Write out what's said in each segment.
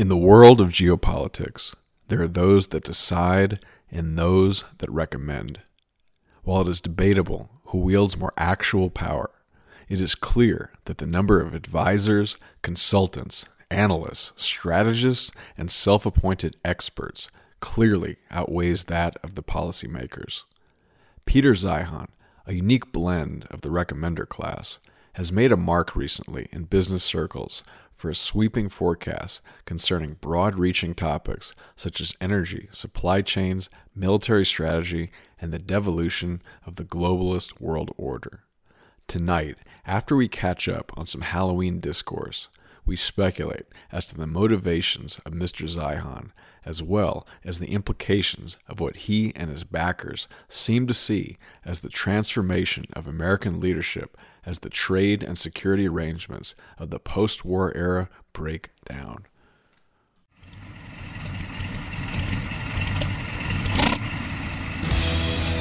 In the world of geopolitics, there are those that decide and those that recommend. While it is debatable who wields more actual power, it is clear that the number of advisors, consultants, analysts, strategists, and self appointed experts clearly outweighs that of the policymakers. Peter Zeihan, a unique blend of the recommender class, has made a mark recently in business circles for a sweeping forecast concerning broad reaching topics such as energy, supply chains, military strategy, and the devolution of the globalist world order. Tonight, after we catch up on some Halloween discourse, we speculate as to the motivations of Mr. Zeihan, as well as the implications of what he and his backers seem to see as the transformation of American leadership as the trade and security arrangements of the post war era break down.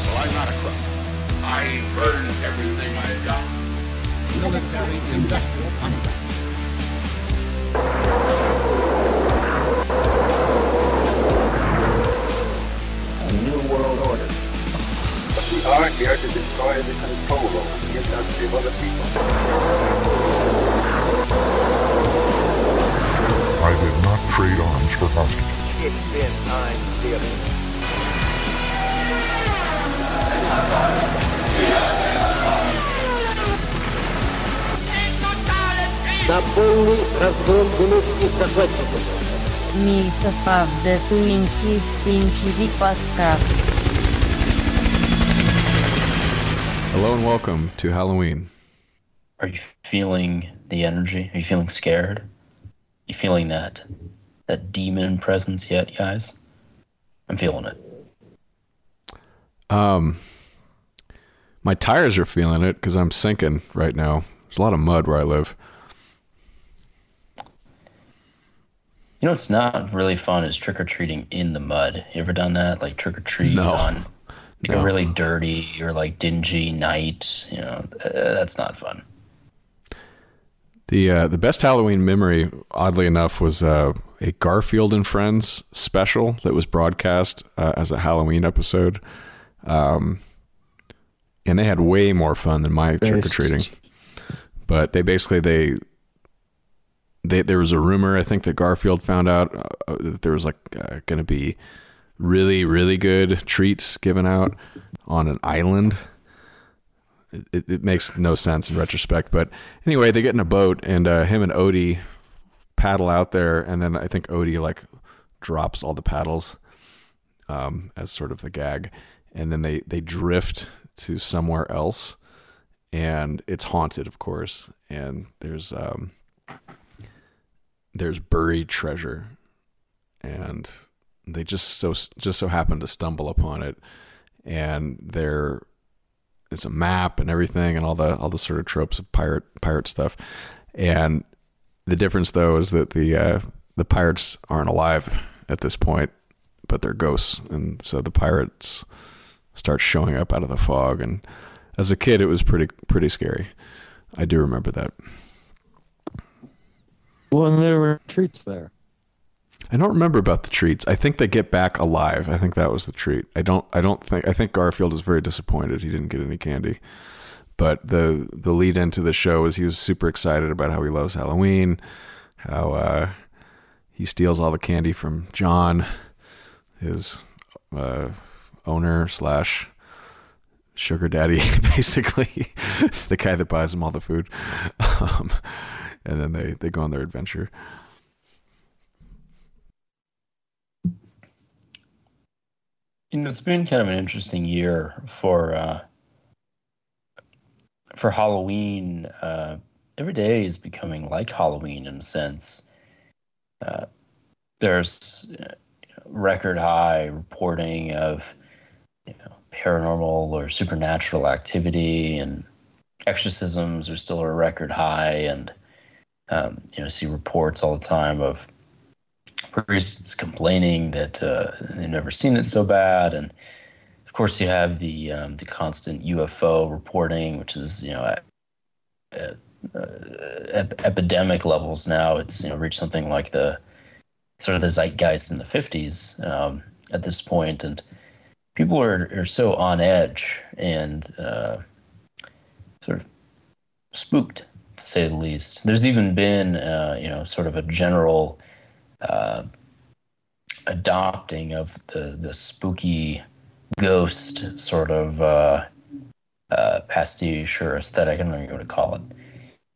Well, I'm not a crook. I burned everything I got. Military industrial complex. are here to destroy the control over the industry of other people. I did not trade arms for hostages. Ich bin ein Theorie. На полный разгром гнусных захватчиков. Милька Павда Туинти в Синчиви подкаст. Hello and welcome to Halloween. Are you feeling the energy? Are you feeling scared? Are You feeling that that demon presence yet, guys? I'm feeling it. Um, my tires are feeling it because I'm sinking right now. There's a lot of mud where I live. You know it's not really fun is trick or treating in the mud. You ever done that? Like trick or treat No. on like No. a really dirty or like dingy night. You know, uh, that's not fun. The uh, the best Halloween memory, oddly enough, was uh, a Garfield and Friends special that was broadcast uh, as a Halloween episode, um, and they had way more fun than my trick or treating. But they basically they they there was a rumor I think that Garfield found out uh, that there was like uh, going to be really really good treats given out on an island it, it makes no sense in retrospect. But anyway, they get in a boat and uh, him and Odie paddle out there, and then I think Odie like drops all the paddles um, as sort of the gag, and then they they drift to somewhere else, and it's haunted, of course, and there's um, there's buried treasure, and they just so just so happen to stumble upon it, and they're it's a map and everything and all the all the sort of tropes of pirate pirate stuff. And the difference though is that the uh, the pirates aren't alive at this point, but they're ghosts, and so the pirates start showing up out of the fog. And as a kid, it was pretty pretty scary. I do remember that. Well, and there were treats there. I don't remember about the treats. I think they get back alive. I think that was the treat. I don't. I don't think. I think Garfield is very disappointed he didn't get any candy. But the the lead into the show is he was super excited about how he loves Halloween, how uh, he steals all the candy from Jon, his uh, owner slash sugar daddy, basically the guy that buys him all the food. Um, and then they they go on their adventure. You know, it's been kind of an interesting year for uh, for Halloween. Uh, every day is becoming like Halloween in a sense. Uh, there's uh, record high reporting of you know, paranormal or supernatural activity, and exorcisms are still at a record high. And um, you know, see reports all the time of priests complaining that uh, they've never seen it so bad, and of course you have the um, the constant UFO reporting, which is you know at, at uh, ep- epidemic levels now. It's you know reached something like the sort of the zeitgeist in the 50s um, at this point, and people are, are so on edge and uh, sort of spooked, to say the least. There's even been, uh, you know, sort of a general uh, adopting of the the spooky ghost sort of uh, uh, pastiche or aesthetic. I don't know what to call it.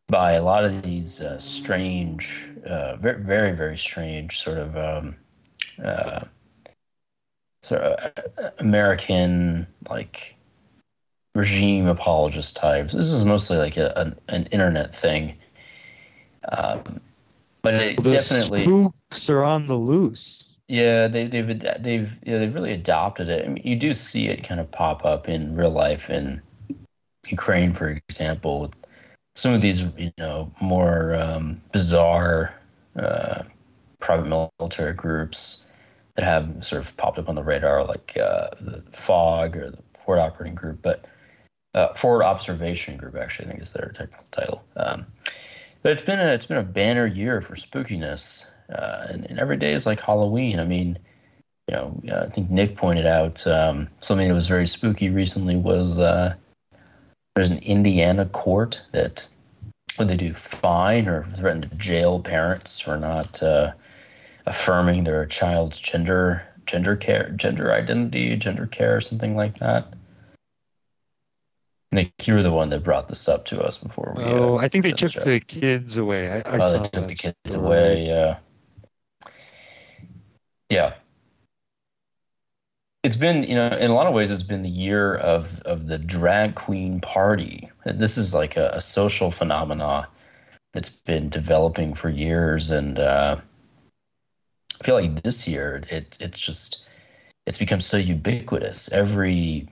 By a lot of these uh, strange, uh, very, very, very strange sort of um, uh, sort of uh, American like regime apologist types. This is mostly like a, an, an internet thing. Um, but it The definitely spooks are on the loose. yeah, they, they've they've yeah, they've really adopted it. I mean, you do see it kind of pop up in real life in Ukraine, for example, with some of these you know more um, bizarre uh, private military groups that have sort of popped up on the radar, like uh, the FOG or the Forward Operating Group, but uh, Forward Observation Group actually I think is their technical title. Um, it's been a it's been a banner year for spookiness, uh, and, and every day is like Halloween. I mean, you know, uh, I think Nick pointed out um, something that was very spooky recently was uh, there's an Indiana court that would they do fine or threaten to jail parents for not uh, affirming their child's gender gender care gender identity gender care or something like that. Nick, you were the one that brought this up to us before we. uh, Oh, I think they did the took the kids away. I, I Oh, saw they took the kids story. away. Yeah. Yeah. It's been, you know, in a lot of ways, it's been the year of of the drag queen party. This is like a, a social phenomena that's been developing for years, and uh, I feel like this year it it's just it's become so ubiquitous. Every,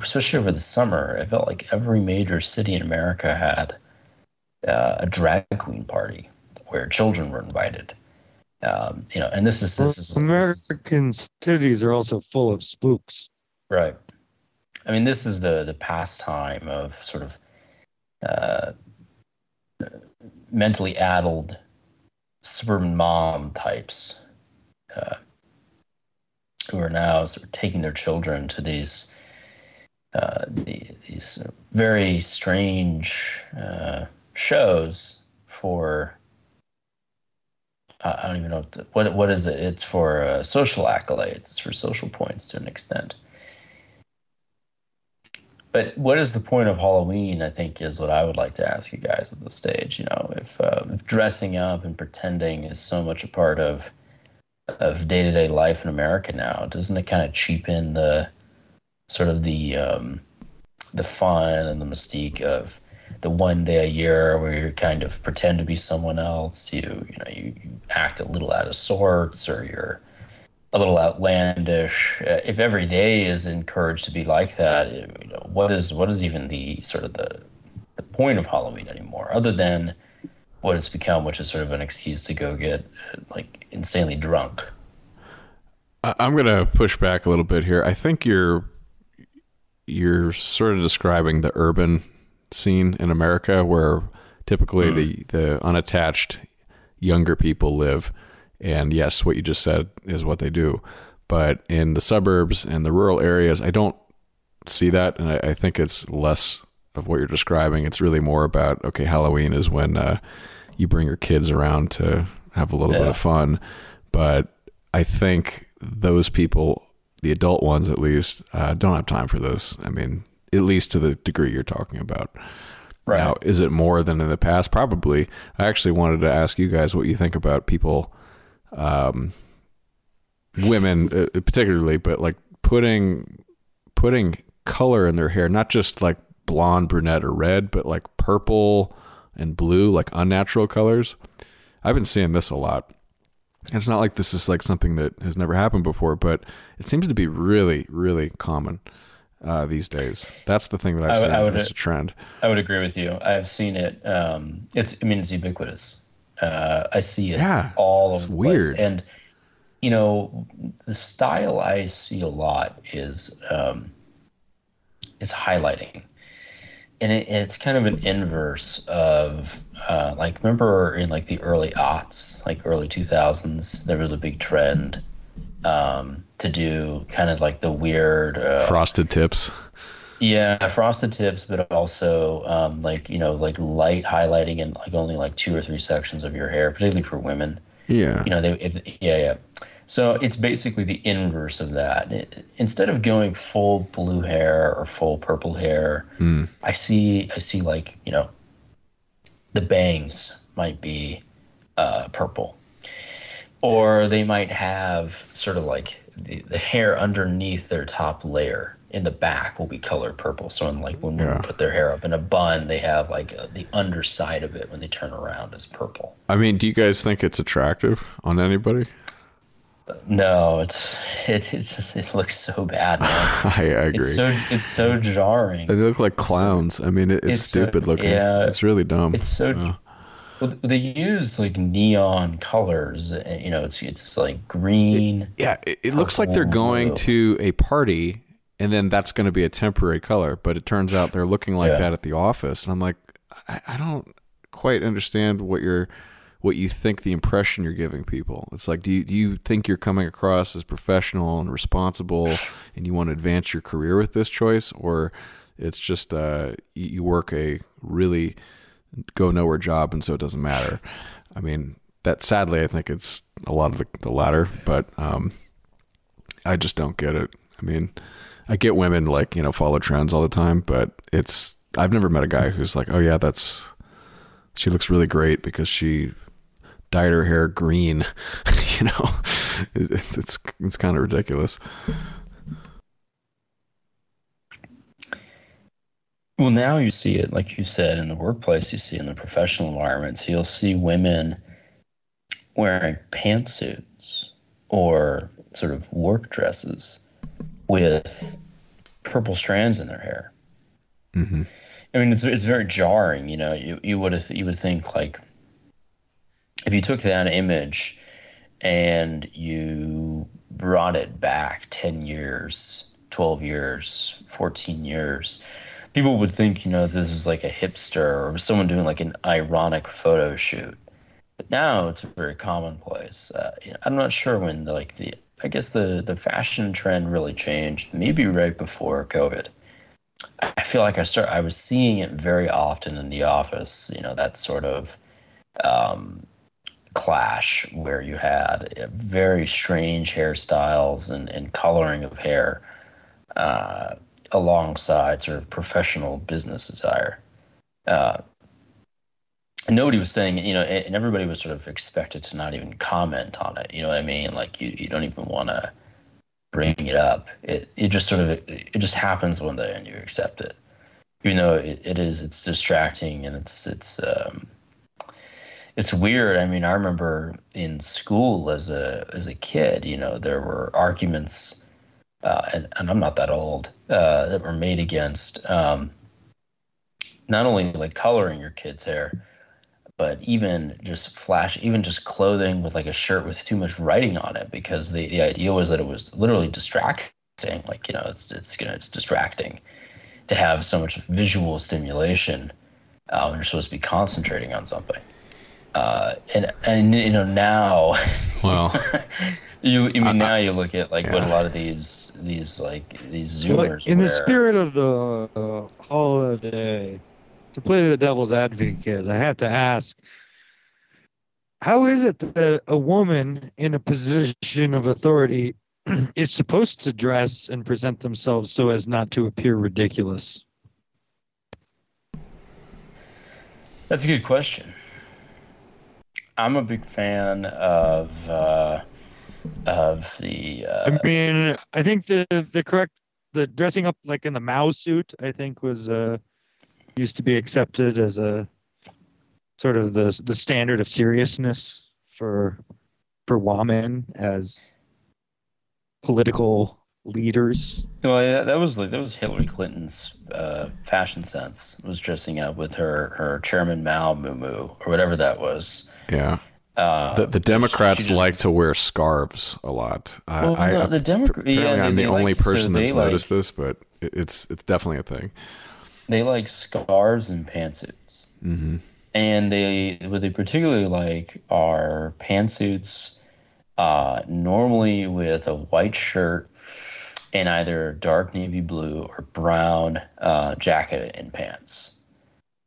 especially over the summer, I felt like every major city in America had uh, a drag queen party where children were invited. Um, you know, and this is this is, this is American cities are also full of spooks. right. I mean, this is the the pastime of sort of uh, mentally addled suburban mom types uh, who are now sort of taking their children to these uh, the, these very strange uh, shows for I don't even know what to, what what is it. It's for uh, social accolades. It's for social points to an extent. But what is the point of Halloween? I think is what I would like to ask you guys at the stage. You know, if uh, if dressing up and pretending is so much a part of of day to day life in America now, doesn't it kind of cheapen the sort of the um, the fun and the mystique of the one day a year where you kind of pretend to be someone else. You you know you, you act a little out of sorts or you're a little outlandish. Uh, if every day is encouraged to be like that, you know, what is what is even the sort of the the point of Halloween anymore, other than what it's become, which is sort of an excuse to go get like insanely drunk. I'm going to push back a little bit here. I think you're you're sort of describing the urban scene in America where typically hmm. the the unattached younger people live and yes what you just said is what they do but in the suburbs and the rural areas I don't see that and I, I think it's less of what you're describing it's really more about okay Halloween is when uh, you bring your kids around to have a little bit of fun but I think those people, the adult ones at least, uh, don't have time for this. I mean, at least to the degree you're talking about. Right. Now, is it more than in the past? Probably. I actually wanted to ask you guys what you think about people, um, women uh, particularly, but like putting putting color in their hair, not just like blonde, brunette, or red, but like purple and blue, like unnatural colors. I've been seeing this a lot. It's not like this is like something that has never happened before, but it seems to be really, really common uh, these days. That's the thing that I I've would- seen I would- as a trend. I would agree with you. I've seen it. Um, it's I mean it's ubiquitous. Uh, I see it Yeah, all over the place. weird. And you know, the style I see a lot is um, is highlighting. And it, it's kind of an inverse of uh, like remember in like the early aughts, like early two thousands, there was a big trend um, to do kind of like the weird uh, Frosted tips. yeah frosted tips, but also um, like you know like light highlighting in like only like two or three sections of your hair, particularly for women Yeah. you know they if yeah yeah so it's basically the inverse of that. It- instead of going full blue hair or full purple hair i see i see like you know the bangs might be uh, purple. Or they might have sort of like the, the hair underneath their top layer in the back will be colored purple. So in like when women Yeah. put their hair up in a bun they have like uh, the underside of it when they turn around is purple. I mean, do you guys think it's attractive on anybody? No, it's it it's just, it looks so bad. I, agree. It's so it's so jarring. they look like clowns. I mean, it, it's, it's so- stupid looking. yeah. it's really dumb. It's so Yeah. well, they use like neon colors. uh, You know, it's it's like green. Yeah, it, it looks like they're going blue. to a party, and then that's going to be a temporary color. But it turns out they're looking like Yeah. that at the office, and I'm like, I, I don't quite understand what you're, what you think the impression you're giving people. It's like, do you do you think you're coming across as professional and responsible, and you want to advance your career with this choice, or it's just uh, you, work a really go nowhere job, and so it doesn't matter. I mean, that sadly, I think it's a lot of the, the latter, but um, I just don't get it. I mean, I get women like you know follow trends all the time, but it's I've never met a guy who's like, oh yeah, that's she looks really great because she dyed her hair green. you know, it's it's it's kind of ridiculous. Well, now you see it, like you said, in the workplace. You see in the professional environment. So you'll see women wearing pantsuits or sort of work dresses with purple strands in their hair. hmm I mean, it's it's very jarring. You know, you you would you would think like if you took that image and you brought it back ten years, twelve years, fourteen years, people would think you know this is like a hipster or someone doing like an ironic photo shoot. But now it's very commonplace. Uh, you know, I'm not sure when the, like the I guess the the fashion trend really changed. Maybe right before COVID. I feel like I start I was seeing it very often in the office, you know, that sort of um, clash where you had uh, very strange hairstyles and, and coloring of hair uh, alongside sort of professional business attire. Uh, nobody was saying, you know, and everybody was sort of expected to not even comment on it. You know what I mean? Like you, you don't even want to bring it up. It it just sort of it just happens one day and you accept it. You know, it, it is it's distracting and it's it's um, it's weird. I mean, I remember in school as a as a kid, you know, there were arguments, uh, and and I'm not that old, uh, that were made against um, not only like coloring your kid's hair, but even just flash, even just clothing with like a shirt with too much writing on it, because the, the idea was that it was literally distracting. Like you know, it's it's gonna it's distracting to have so much visual stimulation uh, when you're supposed to be concentrating on something. Uh, and and you know now, Well, you I mean now you look at like what a lot of these these like these Well, zoomers in the spirit of the uh, holiday, to play the devil's advocate, I have to ask how is it that a woman in a position of authority is supposed to dress and present themselves so as not to appear ridiculous? That's a good question. I'm a big fan of uh, of the. Uh, I mean, I think the the correct the dressing up like in the Mao suit, I think was uh used to be accepted as a sort of the the standard of seriousness for for women as political leaders. well, yeah, that was like that was Hillary Clinton's uh, fashion sense. Was dressing up with her her Chairman Mao moo or whatever that was. yeah. Uh, The, the Democrats just- like to wear scarves a lot. Well, I, no, the Demo- apparently yeah, they- I'm the only like- person they that's noticed like- this, but it, it's it's definitely a thing. they like scarves and pantsuits. hmm and they what they particularly like are pantsuits uh, normally with a white shirt and either dark navy blue or brown uh, jacket and pants.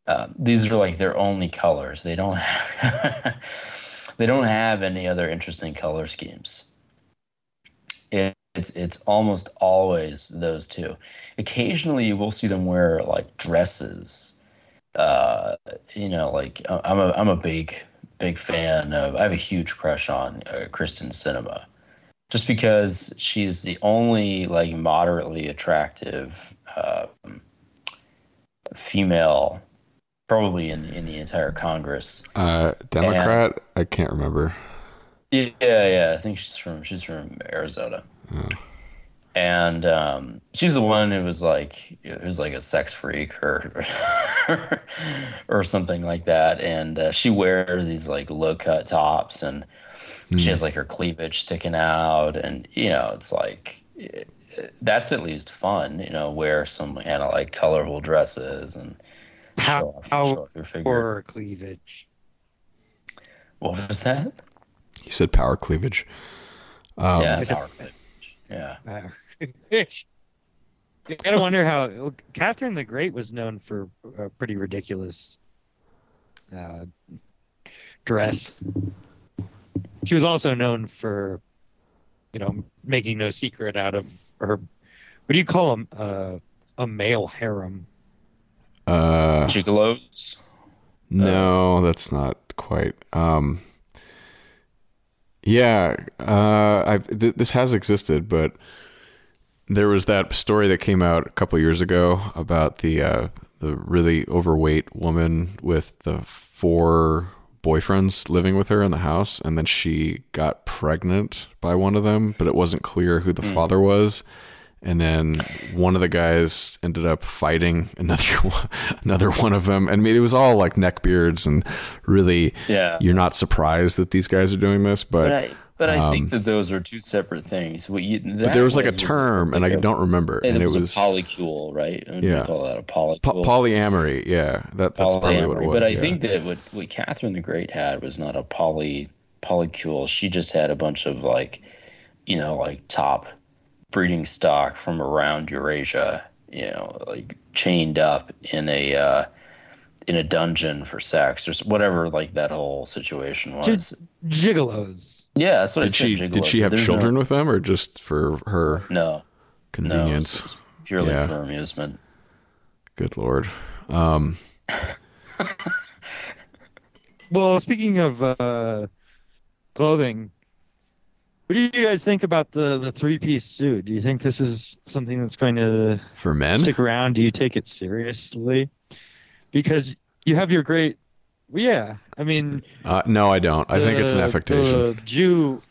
Uh, these are like their only colors. They don't have they don't have any other interesting color schemes. It, it's it's almost always those two. Occasionally will see them wear like dresses. Uh, you know, like I'm a I'm a big big fan of. I have a huge crush on uh, Kyrsten Sinema, just because she's the only like moderately attractive um, female, probably in in the entire Congress. Uh, Democrat? I can't remember. Yeah, yeah. I think she's from she's from Arizona. And um, she's the one who was like who's like a sex freak or or something like that. And uh, she wears these like low cut tops, and she has like her cleavage sticking out, and you know it's like eh, that's at least fun. You know, wear some kind of like colorful dresses and show off, How- show off your figure. Or cleavage. What was that? He said power cleavage. Um, yeah, It's power cleavage. Yeah. You gotta wonder how Catherine the Great was known for a pretty ridiculous uh, dress. She was also known for, you know, making no secret out of her. What do you call them? Uh, a male harem. uh, Gigolos. no, that's not quite. Um, yeah, uh, I've, th- this has existed, but there was that story that came out a couple years ago about the uh, the really overweight woman with the four boyfriends living with her in the house, and then she got pregnant by one of them, but it wasn't clear who the hmm. father was. And then one of the guys ended up fighting another one, another one of them. And I mean, it was all like neckbeards and really, Yeah. you're not surprised that these guys are doing this, but, But I, but I um, think that those are two separate things. What you, but there was like a term, and I don't remember, And and it it was, was a polycule, right? What do Yeah. call that a polycule? po- polyamory. Yeah, that, that's probably what it was. But I yeah. think that what, what Catherine the Great had was not a poly polycule. She just had a bunch of like, you know, like top breeding stock from around Eurasia. You know, like chained up in a uh, in a dungeon for sex or whatever. Like that whole situation was. Just gigolos. Yeah, that's what I did said. she gigolo, did she have there's children with them, or just for her No, no, no convenience? purely Yeah. for amusement. Good lord. Um, Well, speaking of uh, clothing, what do you guys think about the the three piece suit? Do you think this is something that's going to for men, stick around? Do you take it seriously? Because you have your great, well, yeah. I mean, uh, no, I don't. I think it's an affectation. The Jew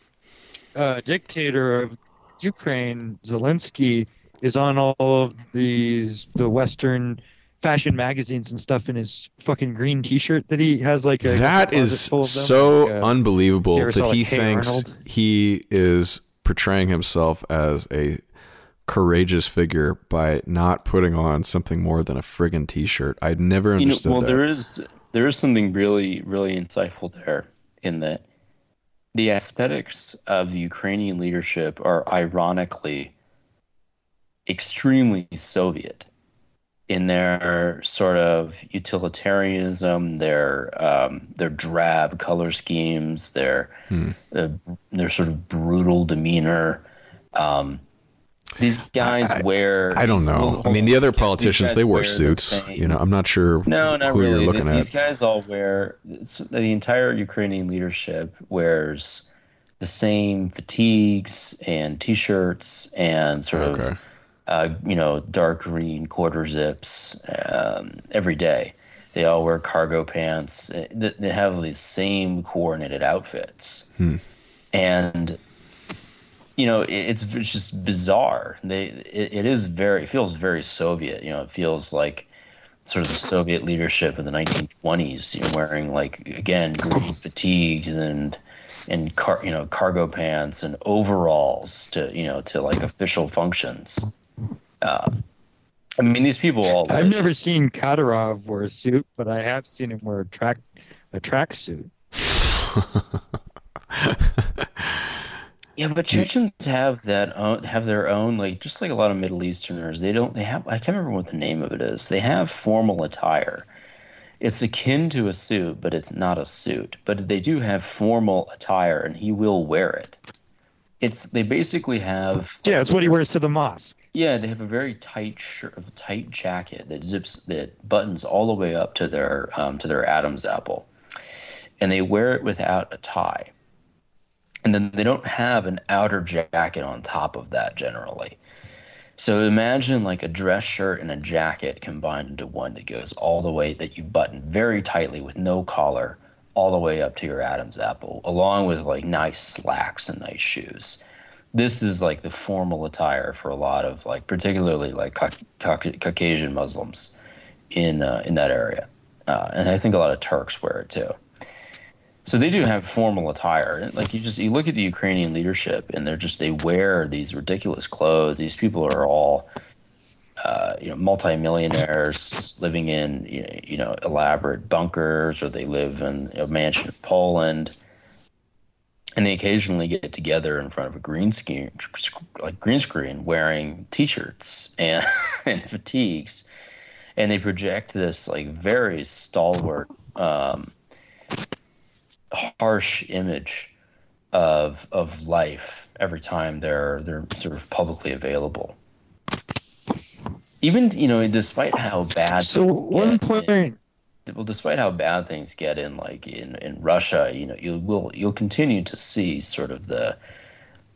uh, dictator of Ukraine, Zelensky, is on all of these the Western fashion magazines and stuff in his fucking green T-shirt that he has like a that closet is full of them, so like, uh, unbelievable that he like, Hey thinks Arnold? he is portraying himself as a courageous figure by not putting on something more than a friggin' t-shirt. I'd never You know, well, that. there is there is something really really insightful there in that the aesthetics of the Ukrainian leadership are ironically extremely Soviet in their sort of utilitarianism, their um, their drab color schemes, their uh, their sort of brutal demeanor. Um, these guys I- wear. I don't know. I mean, the other politicians they wear suits. You know, I'm not sure no, not who really. you're looking These guys all wear the entire Ukrainian leadership wears the same fatigues and t-shirts and sort Okay. of uh, you know dark green quarter zips um, every day. They all wear cargo pants. They they have these same coordinated outfits, and you know it's, it's just bizarre. They it, it is very it feels very Soviet. You know, it feels like sort of the Soviet leadership of the 1920s. You know, wearing like again green fatigues and and car you know cargo pants and overalls to you know to like official functions. Uh, I mean, these people all. I've never seen Kadyrov wear a suit, but I have seen him wear a track a track suit. Yeah, but Chechens have that own, have their own like just like a lot of Middle Easterners. They don't they have I can't remember what the name of it is. They have formal attire. It's akin to a suit, but it's not a suit. But they do have formal attire, and he will wear it. It's they basically have Yeah, it's what he wears to the mosque. yeah they have a very tight shirt, a tight jacket that zips that buttons all the way up to their um, to their Adam's apple, and they wear it without a tie and then they don't have an outer jacket on top of that generally. So imagine like a dress shirt and a jacket combined into one that goes all the way that you button very tightly with no collar all the way up to your Adam's apple, along with like nice slacks and nice shoes. This is like the formal attire for a lot of like, particularly like Caucasian Muslims in uh, in that area, uh, and I think a lot of Turks wear it too. So they do have formal attire. Like you just you look at the Ukrainian leadership, and they're just they wear these ridiculous clothes. These people are all, uh, you know, multimillionaires living in you know elaborate bunkers, or they live in a mansion in Poland, and they occasionally get together in front of a green screen, like green screen, wearing T-shirts and and fatigues, and they project this like very stalwart. Um, harsh image of of life every time they're they're sort of publicly available. Even you know, despite how bad So one point in, well, despite how bad things get in like in, in Russia, you know, you will you'll continue to see sort of the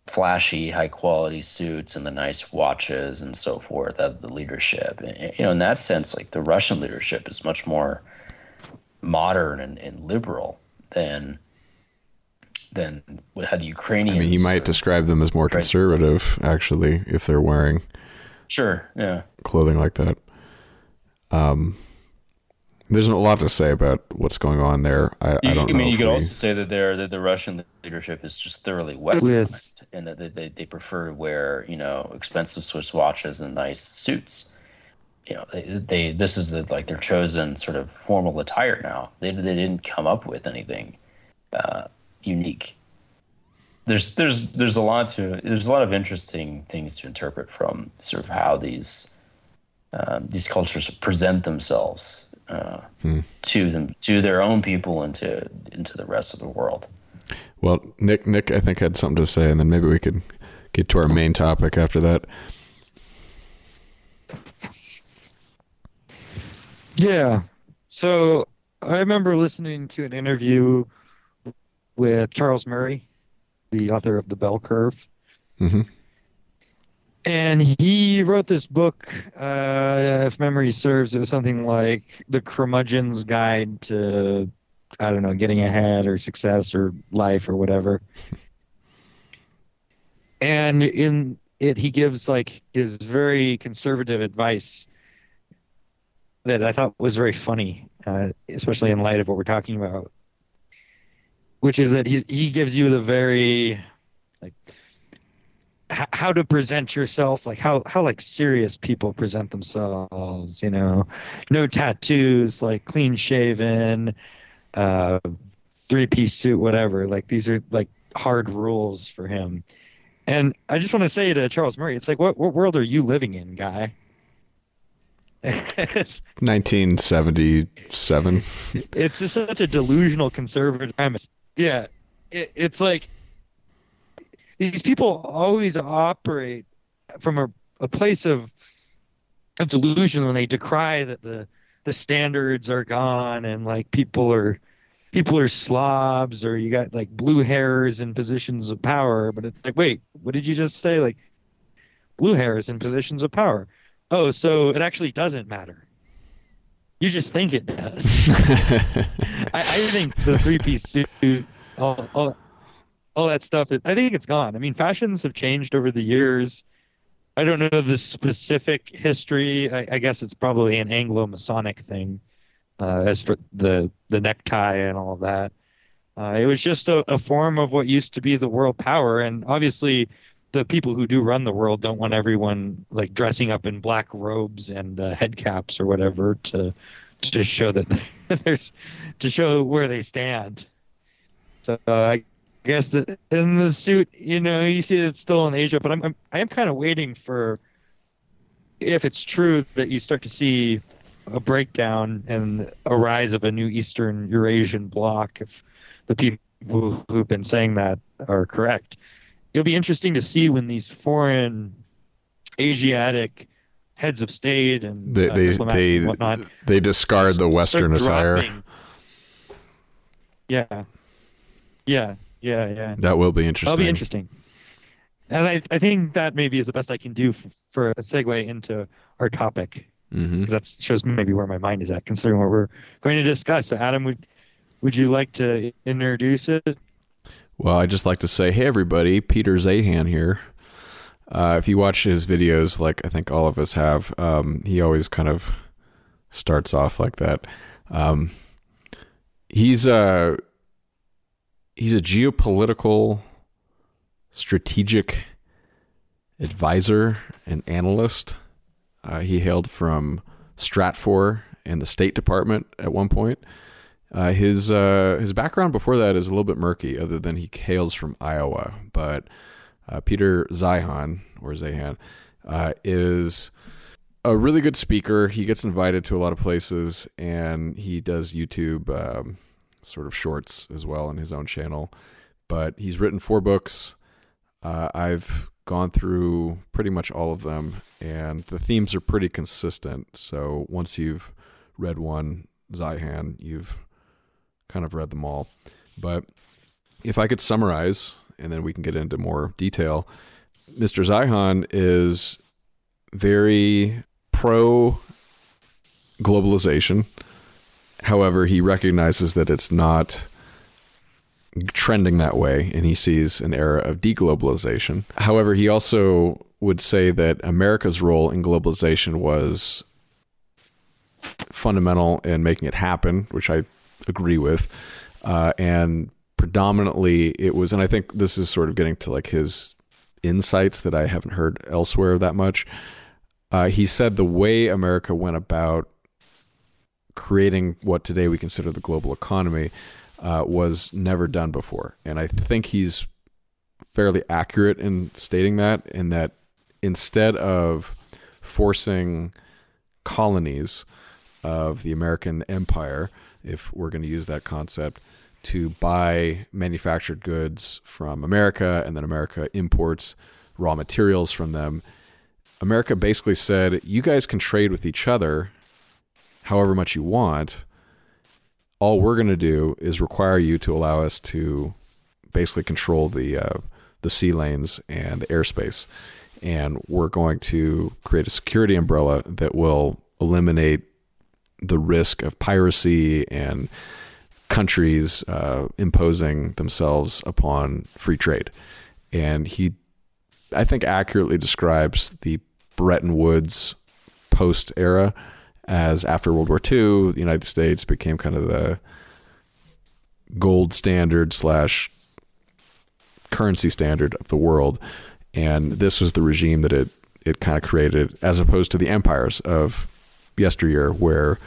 flashy, high quality suits and the nice watches and so forth of the leadership. And, you know, in that sense, like the Russian leadership is much more modern and, and liberal than than how the Ukrainians. I mean, you might describe them as more conservative, actually, if they're wearing sure, yeah, clothing like that. Um, there's a lot to say about what's going on there. I, you, I don't I know. mean, you could we- also say that they're that the Russian leadership is just thoroughly westernized, and that they, they, they prefer to wear you know expensive Swiss watches and nice suits. You know, they, they this is the like their chosen sort of formal attire now. They they didn't come up with anything uh, unique. There's there's there's a lot to there's a lot of interesting things to interpret from sort of how these um, these cultures present themselves uh, to them to their own people and to into the rest of the world. Well, Nick, Nick, I think had something to say, and then maybe we could get to our main topic after that. Yeah. So I remember listening to an interview with Charles Murray, the author of The Bell Curve. hmm And he wrote this book, uh, if memory serves, it was something like The Curmudgeon's Guide to, I don't know, getting ahead or success or life or whatever. and in it, he gives like his very conservative advice that I thought was very funny, uh, especially in light of what we're talking about, which is that he he gives you the very like h- how to present yourself, like how how like serious people present themselves. You know, no tattoos, like clean shaven, uh, three piece suit, whatever. Like these are like hard rules for him. And I just want to say to Charles Murray, it's like, what what world are you living in, guy? it's 1977. it's just such a delusional conservative premise. Yeah, it, it's like these people always operate from a, a place of of delusion when they decry that the the standards are gone and like people are people are slobs or you got like blue hairs in positions of power but it's like wait what did you just say like blue hairs in positions of power oh so it actually doesn't matter you just think it does I, I think the three piece suit, all, all, all that stuff, I think it's gone. I mean, fashions have changed over the years. I don't know the specific history. I, I guess it's probably an Anglo Masonic thing, uh, as for the, the necktie and all of that. Uh, it was just a, a form of what used to be the world power. And obviously, the people who do run the world don't want everyone like dressing up in black robes and uh, head caps or whatever to to show that there's to show where they stand. So uh, I guess in the suit, you know, you see it's still in Asia, but I'm, I'm I am kind of waiting for if it's true that you start to see a breakdown and a rise of a new Eastern Eurasian bloc. If the people who, who've been saying that are correct, it'll be interesting to see when these foreign Asiatic heads of state and They uh, they they, and whatnot they discard the Western attire. Yeah, yeah, yeah, yeah. That will be interesting. That'll be interesting. And I, I think that maybe is the best I can do for, for a segue into our topic hmm because that shows maybe where my mind is at, considering what we're going to discuss. So, Adam, would would you like to introduce it? Well, I just like to say, hey everybody, Peter Zeihan here. Uh, if you watch his videos, like I think all of us have, um, he always kind of starts off like that. Um, he's a he's a geopolitical strategic advisor and analyst. Uh, he hailed from Stratfor and the State Department at one point. Uh, his uh, his background before that is a little bit murky, other than he hails from Iowa. But uh, Peter Zihan or Zahan uh, is a really good speaker. He gets invited to a lot of places, and he does YouTube um, sort of shorts as well on his own channel. But he's written four books. Uh, I've gone through pretty much all of them, and the themes are pretty consistent. So once you've read one, Zihan, you've kind of read them all. But if I could summarize, and then we can get into more detail, Mr. Zeihan is very pro globalization. However, he recognizes that it's not trending that way, and he sees an era of deglobalization. However, he also would say that America's role in globalization was fundamental in making it happen, which I agree with. Uh, and predominantly it was, and I think this is sort of getting to like his insights that I haven't heard elsewhere that much. Uh, he said the way America went about creating what today we consider the global economy uh, was never done before. And I think he's fairly accurate in stating that, in that instead of forcing colonies of the American empire, if we're going to use that concept, to buy manufactured goods from America and then America imports raw materials from them. America basically said, you guys can trade with each other however much you want. All we're going to do is require you to allow us to basically control the uh, the sea lanes and the airspace, and we're going to create a security umbrella that will eliminate the risk of piracy and countries uh, imposing themselves upon free trade. And he, I think, accurately describes the Bretton Woods post era as after World War II, the United States became kind of the gold standard slash currency standard of the world. And this was the regime that it, it kind of created, as opposed to the empires of yesteryear, where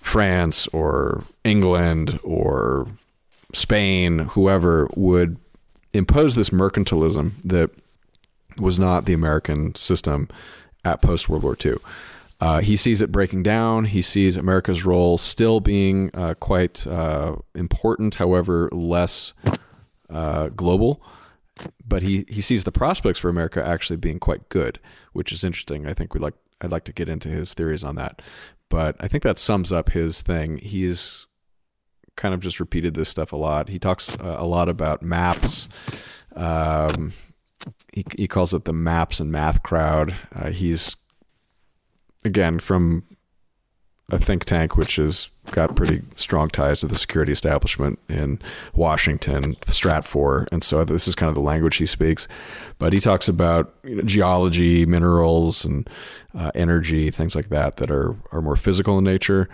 France or England or Spain, whoever, would impose this mercantilism that was not the American system at post World War II. Uh, he sees it breaking down. He sees America's role still being uh, quite uh, important, however, less uh, global. But he, he sees the prospects for America actually being quite good, which is interesting. I think we'd like I'd like to get into his theories on that. But I think that sums up his thing. He's kind of just repeated this stuff a lot. He talks uh, a lot about maps. Um, he, he calls it the maps and math crowd. Uh, he's again from a think tank which has got pretty strong ties to the security establishment in Washington, Stratfor, and so this is kind of the language he speaks. But he talks about you know, geology, minerals, and uh, energy, things like that that are are more physical in nature.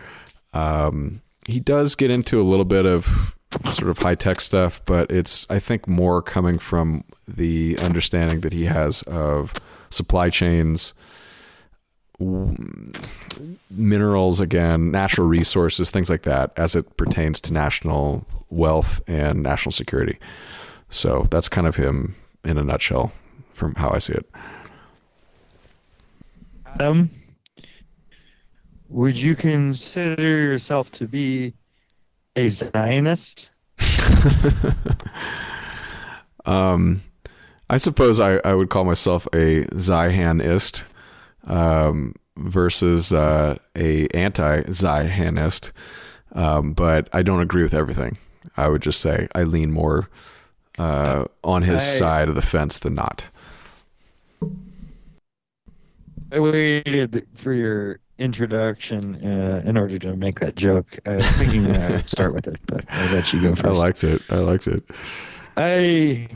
Um, he does get into a little bit of sort of high tech stuff, but it's I think more coming from the understanding that he has of supply chains, minerals again, natural resources, things like that, as it pertains to national wealth and national security. So that's kind of him in a nutshell, from how I see it. Adam, would you consider yourself to be a Zionist? Um, I suppose I, I would call myself a Zionist um, versus uh, a anti-Zionist, um, but I don't agree with everything. I would just say I lean more uh, on his I- side of the fence than not. I waited for your introduction uh, in order to make that joke. I was thinking that I'd start with it, but I'll let you go first. I liked it. I liked it. I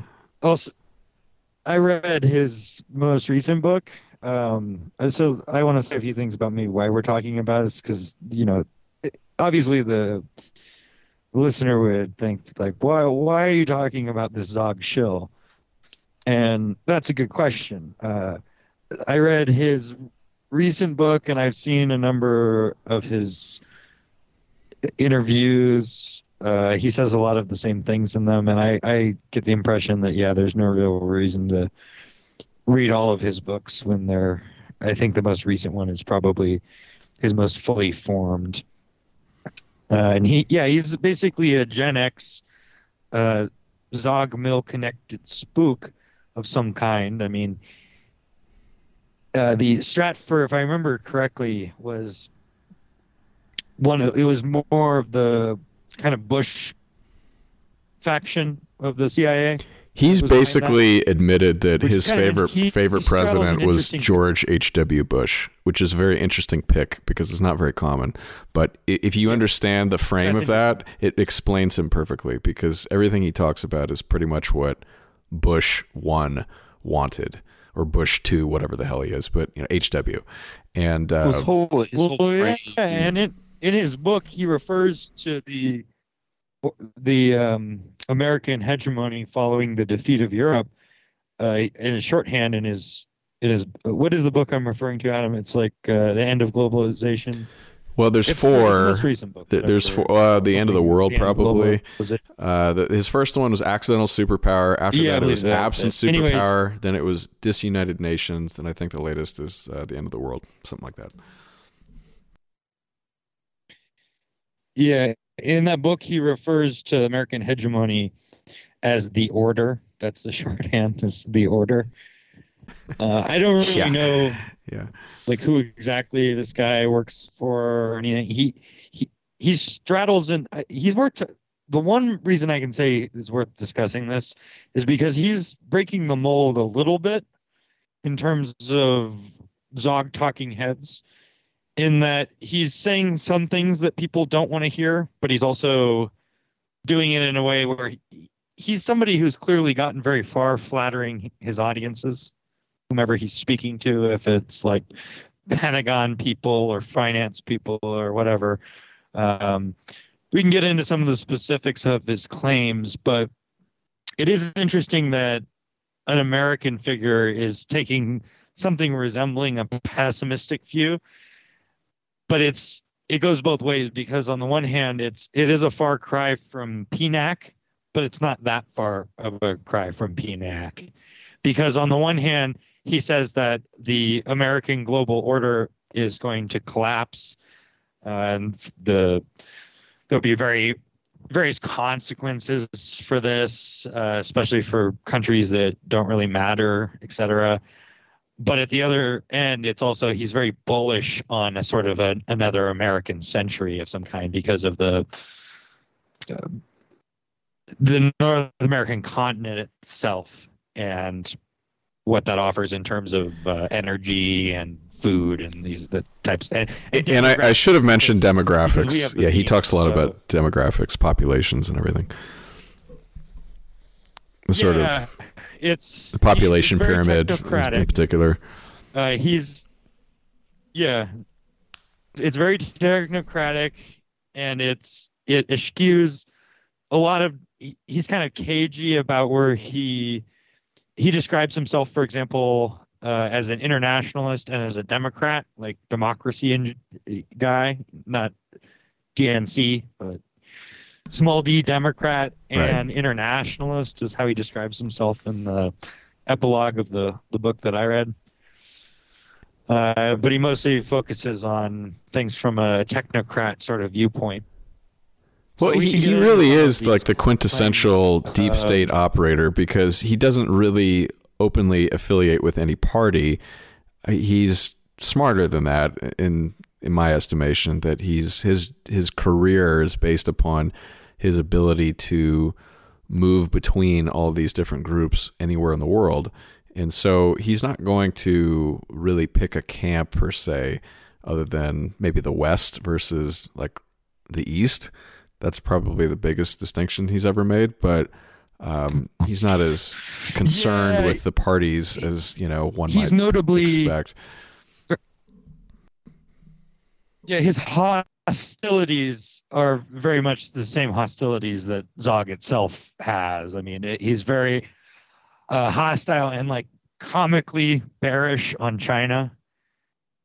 also I read his most recent book. Um, so I want to say a few things about me why we're talking about this because you know, it- obviously the listener would think like, why why are you talking about this Zog Shill? And that's a good question. Uh, I read his recent book and I've seen a number of his interviews. Uh, he says a lot of the same things in them, and I, I get the impression that yeah, there's no real reason to read all of his books when they're. I think the most recent one is probably his most fully formed. Uh, and he, yeah, he's basically a Gen X, uh, Zog Mill connected spook of some kind. I mean, uh, the Stratfor, if I remember correctly, was one. Of, it was more of the kind of Bush faction of the CIA. He's basically admitted that Which his favorite he- favorite he president was George H. W. Bush, which is a very interesting pick because it's not very common. But if you understand the frame That's of that, it explains him perfectly because everything he talks about is pretty much what Bush one wanted or Bush two, whatever the hell he is, but you know H. W. And uh, his whole, his well, yeah, and in in his book he refers to the the um, American hegemony following the defeat of Europe uh, in shorthand in his in his what is the book I'm referring to, Adam? It's like uh, the end of globalization. well, there's It's, it's the four. most recent book. Th- there's four. Uh, the end of the world, The probably. Uh, the, his first one was accidental superpower. After Yeah, that, it was that. absent Anyways- superpower. Then it was disunited nations. Then I think the latest is uh, the end of the world, something like that. Yeah, in that book, he refers to American hegemony as the order. That's the shorthand, is the order. Uh, I don't really Yeah. know Yeah. like who exactly this guy works for or anything. He he he straddles and he's worked. The one reason I can say is worth discussing this is because he's breaking the mold a little bit in terms of Zog talking heads, in that he's saying some things that people don't want to hear, but he's also doing it in a way where he, he's somebody who's clearly gotten very far flattering his audiences whomever he's speaking to, if it's like Pentagon people or finance people or whatever. Um, we can get into some of the specifics of his claims, but it is interesting that an American figure is taking something resembling a pessimistic view, but it's it goes both ways because on the one hand, it's it is a far cry from PNAC, but it's not that far of a cry from PNAC, because on the one hand, he says that the American global order is going to collapse, uh, and the there'll be very various consequences for this, uh, especially for countries that don't really matter, et cetera. But at the other end, it's also he's very bullish on a sort of a, another American century of some kind because of the uh, the North American continent itself and what that offers in terms of uh, energy and food and these the types. And, and And I, I should have mentioned demographics. have Yeah, he talks a lot so- about demographics, populations, and everything. The sort yeah, of it's the population pyramid in- particular. Uh, he's yeah, it's very technocratic, and it's it eschews a lot of he- he's kind of cagey about where he he describes himself, for example, uh, as an internationalist and as a Democrat, like democracy guy, not DNC, but small D Democrat Right. and internationalist is how he describes himself in the epilogue of the the book that I read. Uh, but he mostly focuses on things from a technocrat sort of viewpoint. Well, So we he, he really is like the quintessential claims. deep Uh, state operator because he doesn't really openly affiliate with any party. Uh, He's smarter than that in in my estimation that he's his his career is based upon his ability to move between all these different groups anywhere in the world. And so he's not going to really pick a camp per se other than maybe the west versus like the east that's probably the biggest distinction he's ever made. But um, he's not as concerned Yeah. with the parties as you know one He's might notably expect. Yeah, his hostilities are very much the same hostilities that Zog itself has. I mean, it, he's very uh, hostile and like comically bearish on China,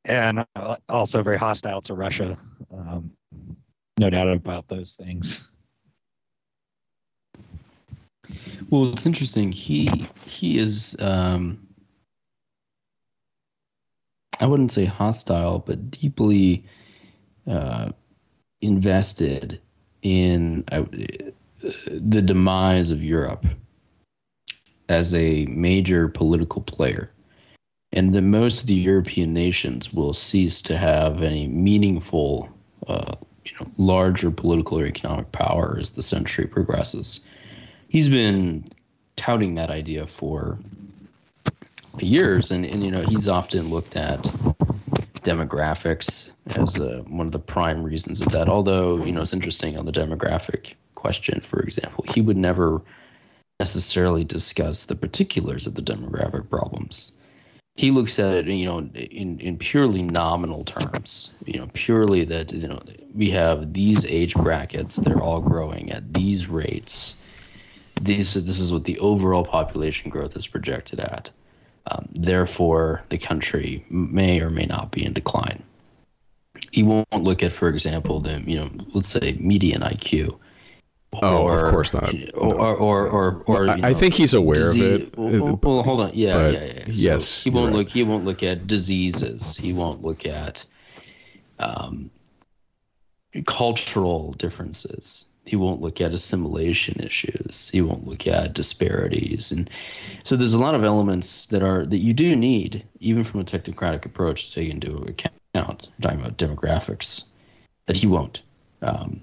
and uh, also very hostile to Russia. Um, no doubt about those things. Well, it's interesting. He he is um I wouldn't say hostile, but deeply uh, invested in uh, the demise of Europe as a major political player, and that most of the European nations will cease to have any meaningful, uh, you know, larger political or economic power as the century progresses. He's been touting that idea for years and, and you know he's often looked at demographics as uh, one of the prime reasons of that. Although you know it's interesting on the demographic question for example he would never necessarily discuss the particulars of the demographic problems. He looks at it you know in, in purely nominal terms you know purely that you know we have these age brackets they're all growing at these rates. These this is what the overall population growth is projected at. Um, therefore, the country may or may not be in decline. He won't look at, for example, the you know, let's say median IQ. Oh, of course not. Or or or or, or I- know, think he's aware of it. Well, well, hold on, yeah, But yeah, yeah. So yes, he won't right. look. He won't look at diseases. He won't look at um, cultural differences. He won't look at assimilation issues. He won't look at disparities, and so there's a lot of elements that are that you do need, even from a technocratic approach, to take into account. talking about demographics, that he won't. Um,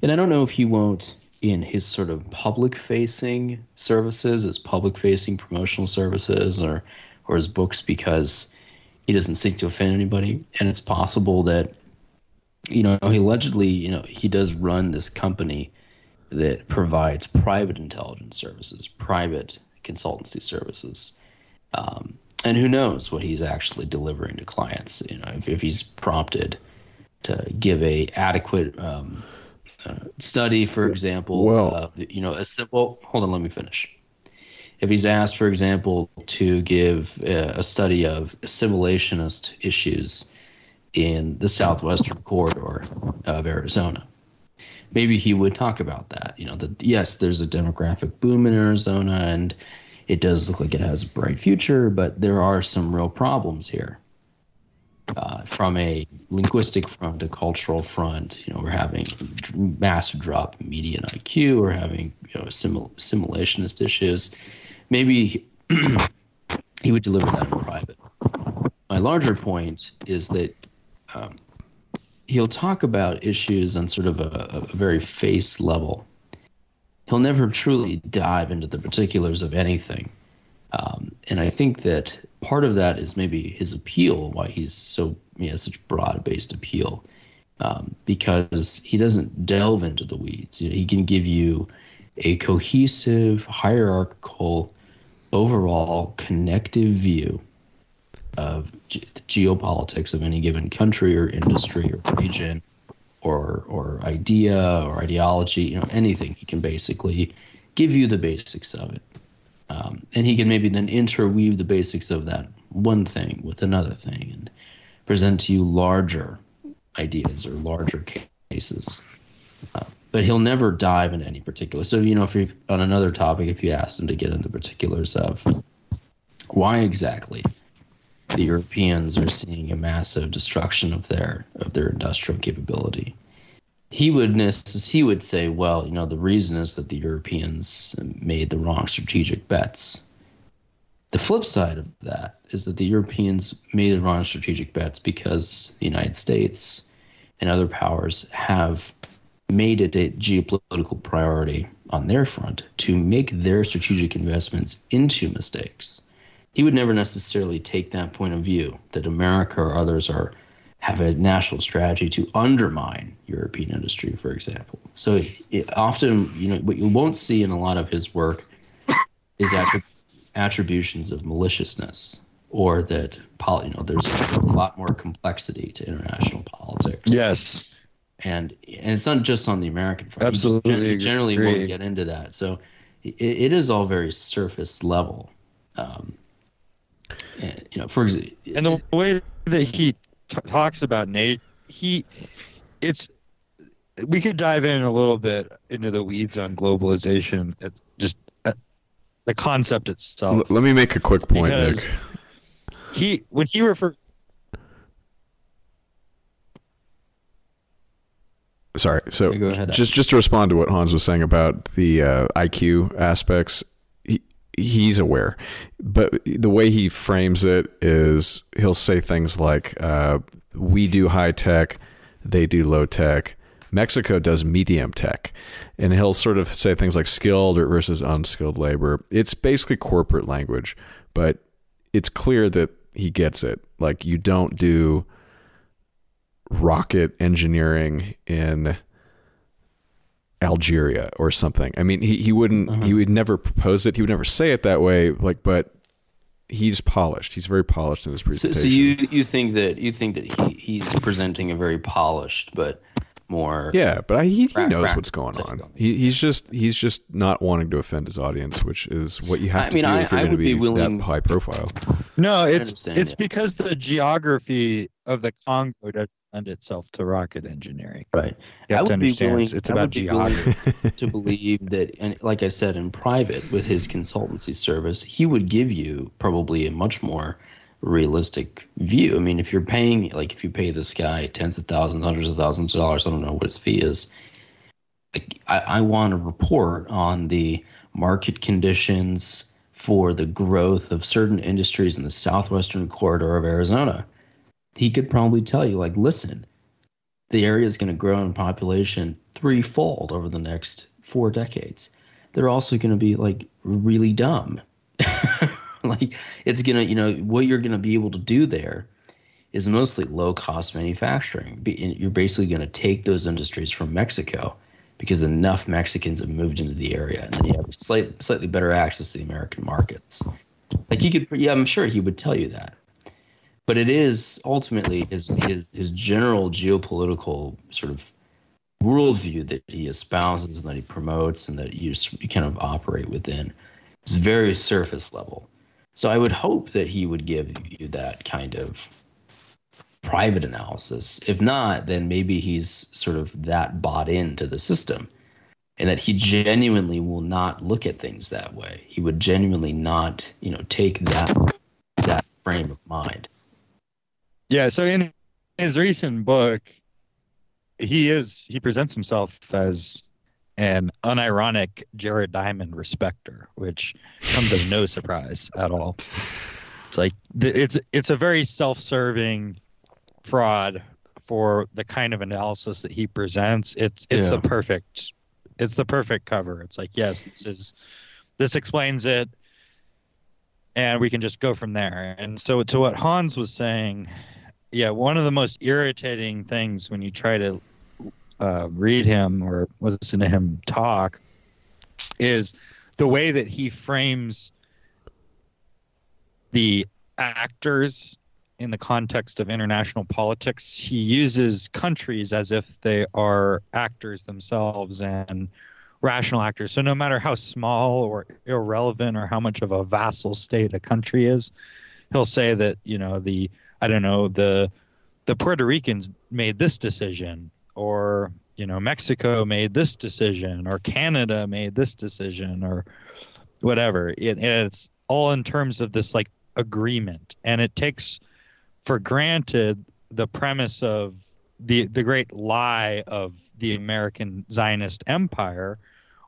and I don't know if he won't in his sort of public-facing services, his public-facing promotional services, or or his books, because he doesn't seek to offend anybody. And it's possible that you know, he allegedly, you know, he does run this company that provides private intelligence services, private consultancy services. Um, and who knows what he's actually delivering to clients? You know, if, if he's prompted to give a adequate um, uh, study, for example, Well- of, you know, a simple. Hold on, let me finish. If he's asked, for example, to give uh, a study of assimilationist issues in the southwestern corridor of Arizona. Maybe he would talk about that. You know, that yes, there's a demographic boom in Arizona and it does look like it has a bright future, but there are some real problems here. Uh, from a linguistic front, a cultural front, you know, we're having massive drop in median IQ, we're having you know assimilationist issues. Maybe he would deliver that in private. My larger point is that um, he'll talk about issues on sort of a, a very face level. He'll never truly dive into the particulars of anything. Um, and I think that part of that is maybe his appeal, why he's so he has such broad based appeal, um, because he doesn't delve into the weeds. You know, he can give you a cohesive, hierarchical, overall connective view of ge- geopolitics of any given country or industry or region or or idea or ideology, you know, anything. He can basically give you the basics of it, um, and he can maybe then interweave the basics of that one thing with another thing and present to you larger ideas or larger cases. Uh, but he'll never dive into any particular. So you know, if you on another topic, if you asked him to get into particulars of why exactly the Europeans are seeing a massive destruction of their of their industrial capability. He would he would say, well, you know, the reason is that the Europeans made the wrong strategic bets. The flip side of that is that the Europeans made the wrong strategic bets because the United States and other powers have made it a geopolitical priority on their front to make their strategic investments into mistakes he would never necessarily take that point of view that America or others are have a national strategy to undermine European industry, for example. So it, often, you know, what you won't see in a lot of his work is attrib- attributions of maliciousness or that you know there's a lot more complexity to international politics. Yes. And and it's not just on the American front. Absolutely You gen- generally agree. won't get into that. So it, it is all very surface level. Um, and, you know, for example, and the way that he t- talks about Nate, he, it's, we could dive in a little bit into the weeds on globalization, it just uh, the concept itself. L- let me make a quick point, Because- Nick. he when he refer Sorry. So go ahead. just just to respond to what Hans was saying about the uh, IQ aspects, he, he's aware, but the way he frames it is he'll say things like, uh, "We do high tech, they do low tech." Mexico does medium tech, and he'll sort of say things like skilled versus unskilled labor. It's basically corporate language, but it's clear that he gets it. Like you don't do rocket engineering in Algeria or something. I mean, he, he wouldn't, he mm-hmm. would never propose it. He would never say it that way. Like, but he's polished. He's very polished in his So, presentation. so you you think that you think that he, he's presenting a very polished but more yeah, but I, he, he knows practical what's going on. on He, he's just he's just not wanting to offend his audience, which is what you have I to mean, do I- if you're going to be be, willing- that high profile. no it's it's yeah. because the geography of the Congo doesn't lend itself to rocket engineering. right. You I have to would be willing. it's, it's I about would be geography. to believe that, and like I said, in private with his consultancy service, he would give you probably a much more realistic view. I mean, if you're paying, like, if you pay this guy tens of thousands, hundreds of thousands of dollars, I don't know what his fee is. Like, I, I want a report on the market conditions for the growth of certain industries in the southwestern corridor of Arizona. He could probably tell you, like, listen, the area is going to grow in population threefold over the next four decades. They're also going to be like really dumb. like it's to, you know, what you're to be able to do there is mostly low cost manufacturing. You're basically going to take those industries from Mexico because enough Mexicans have moved into the area and then you have slight, slightly better access to the American markets. Like he could, yeah, I'm sure he would tell you that but it is ultimately his his his general geopolitical sort of worldview that he espouses and that he promotes and that you, you kind of operate within. It's very surface level. So I would hope that he would give you that kind of private analysis. If not, then maybe he's sort of that bought into the system. And that he genuinely will not look at things that way. He would genuinely not, you know, take that that frame of mind. Yeah, so in his recent book, he is he presents himself as an unironic Jared Diamond respecter, which comes as no surprise at all. It's like it's it's a very self-serving fraud for the kind of analysis that he presents. It's it's Yeah. the perfect it's the perfect cover. It's like yes, this is this explains it and we can just go from there. And so to what Hans was saying, yeah, one of the most irritating things when you try to uh, read him or listen to him talk is the way that he frames the actors in the context of international politics, he uses countries as if they are actors themselves and rational actors. So no matter how small or irrelevant or how much of a vassal state a country is, he'll say that you know the I don't know the the Puerto Ricans made this decision or you know Mexico made this decision or Canada made this decision or whatever. It, it's all in terms of this like agreement, and it takes for granted the premise of the the great lie of the American Zionist empire,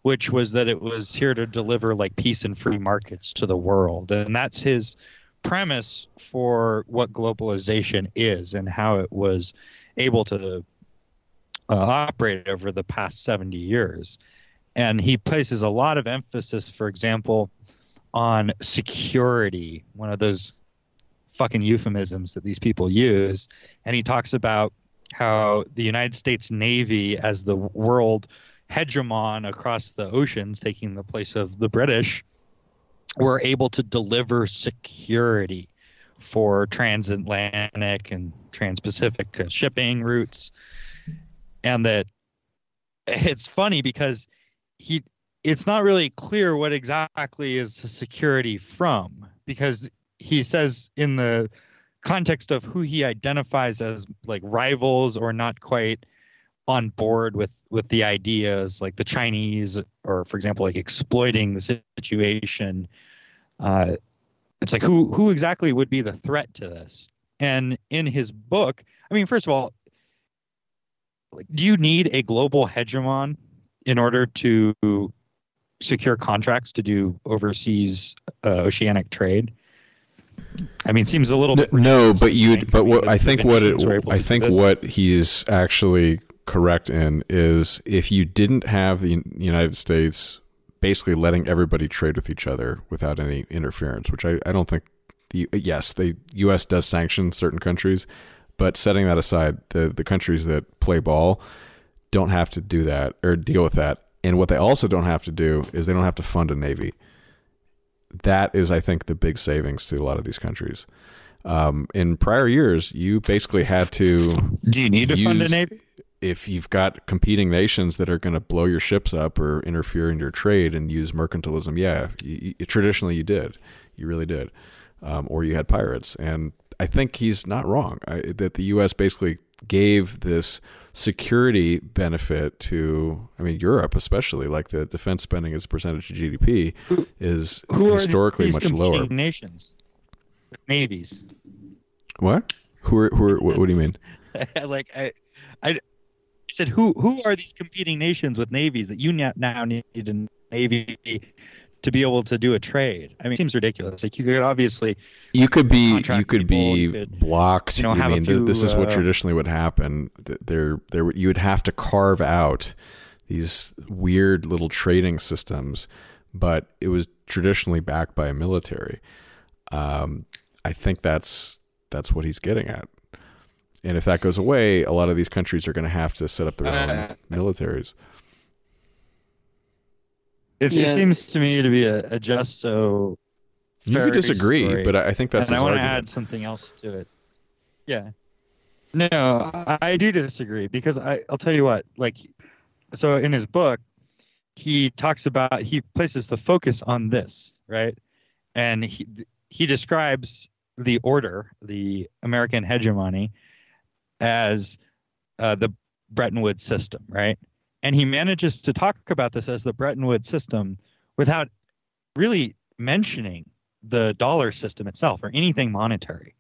which was that it was here to deliver like peace and free markets to the world, and that's his premise for what globalization is and how it was able to uh, over the past 70 years. And he places a lot of emphasis, for example, on security, one of those fucking euphemisms that these people use. And he talks about how the United States Navy, as the world hegemon across the oceans, taking the place of the British, were able to deliver security for transatlantic and trans-Pacific shipping routes, and that it's funny because he it's not really clear what exactly is the security from because he says in the context of who he identifies as like rivals or not quite on board with with the ideas like the chinese or for example like exploiting the situation uh, it's like who who exactly would be the threat to this? And in his book i mean first of all like do you need a global hegemon in order to secure contracts to do overseas uh, oceanic trade? I mean, it seems a little No, bit no, but you but what I think what it Venetians were able I think what he's actually correct in is if you didn't have the United States basically letting everybody trade with each other without any interference, which I, I don't think the yes, the US does sanction certain countries, but setting that aside, the the countries that play ball don't have to do that or deal with that. And what they also don't have to do is they don't have to fund a navy. That is, I think, the big savings to a lot of these countries. Um, in prior years, you basically had to Do you need to fund a navy? if you've got competing nations that are going to blow your ships up or interfere in your trade and use mercantilism, yeah, you, you- traditionally you did, you really did, um, or you had pirates. And I think he's not wrong I, that the U.S. basically gave this security benefit to, I mean, Europe especially, like the defense spending as a percentage of GDP is Who historically are these much competing lower. nations? with Navies. What? Who are, who are, what, what do you mean? like I, I, I said, who who are these competing nations with navies that you now need a navy to be able to do a trade? I mean, it seems ridiculous. Like you could obviously You could be you contract could be you could, blocked. you know, I have a mean, th- few, this is what uh, traditionally would happen. There, there, you would have to carve out these weird little trading systems, but it was traditionally backed by a military. Um, I think that's that's what he's getting at. And if that goes away, a lot of these countries are going to have to set up their Uh, own militaries. It's, Yeah. it seems to me to be a, a just so. You could disagree, story. but I I think that's and I want to add something else to it. Yeah. No, I, I do disagree because I, I'll tell you what. Like, so in his book, he talks about he places the focus on this, right? And he he describes the order, the American hegemony, as uh, the Bretton Woods system, right? And he manages to talk about this as the Bretton Woods system without really mentioning the dollar system itself or anything monetary.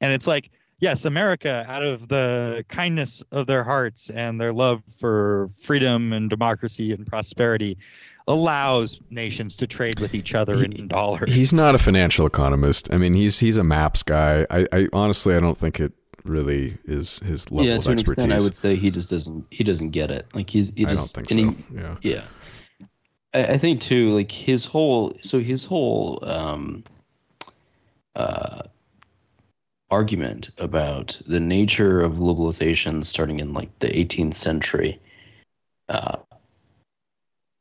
And it's like, yes, America, out of the kindness of their hearts and their love for freedom and democracy and prosperity, allows nations to trade with each other in dollars. He's not a financial economist. I mean, he's he's a maps guy. I, I honestly, I don't think it really is his level yeah, of expertise. extent, I would say he just doesn't he doesn't get it. Like he's he I just don't think so. he- yeah. yeah I, I think too like his whole so his whole um uh argument about the nature of globalization starting in like the 18th century uh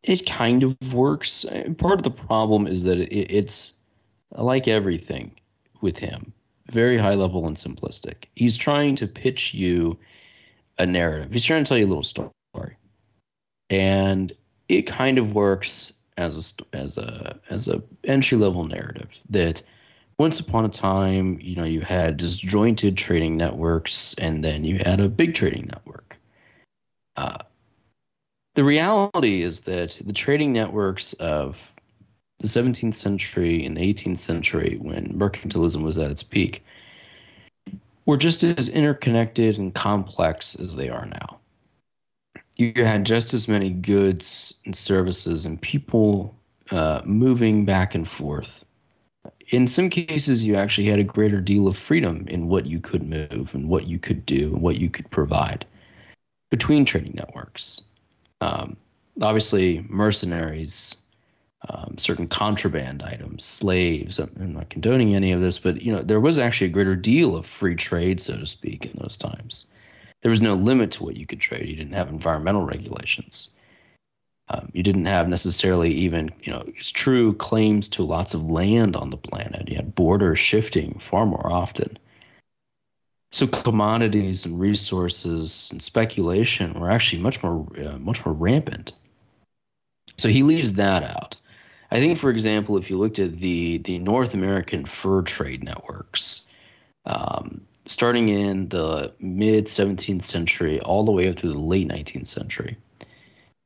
it kind of works part of the problem is that it, it's like everything with him very high level and simplistic. He's trying to pitch you a narrative. He's trying to tell you a little story, and it kind of works as a as a as a entry level narrative that once upon a time, you know, you had disjointed trading networks, and then you had a big trading network. Uh, the reality is that the trading networks of the 17th century and the 18th century, when mercantilism was at its peak, were just as interconnected and complex as they are now. You had just as many goods and services and people uh, moving back and forth. In some cases, you actually had a greater deal of freedom in what you could move and what you could do and what you could provide between trading networks. Um, obviously, mercenaries um, certain contraband items, slaves. I'm not condoning any of this, but you know there was actually a greater deal of free trade, so to speak, in those times. There was no limit to what you could trade. You didn't have environmental regulations. Um, you didn't have necessarily even you know true claims to lots of land on the planet. You had borders shifting far more often. So commodities and resources and speculation were actually much more uh, much more rampant. So he leaves that out. I think, for example, if you looked at the the North American fur trade networks, um, starting in the mid 17th century all the way up to the late 19th century,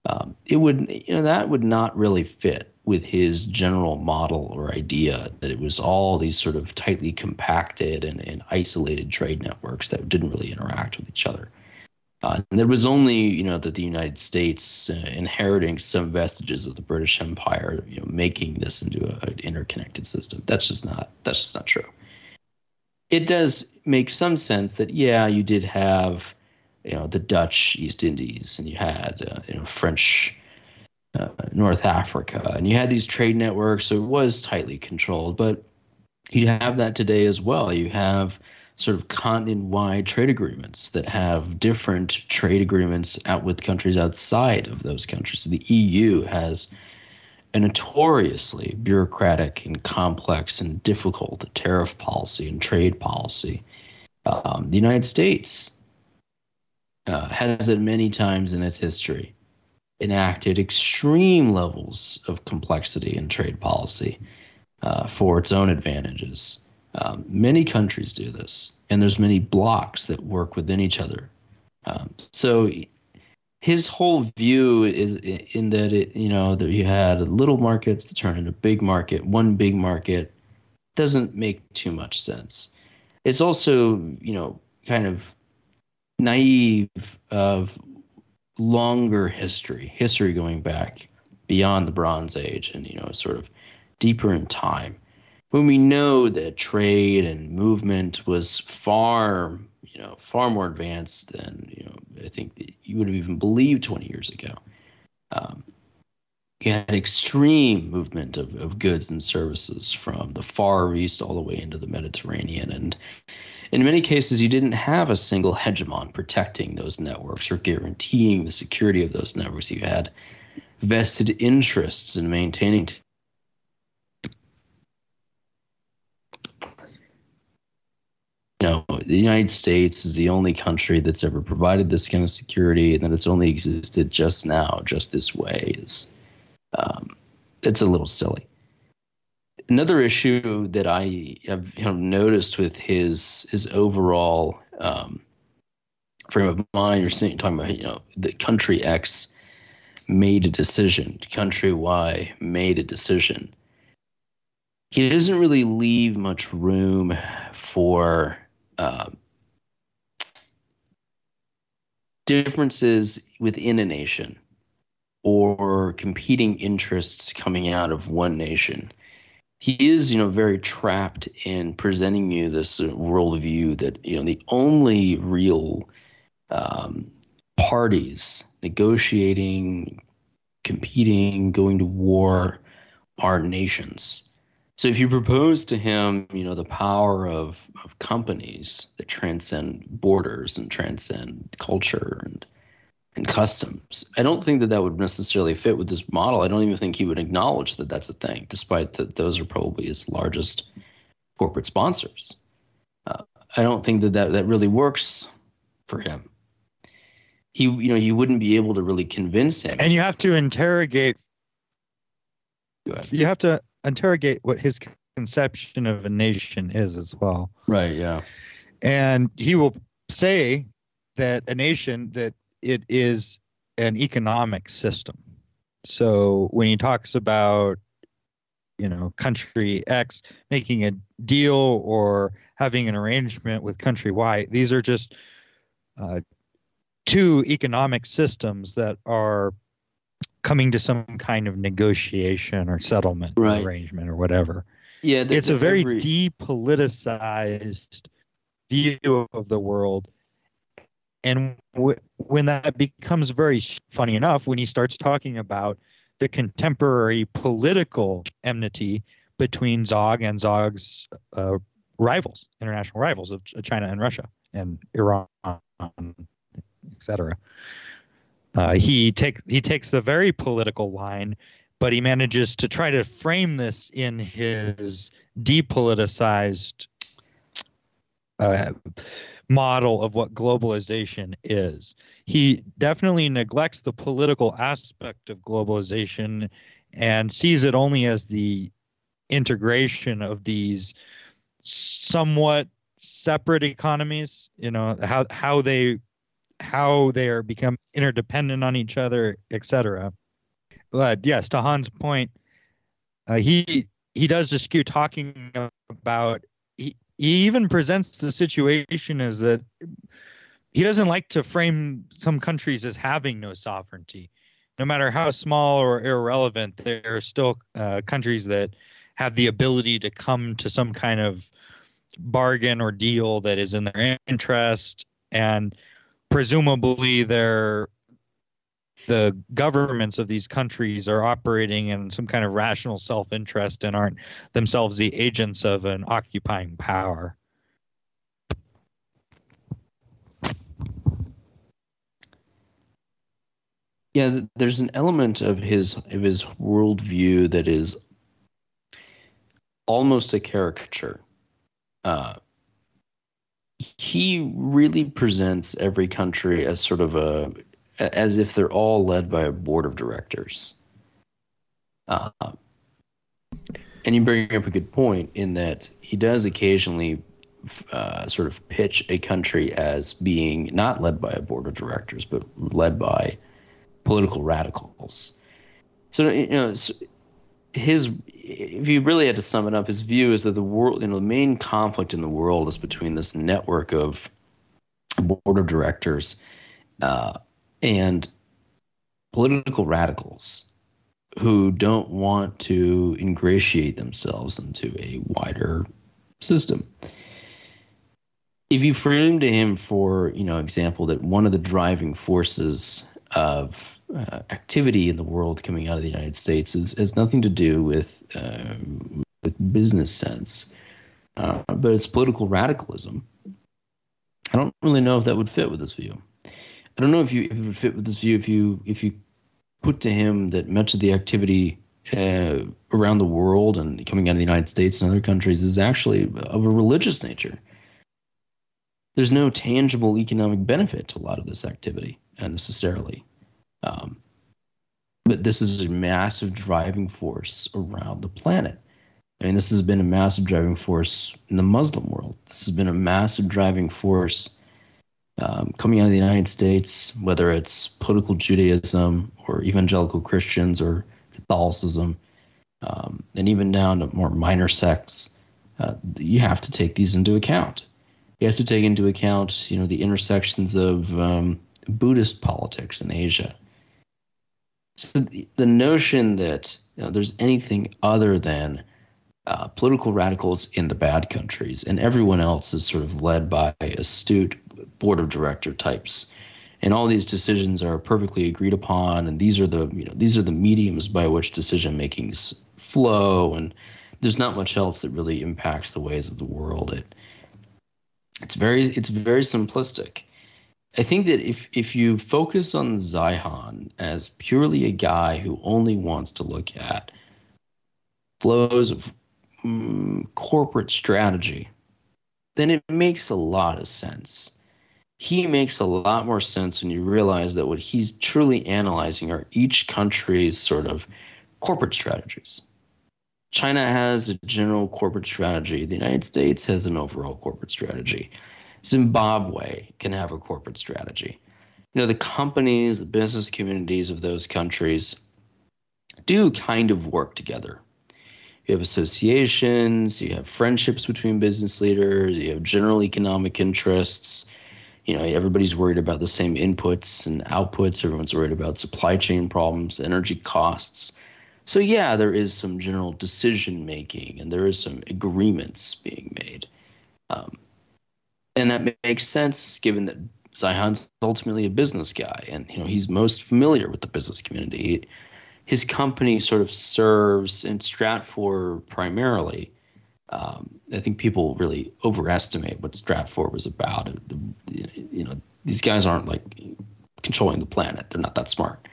um, it would you know that would not really fit with his general model or idea that it was all these sort of tightly compacted and, and isolated trade networks that didn't really interact with each other. Uh, and there was only, you know, that the United States uh, inheriting some vestiges of the British Empire, you know, making this into a, an interconnected system. That's just not. That's just not true. It does make some sense that yeah, you did have, you know, the Dutch East Indies, and you had, uh, you know, French uh, North Africa, and you had these trade networks, so it was tightly controlled. But you have that today as well. You have sort of continent-wide trade agreements that have different trade agreements out with countries outside of those countries. So the EU has a notoriously bureaucratic and complex and difficult tariff policy and trade policy. Um, the United States uh, has at many times in its history enacted extreme levels of complexity in trade policy uh, for its own advantages. Um, many countries do this, and there's many blocks that work within each other. Um, so his whole view is in that it, you know, that you had little markets that turn into big market. One big market doesn't make too much sense. It's also, you know, kind of naive of longer history, history going back beyond the Bronze Age, and you know, sort of deeper in time when we know that trade and movement was far, you know, far more advanced than you know I think that you would have even believed 20 years ago. Um, you had extreme movement of, of goods and services from the Far East all the way into the Mediterranean. And in many cases, you didn't have a single hegemon protecting those networks or guaranteeing the security of those networks. You had vested interests in maintaining know, the United States is the only country that's ever provided this kind of security, and that it's only existed just now, just this way, is um, it's a little silly. Another issue that I have you know, noticed with his his overall um, frame of mind, you're saying, talking about you know the country X made a decision, country Y made a decision. He doesn't really leave much room for um, differences within a nation or competing interests coming out of one nation. He is, you know, very trapped in presenting you this worldview that, you know, the only real um, parties negotiating, competing, going to war are nations. So if you propose to him, you know, the power of, of companies that transcend borders and transcend culture and and customs, I don't think that that would necessarily fit with this model. I don't even think he would acknowledge that that's a thing, despite that those are probably his largest corporate sponsors. Uh, I don't think that, that that really works for him. He, you know, he wouldn't be able to really convince him. And you have to interrogate. Go ahead. You have to interrogate what his conception of a nation is as well. Right. Yeah. and he will say that a nation that it is an economic system so when he talks about you know country x making a deal or having an arrangement with country y these are just uh, two economic systems that are coming to some kind of negotiation or settlement Right. arrangement or whatever Yeah. it's a very every- depoliticized view of the world and w- when that becomes very funny enough when he starts talking about the contemporary political enmity between zog and zog's uh, rivals international rivals of china and russia and iran etc uh, he take he takes the very political line but he manages to try to frame this in his depoliticized uh, model of what globalization is. He definitely neglects the political aspect of globalization and sees it only as the integration of these somewhat separate economies, you know, how how they how they are become interdependent on each other, etc. But yes, to Hans' point, uh, he he does dispute talking about he, he even presents the situation as that he doesn't like to frame some countries as having no sovereignty no matter how small or irrelevant there are still uh, countries that have the ability to come to some kind of bargain or deal that is in their interest and presumably their the governments of these countries are operating in some kind of rational self-interest and aren't themselves the agents of an occupying power. yeah there's an element of his of his worldview that is almost a caricature uh, he really presents every country as sort of a as if they're all led by a board of directors uh, and you bring up a good point in that he does occasionally uh, sort of pitch a country as being not led by a board of directors but led by political radicals. So you know, s- his if you really had to sum it up, his view is that the world, you know, the main conflict in the world is between this network of board of directors uh, and political radicals who don't want to ingratiate themselves into a wider system. If you frame to him, for you know, example, that one of the driving forces of uh, activity in the world coming out of the United States is, has nothing to do with, uh, with business sense, uh, but it's political radicalism. I don't really know if that would fit with this view. I don't know if you if it would fit with this view if you if you put to him that much of the activity uh, around the world and coming out of the United States and other countries is actually of a religious nature. There's no tangible economic benefit to a lot of this activity necessarily. Um, but this is a massive driving force around the planet. I mean, this has been a massive driving force in the Muslim world. This has been a massive driving force um, coming out of the United States, whether it's political Judaism or evangelical Christians or Catholicism, um, and even down to more minor sects. Uh, you have to take these into account. You have to take into account, you know, the intersections of um, Buddhist politics in Asia. So the, notion that you know, there's anything other than uh, political radicals in the bad countries and everyone else is sort of led by astute board of director types. And all these decisions are perfectly agreed upon and these are the you know these are the mediums by which decision makings flow and there's not much else that really impacts the ways of the world. It it's very it's very simplistic I think that if if you focus on Zeihan as purely a guy who only wants to look at flows of mm, corporate strategy then it makes a lot of sense. He makes a lot more sense when you realize that what he's truly analyzing are each country's sort of corporate strategies. China has a general corporate strategy. The United States has an overall corporate strategy. Zimbabwe can have a corporate strategy. You know, the companies, the business communities of those countries do kind of work together. You have associations, you have friendships between business leaders, you have general economic interests. You know, everybody's worried about the same inputs and outputs. Everyone's worried about supply chain problems, energy costs. So, yeah, there is some general decision making and there is some agreements being made. Um, and that makes sense given that Zeihan's ultimately a business guy and you know he's most familiar with the business community his company sort of serves in Stratfor primarily. Um, I think people really overestimate what Stratfor was about. You know, these guys aren't like controlling the planet; they're not that smart.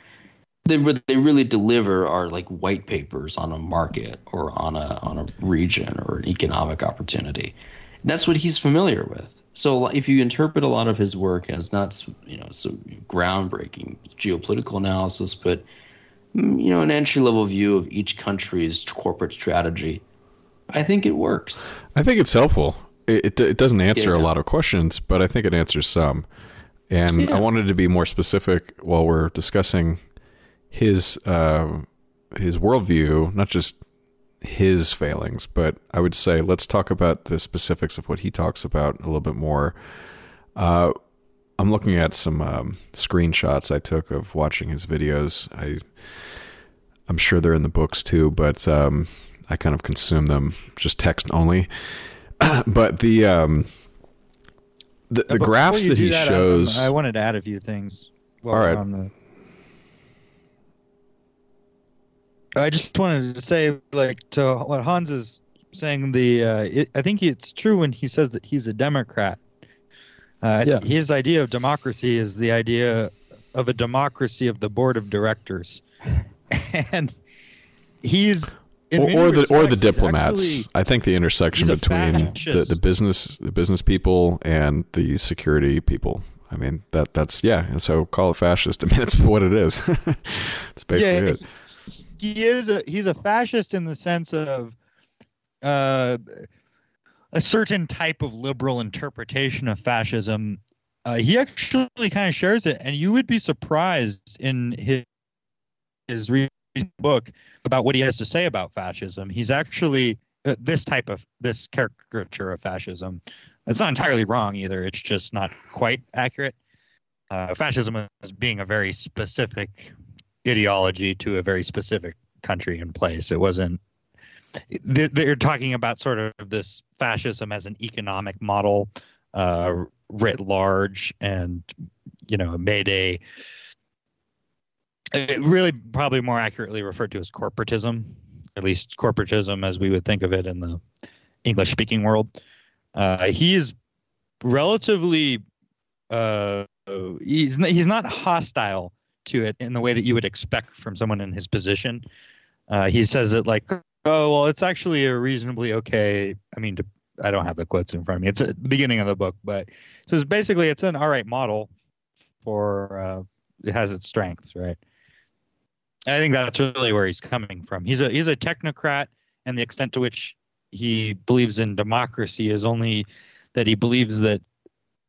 They they really deliver are like white papers on a market or on a on a region or an economic opportunity. And that's what he's familiar with. So if you interpret a lot of his work as not you know so groundbreaking geopolitical analysis, but Mm, you know, an entry level view of each country's corporate strategy. I think it works. I think it's helpful. It, it, it doesn't answer Yeah. a lot of questions, but I think it answers some. And Yeah. I wanted to be more specific while we're discussing his uh, his worldview, not just his failings, but I would say let's talk about the specifics of what he talks about a little bit more. Uh, I'm looking at some um, screenshots I took of watching his videos. I I'm sure they're in the books too, but um, I kind of consume them just text only. but the um, the, the graphs that he that, shows. I wanted to add a few things. while All we're. On the... I just wanted to say, like, to what Hans is saying. The uh, it, I think it's true when he says that he's a Democrat. Uh, Yeah. His idea of democracy is the idea of a democracy of the board of directors, and he's or, or the or the diplomats. actually- I think the intersection between the, the business the business people and the security people. I mean that that's yeah. And so call it fascist. I mean it's what it is. it's basically yeah, it. He is a he's a fascist in the sense of uh, a certain type of liberal interpretation of fascism. Uh, he actually kind of shares it, and you would be surprised in his his book about what he has to say about fascism. He's actually uh, this type of this caricature of fascism. It's not entirely wrong either. It's just not quite accurate. Uh, fascism is being a very specific ideology to a very specific country and place. It wasn't. they- They're talking about sort of this fascism as an economic model, uh, writ large, and you know, made a. Really, probably more accurately referred to as corporatism, at least corporatism as we would think of it in the English-speaking world. Uh, he's relatively. Uh, he's he's not hostile to it in the way that you would expect from someone in his position. Uh, he says it like, "Oh, well, it's actually a reasonably okay." I mean, to, I don't have the quotes in front of me. It's at the beginning of the book, but it says basically it's an all right model for uh, it has its strengths, right? And I think that's really where he's coming from. He's a he's a technocrat, and the extent to which he believes in democracy is only that he believes that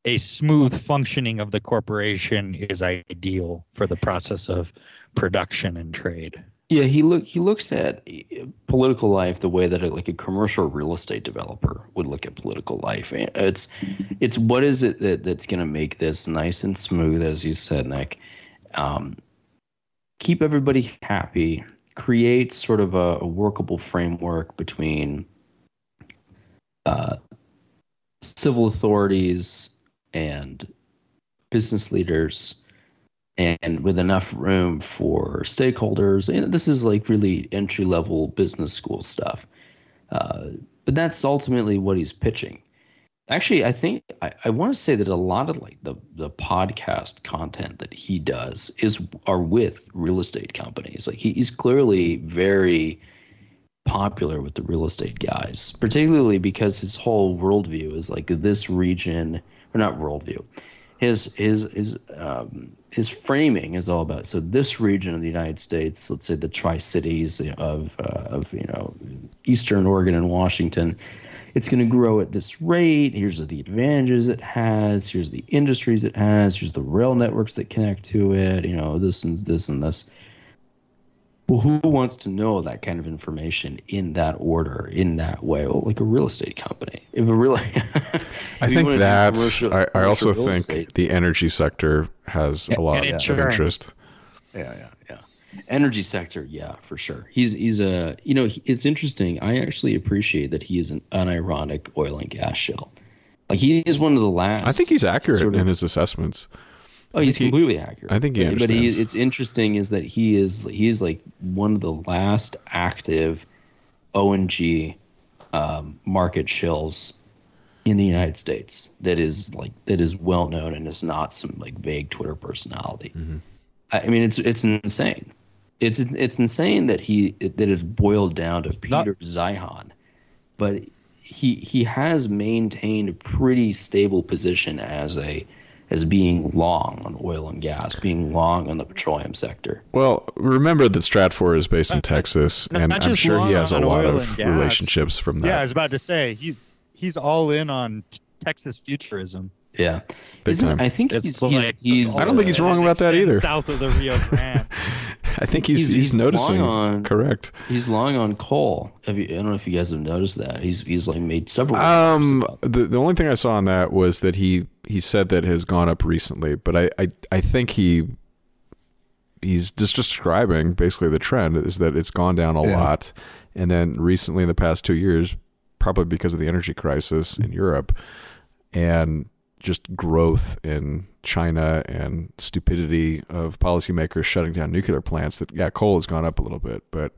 a smooth functioning of the corporation is ideal for the process of production and trade. Yeah, he look he looks at uh, political life the way that a, like a commercial real estate developer would look at political life. It's it's what is it that, that's going to make this nice and smooth, as you said, Nick. Um, keep everybody happy. Create sort of a, a workable framework between uh, civil authorities and business leaders and with enough room for stakeholders. And this is like really entry level business school stuff. Uh, but that's ultimately what he's pitching. Actually, I think I, I want to say that a lot of like the the podcast content that he does is are with real estate companies. Like he, he's clearly very popular with the real estate guys, particularly because his whole worldview is like this region, or not worldview. His his his um, his framing is all about so this region of the United States, let's say the Tri Cities of uh, of you know Eastern Oregon and Washington, it's going to grow at this rate. Here's the advantages it has. Here's the industries it has. Here's the rail networks that connect to it. You know this and this and this. Well, who wants to know that kind of information in that order, in that way? Well, like a real estate company. If a real, I think that I, I also think estate, the energy sector has a lot of interest. Yeah, yeah, yeah. Energy sector, yeah, for sure. He's he's a you know he, it's interesting. I actually appreciate that he is an unironic oil and gas shell. Like he is one of the last. I think he's accurate sort of- in his assessments. Oh, he's he- completely accurate. I think he But- But he, it's interesting is that he is he is like one of the last active ONG um, market shills in the United States that is like that is well known and is not some like vague Twitter personality. Mm-hmm. I I mean, it's it's insane. It's it's insane that he that is boiled down to Not- Peter Zeihan, but he he has maintained a pretty stable position as a as being long on oil and gas, being long on the petroleum sector. Well, remember that Stratfor is based in Texas, not and I'm sure he has a lot of relationships from that. Yeah, I was about to say he's he's all in on Texas futurism. Yeah, Big Isn't- time. I think It's he's, he's, like he's I don't think he's wrong about that either. South of the Rio Grande. I think he's He's- he's, he's noticing. on- Correct. he's long on coal. Have you, I don't know if you guys have noticed that. He's he's like made several. Um, the the only thing I saw on that was that he he said that has gone up recently, but I I, I think he he's just describing basically the trend is that it's gone down a Yeah. lot, and then recently in the past two years, probably because of the energy crisis in Europe, and just growth in China and stupidity of policymakers shutting down nuclear plants. That yeah, coal has gone up a little bit, but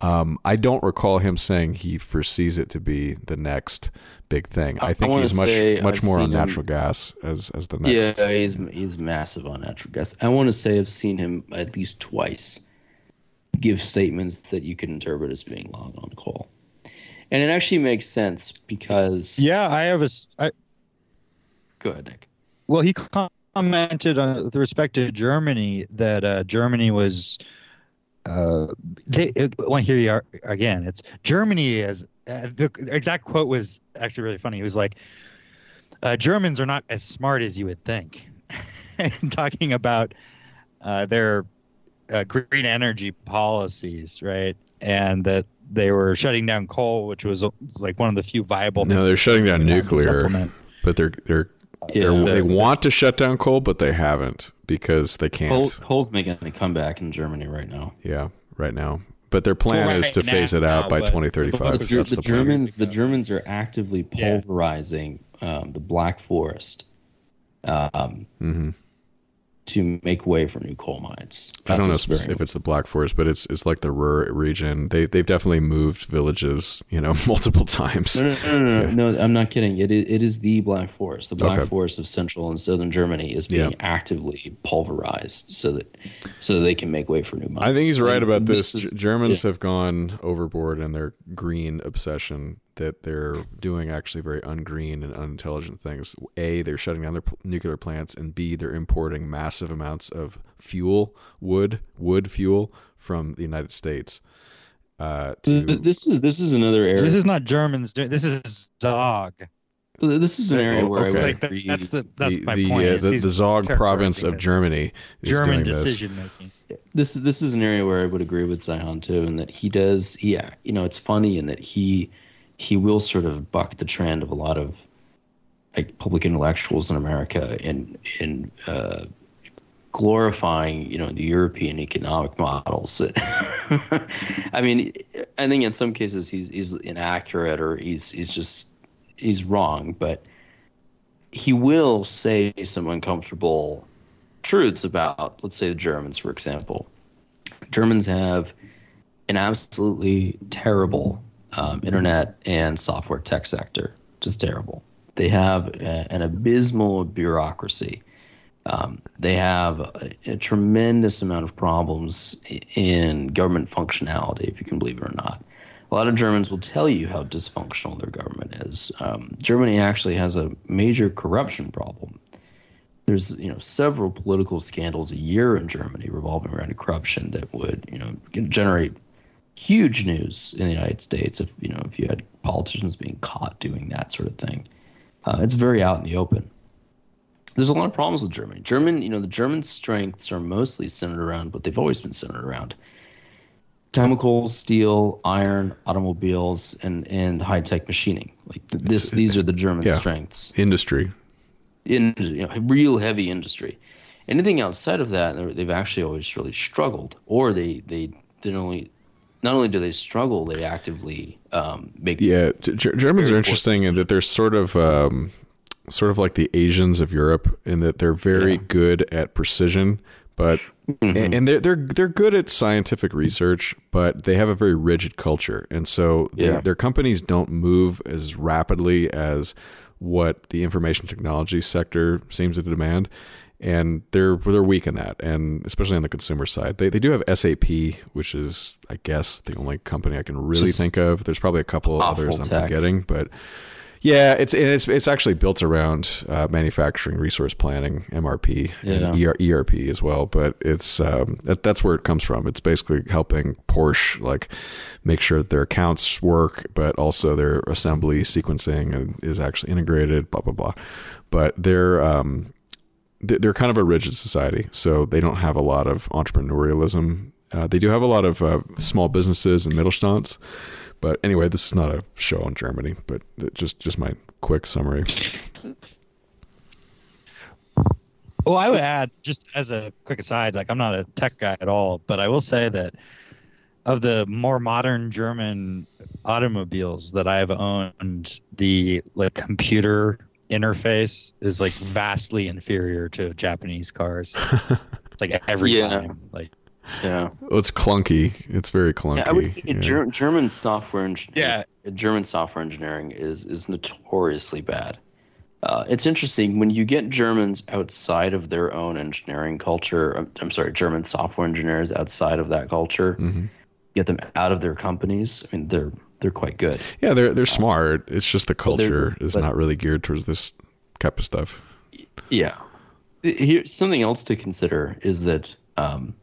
um, I don't recall him saying he foresees it to be the next big thing. I I think wanna he's much much I've more on seen him- natural gas as as the next. Yeah, he's he's massive on natural gas. I want to say I've seen him at least twice give statements that you could interpret as being long on coal, and it actually makes sense because. yeah, I have a. s- I, Go ahead, Nick. well, he commented on with respect to Germany that uh, Germany was. Uh, they it, well, here you are again. It's Germany is uh, the exact quote was actually really funny. He was like, uh, "Germans are not as smart as you would think," and talking about uh, their uh, green energy policies, right? And that they were shutting down coal, which was like one of the few viable. No, they're shutting down they had to nuclear, supplement. but they're they're, Yeah. they're they want to shut down coal, but they haven't because they can't. Coal, coal's making a comeback in Germany right now. Yeah, right now. But their plan is Right to phase it now, out by 2035. but the, That's the, the. Germans, the. Germans are actively Yeah. pulverizing um, the Black Forest um, hmm to make way for new coal mines. I don't know At this spec- very if it's the Black Forest, but it's it's like the Ruhr region. They they've definitely moved villages, you know, multiple times. No, no, no, no, I'm not kidding. It is, it is the Black Forest. The Black. Forest of central and southern Germany is being actively pulverized so that so that they can make way for new mines. I think he's right about this. Germans have gone overboard in their green obsession that they're doing actually very ungreen and unintelligent things. A, they're shutting down their p- nuclear plants, and B, they're importing massive amounts of fuel, wood, wood fuel from the United States. Uh, to This is this is another area. This is not Germans. doing- This is Zog. This is an area Oh, where I okay. would Like that, agree. that's the that's the my the, point. uh, the, the Zog province of Germany is German doing this. decision making. this this is an area where I would agree with Zeihan too, and that he does. Yeah, you know, it's funny in that he he will sort of buck the trend of a lot of like public intellectuals in America in in uh, glorifying you know the European economic models. I mean, I think in some cases he's he's inaccurate or he's he's just he's wrong, but he will say some uncomfortable truths about, let's say, the Germans, for example. Germans have an absolutely terrible um, internet and software tech sector, just terrible. They have a, an abysmal bureaucracy. Um, they have a, a tremendous amount of problems in government functionality, if you can believe it or not. A lot of Germans will tell you how dysfunctional their government is. Um, Germany actually has a major corruption problem. There's you know several political scandals a year in Germany revolving around corruption that would you know generate huge news in the United States if you know if you had politicians being caught doing that sort of thing. Uh, it's very out in the open. There's a lot of problems with Germany. German, you know, the German strengths are mostly centered around what they've always been centered around: chemicals, steel, iron, automobiles, and and high tech machining. Like th- this, these are the German Yeah. strengths Industry. in you know, real heavy industry. Anything outside of that, they've actually always really struggled, or they they didn't only not only do they struggle, they actively um, make Yeah, G- Germans are interesting in that they're sort of um, sort of like the Asians of Europe in that they're very Yeah. good at precision, but and, and they're they're they're good at scientific research, but they have a very rigid culture, and so their- Yeah. their companies don't move as rapidly as what the information technology sector seems to demand. And they're they're weak in that, and especially on the consumer side, they they do have SAP, which is I guess the only company I can really Just think of. There's probably a couple others I'm forgetting, but yeah, it's it's it's actually built around uh, manufacturing resource planning (MRP) and Yeah. ER, ERP as well. But it's um, that, that's where it comes from. It's basically helping Porsche like make sure that their accounts work, but also their assembly sequencing is actually integrated. Blah blah blah. But they're um, they're kind of a rigid society, so they don't have a lot of entrepreneurialism. Uh, they do have a lot of uh, small businesses and Mittelstands. But anyway, this is not a show on Germany, but just just my quick summary. Well, I would add, just as a quick aside, like I'm not a tech guy at all, but I will say that of the more modern German automobiles that I've owned, the like computer interface is like vastly inferior to Japanese cars. Like every Yeah. time, like yeah. Well, it's clunky. It's very clunky. Yeah, I would say yeah. Ger- German software engineering. Yeah. German software engineering is is notoriously bad. Uh, it's interesting when you get Germans outside of their own engineering culture. I'm, I'm sorry, German software engineers outside of that culture. Mhm. Get them out of their companies. I mean, they're they're quite good. Yeah, they're they're smart. It's just the culture is but- not really geared towards this type of stuff. Yeah. Here's something else to consider is that um,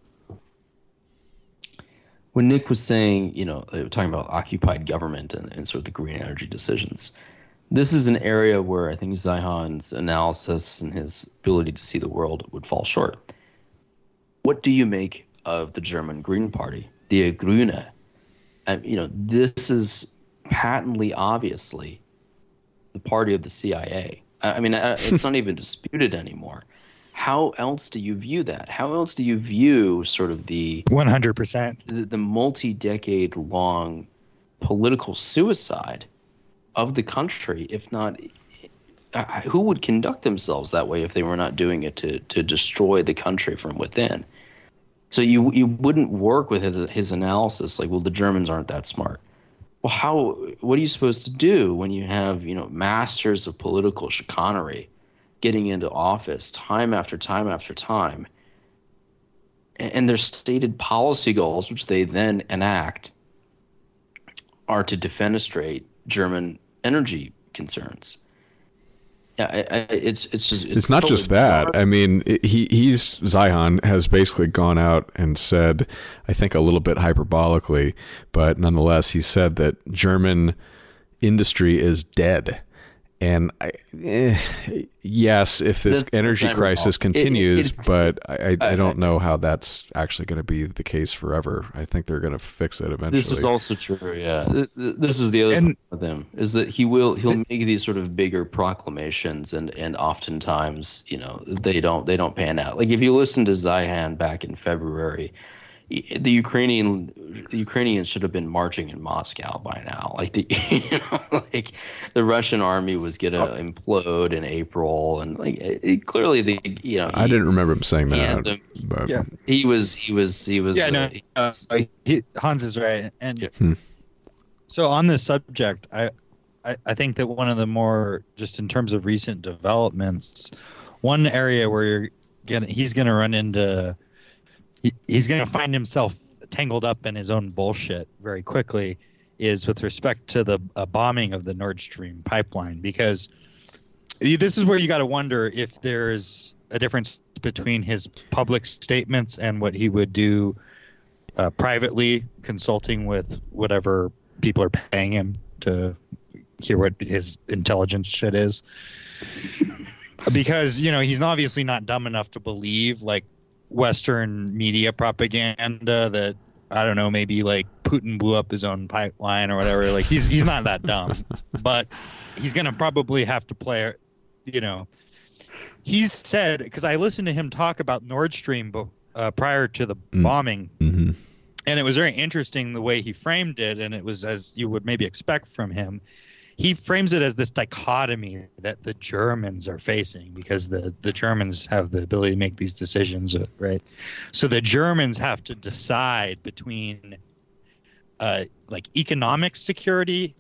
when Nick was saying, you know, they were talking about occupied government and, and sort of the green energy decisions, this is an area where I think Zeihan's analysis and his ability to see the world would fall short. What do you make of the German Green Party, the Grüne? You know, this is patently, obviously, the party of the CIA. I I mean, it's not even disputed anymore. How else do you view that? How else do you view sort of the 100%. the, the multi-decade long political suicide of the country if not uh, who would conduct themselves that way if they were not doing it to to destroy the country from within so you you wouldn't work with his his analysis like well the Germans aren't that smart well how what are you supposed to do when you have you know masters of political chicanery getting into office time after time after time and and their stated policy goals, which they then enact, are to defenestrate German energy concerns. I, I, it's it's just It's, not totally just that. bizarre. I mean, it, he he's Zeihan has basically gone out and said, I think a little bit hyperbolically, but nonetheless, he said that German industry is dead. And I, eh, yes, if this That's- energy crisis wrong. It- it- continues, but I, I, I I- don't know how that's actually going to be the case forever. I think they're going to fix it eventually. This is also true. Yeah, Th- th- this is the other And- thing with him is that he will he'll make these sort of bigger proclamations, and and oftentimes you know they don't they don't pan out. Like if you listen to Zeihan back in February, y- the Ukrainian the Ukrainians should have been marching in Moscow by now. Like the you know, like the Russian army was gonna Oh. implode in April, and like it, it- clearly the you know I didn't remember him saying he that. a- but Yeah. he was he was he was Yeah, uh, no, he- uh, he, Hans is right. And Yeah. Hmm. so on this subject, I, I I think that one of the more just in terms of recent developments, one area where you're gonna he's gonna run into he, he's gonna find himself tangled up in his own bullshit very quickly is with respect to the uh, bombing of the Nord Stream pipeline, because this is where you got to wonder if there's a difference between his public statements and what he would do uh, privately, consulting with whatever people are paying him to hear what his intelligence shit is. Because you know he's obviously not dumb enough to believe like Western media propaganda that I don't know maybe like Putin blew up his own pipeline or whatever. Like he's he's not that dumb, but he's gonna probably have to play. You know, he's said because I listened to him talk about Nord Stream uh, prior to the Mm. bombing hmm and it was very interesting the way he framed it and it was as you would maybe expect from him he frames it as this dichotomy that the germans are facing because the, the germans have the ability to make these decisions right? So the germans have to decide between uh, like economic security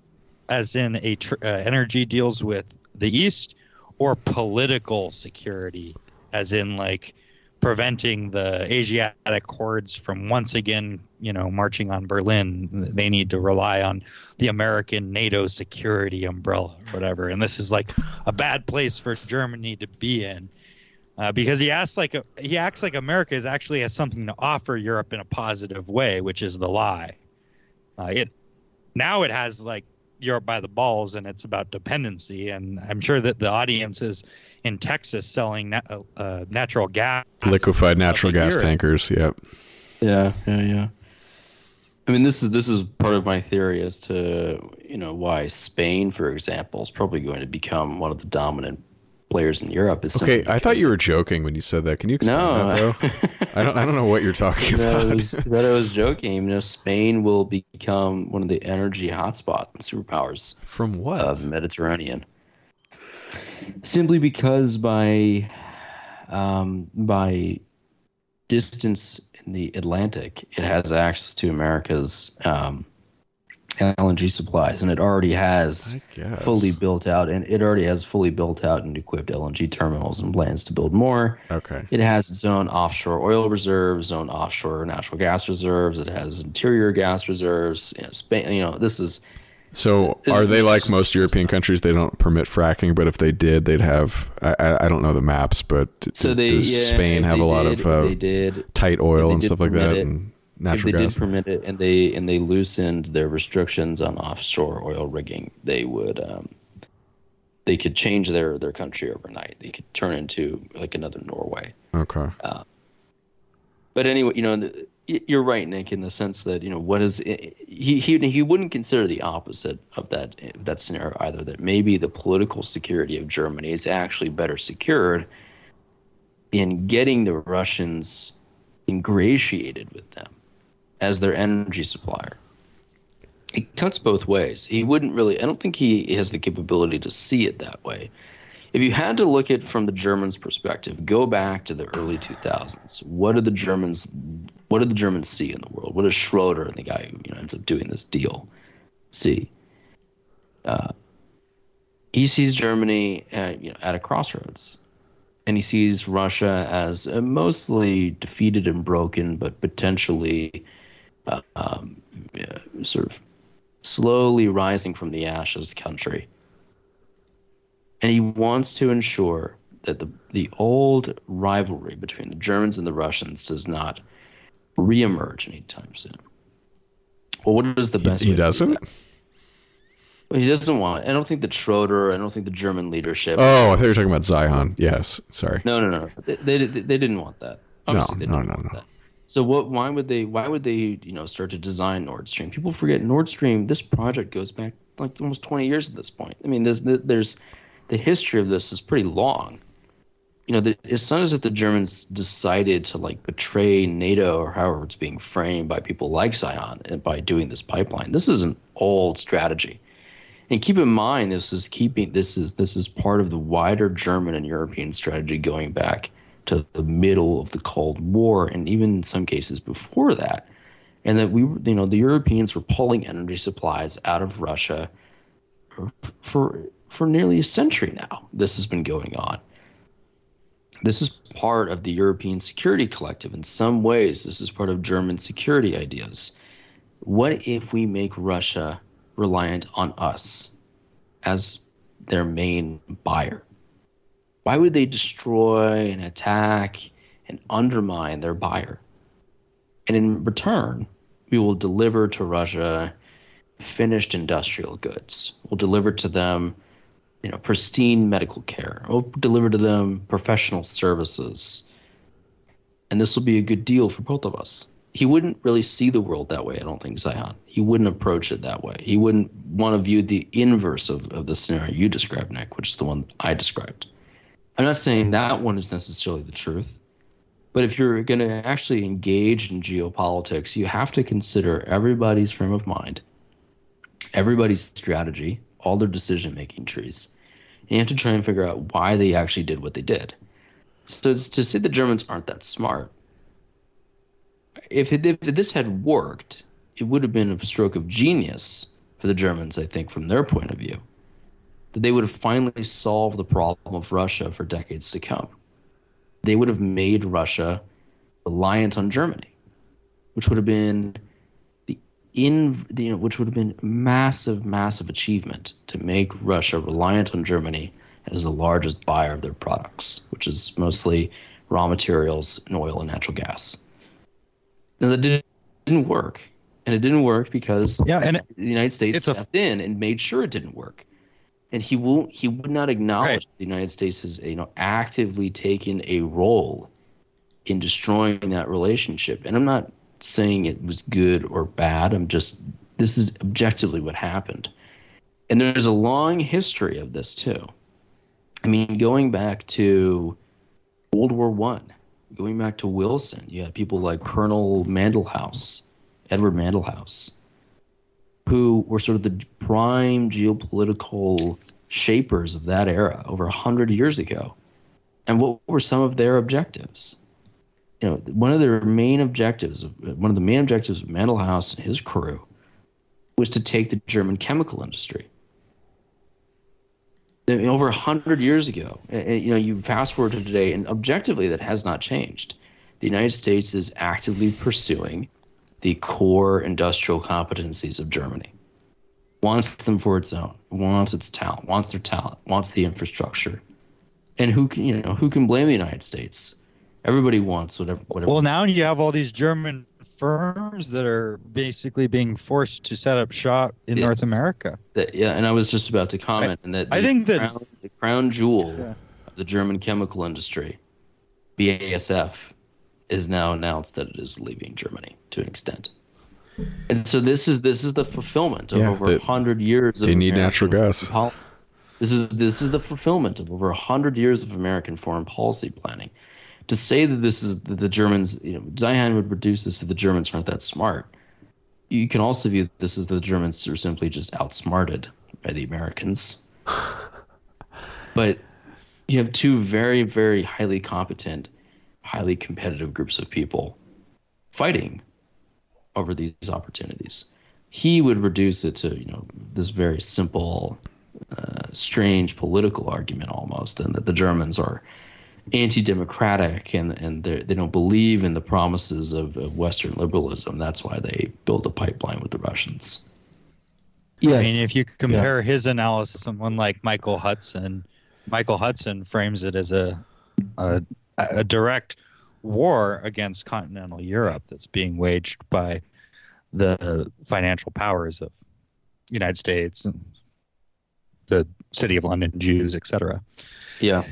as in a tr- uh, energy deals with the east or political security as in like preventing the Asiatic hordes from once again, you know, marching on Berlin. They need to rely on the American NATO security umbrella whatever. And this is like a bad place for Germany to be in. Uh, because he acts like a, he acts like America is actually has something to offer Europe in a positive way, which is the lie. Uh, it now it has like Europe by the balls, and it's about dependency. And I'm sure that the audiences in Texas selling na- uh, natural gas, Liquefied natural gas Europe. tankers. Yep. Yeah, yeah, yeah. I mean, this is this is part of my theory as to you know why Spain, for example, is probably going to become one of the dominant players in Europe. Is Okay, I thought you were joking when you said that. Can you explain No, that though? I don't. I don't know what you're talking that I about. was, that I was joking. You know, Spain will become one of the energy hotspots and superpowers From what? of the Mediterranean. Simply because by um, by distance in the Atlantic, it has access to America's um, LNG supplies, and it already has fully built out, and it already has fully built out and equipped LNG terminals and plans to build more. Okay. It has its own offshore oil reserves, its own offshore natural gas reserves. It has interior gas reserves. You know, Spain, you know, this is So are they like most European countries? They don't permit fracking, but if they did, they'd have. I, I, don't know the maps, but so they does yeah, Spain have a lot of uh, they did tight oil and stuff like that, it- and if they gas? did permit it and they and they loosened their restrictions on offshore oil rigging, they would um, they could change their their country overnight. They could turn into like another Norway. okay. But anyway, you know, the, you're right, Nick, in the sense that you know what is he he he wouldn't consider the opposite of that that scenario either. That maybe the political security of Germany is actually better secured in getting the Russians ingratiated with them as their energy supplier. It cuts both ways. He wouldn't really. I don't think he has the capability to see it that way if you had to look at it from the Germans' perspective, go back to the early 2000s. What did the Germans, what did the Germans see in the world? What does Schroeder, the guy who you know, ends up doing this deal, see? Uh, he sees Germany at, you know, at a crossroads, and he sees Russia as mostly defeated and broken, but potentially uh, um, yeah, sort of slowly rising from the ashes country and he wants to ensure that the the old rivalry between the Germans and the Russians does not reemerge anytime soon. Well, what is the best? He do doesn't. that? Well, he doesn't want. I don't think that Schroeder. I don't think the German leadership. Oh, I thought you were talking about Zeihan. Yes. Sorry. No, no, no. They, they, they didn't want that. Obviously, they no, no, want no. that. So what? Why would they? Why would they? You know, start to design Nord Stream? People forget Nord Stream. This project goes back like almost 20 years at this point. I mean, there's there's the history of this is pretty long. You know, the, it's not as if the Germans decided to like betray NATO or however it's being framed by people like Zeihan and by doing this pipeline. This is an old strategy. And keep in mind, this is keeping this is this is part of the wider German and European strategy going back to the middle of the Cold War, and even in some cases before that. And that we, you know, the Europeans were pulling energy supplies out of Russia for for, for nearly a century now. This has been going on. This is part of the European security collective. In some ways, this is part of German security ideas. What if we make Russia reliant on us as their main buyer? Why would they destroy and attack and undermine their buyer? And in return, we will deliver to Russia finished industrial goods. We'll deliver to them, you know, pristine medical care. We'll deliver to them professional services. And this will be a good deal for both of us. He wouldn't really see the world that way, I don't think, Zeihan. He wouldn't approach it that way. He wouldn't want to view the inverse of, of the scenario you described, Nick, which is the one I described. I'm not saying that one is necessarily the truth. But if you're going to actually engage in geopolitics, you have to consider everybody's frame of mind, everybody's strategy, all their decision making trees. And you have to try and figure out why they actually did what they did. So to say the Germans aren't that smart. If, it, if this had worked, it would have been a stroke of genius for the Germans, I think, from their point of view. That they would have finally solved the problem of Russia for decades to come they would have made Russia reliant on Germany, which would have been the in you know which would have been massive, massive achievement to make Russia reliant on Germany as the largest buyer of their products, which is mostly raw materials and oil and natural gas. Now that didn't, didn't work, and it didn't work because Yeah, and the United States it's a- stepped in and made sure it didn't work. And he won't. He would not acknowledge Right. the United States has, you know, actively taken a role in destroying that relationship. And I'm not saying it was good or bad. I'm just this is objectively what happened. And there's a long history of this too. I mean, going back to World War One, going back to Wilson, you had people like Colonel Mandell House, Edward Mandell House, who were sort of the prime geopolitical shapers of that era over a hundred years ago. And what were some of their objectives? You know, one of their main objectives, one of the main objectives of Mandell House and his crew, was to take the German chemical industry. I mean, over a hundred years ago, and, you know, you fast forward to today, and objectively, that has not changed. The United States is actively pursuing the core industrial competencies of Germany. Wants them for its own, wants its talent, wants their talent, wants the infrastructure. And who can you know who can blame the United States? Everybody wants whatever whatever well, now you have all these German firms that are basically being forced to set up shop in North America. that, yeah, and I was just about to comment and that I think that- the crown jewel Yeah. of the German chemical industry, BASF, is now announced that it is leaving Germany to an extent. And so this is this is the fulfillment of Yeah, over a hundred years of they need American natural gas. foreign pol- This is this is the fulfillment of over a hundred years of American foreign policy planning. To say that this is that the Germans, you know, Zeihan would reduce this to the Germans aren't that smart. You can also view this as the Germans are simply just outsmarted by the Americans. but you have two very, very highly competent, highly competitive groups of people fighting over these opportunities. He would reduce it to, you know, this very simple, uh, strange political argument almost, and that the Germans are anti-democratic and and they they don't believe in the promises of, of Western liberalism. That's why they built a pipeline with the Russians. Yes. I mean, if you compare his analysis to someone like Michael Hudson, Michael Hudson frames it as a a, a direct war against continental Europe that's being waged by the financial powers of United States and the city of London Jews, etc. yeah.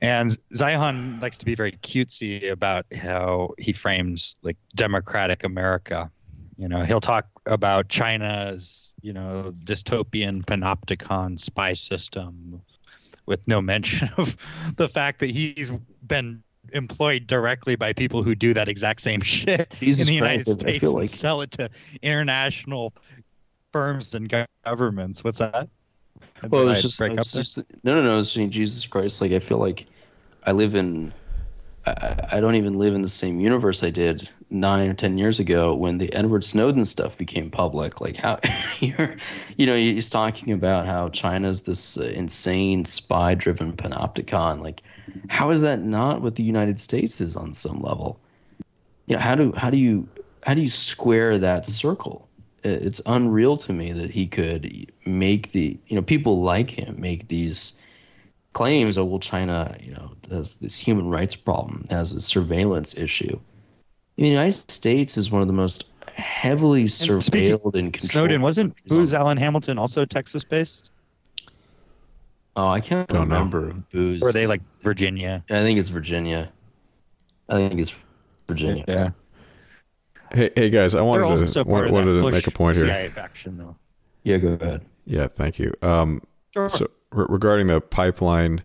And Zeihan likes to be very cutesy about how he frames like democratic America. You know, he'll talk about China's, you know, dystopian panopticon spy system with no mention of the fact that he's been employed directly by people who do that exact same shit Jesus in the United Christ, States and like- sell it to international firms and governments. What's that? Well, it's just, break up just no, no, no. It's saying Jesus Christ. Like I feel like I live in. I, I don't even live in the same universe I did nine or ten years ago when the Edward Snowden stuff became public. Like how you're, you know, he's talking about how China's this uh, insane spy-driven panopticon. Like, how is that not what the United States is on some level? You know, how do how do you how do you square that circle? it's unreal to me that he could make the you know people like him make these claims. Oh well, China you know has this human rights problem, has a surveillance issue. The United States is one of the most heavily surveilled and controlled. Snowden wasn't Booz Allen Hamilton also Texas based? Oh, I can't Don't know. remember who's. Or are they like Virginia? I think it's Virginia. I think it's Virginia. Yeah. Hey, hey guys, I They're wanted to part of wanted to make a point here. Faction though. Yeah, go ahead. Yeah, thank you. Um, Sure. So re- regarding the pipeline,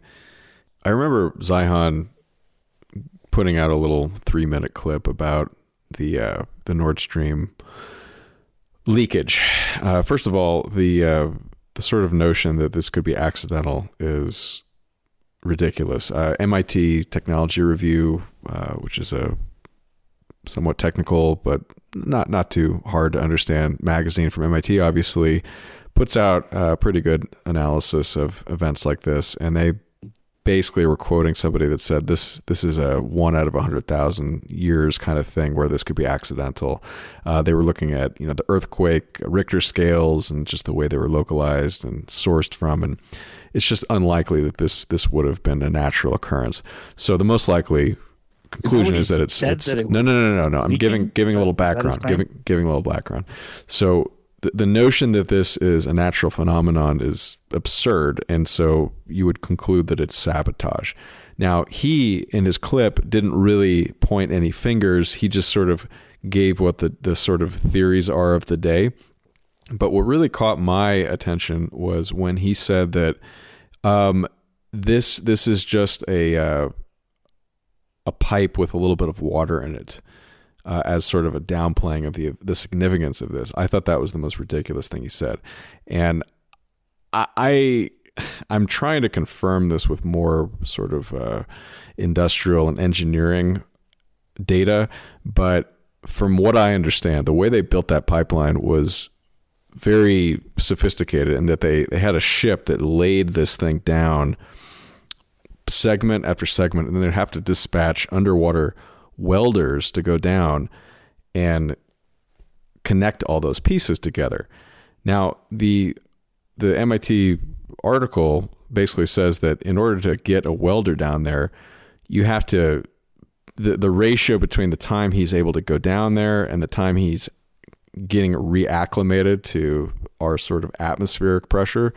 I remember Zeihan putting out a little three minute clip about the uh, the Nord Stream leakage. Uh, first of all, the uh, the sort of notion that this could be accidental is ridiculous. Uh, MIT Technology Review, uh, which is a somewhat technical but not not too hard to understand magazine from MIT, obviously puts out a pretty good analysis of events like this, and they basically were quoting somebody that said this this is a one out of a hundred thousand years kind of thing where this could be accidental. Uh, they were looking at you know the earthquake Richter scales and just the way they were localized and sourced from, and it's just unlikely that this this would have been a natural occurrence. So the most likely conclusion he is that it's, it's that it no no no no no. I'm leaking? giving giving Is a little is that background, giving giving a little background. So the, the notion that this is a natural phenomenon is absurd, and so you would conclude that it's sabotage. Now he in his clip didn't really point any fingers. He just sort of gave what the the sort of theories are of the day. But what really caught my attention was when he said that um, this this is just a uh, a pipe with a little bit of water in it uh, as sort of a downplaying of the the significance of this. I thought that was the most ridiculous thing he said, and I. I I'm trying to confirm this with more sort of uh, industrial and engineering data, but from what I understand, the way they built that pipeline was very sophisticated in that they, they had a ship that laid this thing down segment after segment, and then they'd have to dispatch underwater welders to go down and connect all those pieces together. Now, the the MIT article basically says that in order to get a welder down there, you have to the the ratio between the time he's able to go down there and the time he's getting reacclimated to our sort of atmospheric pressure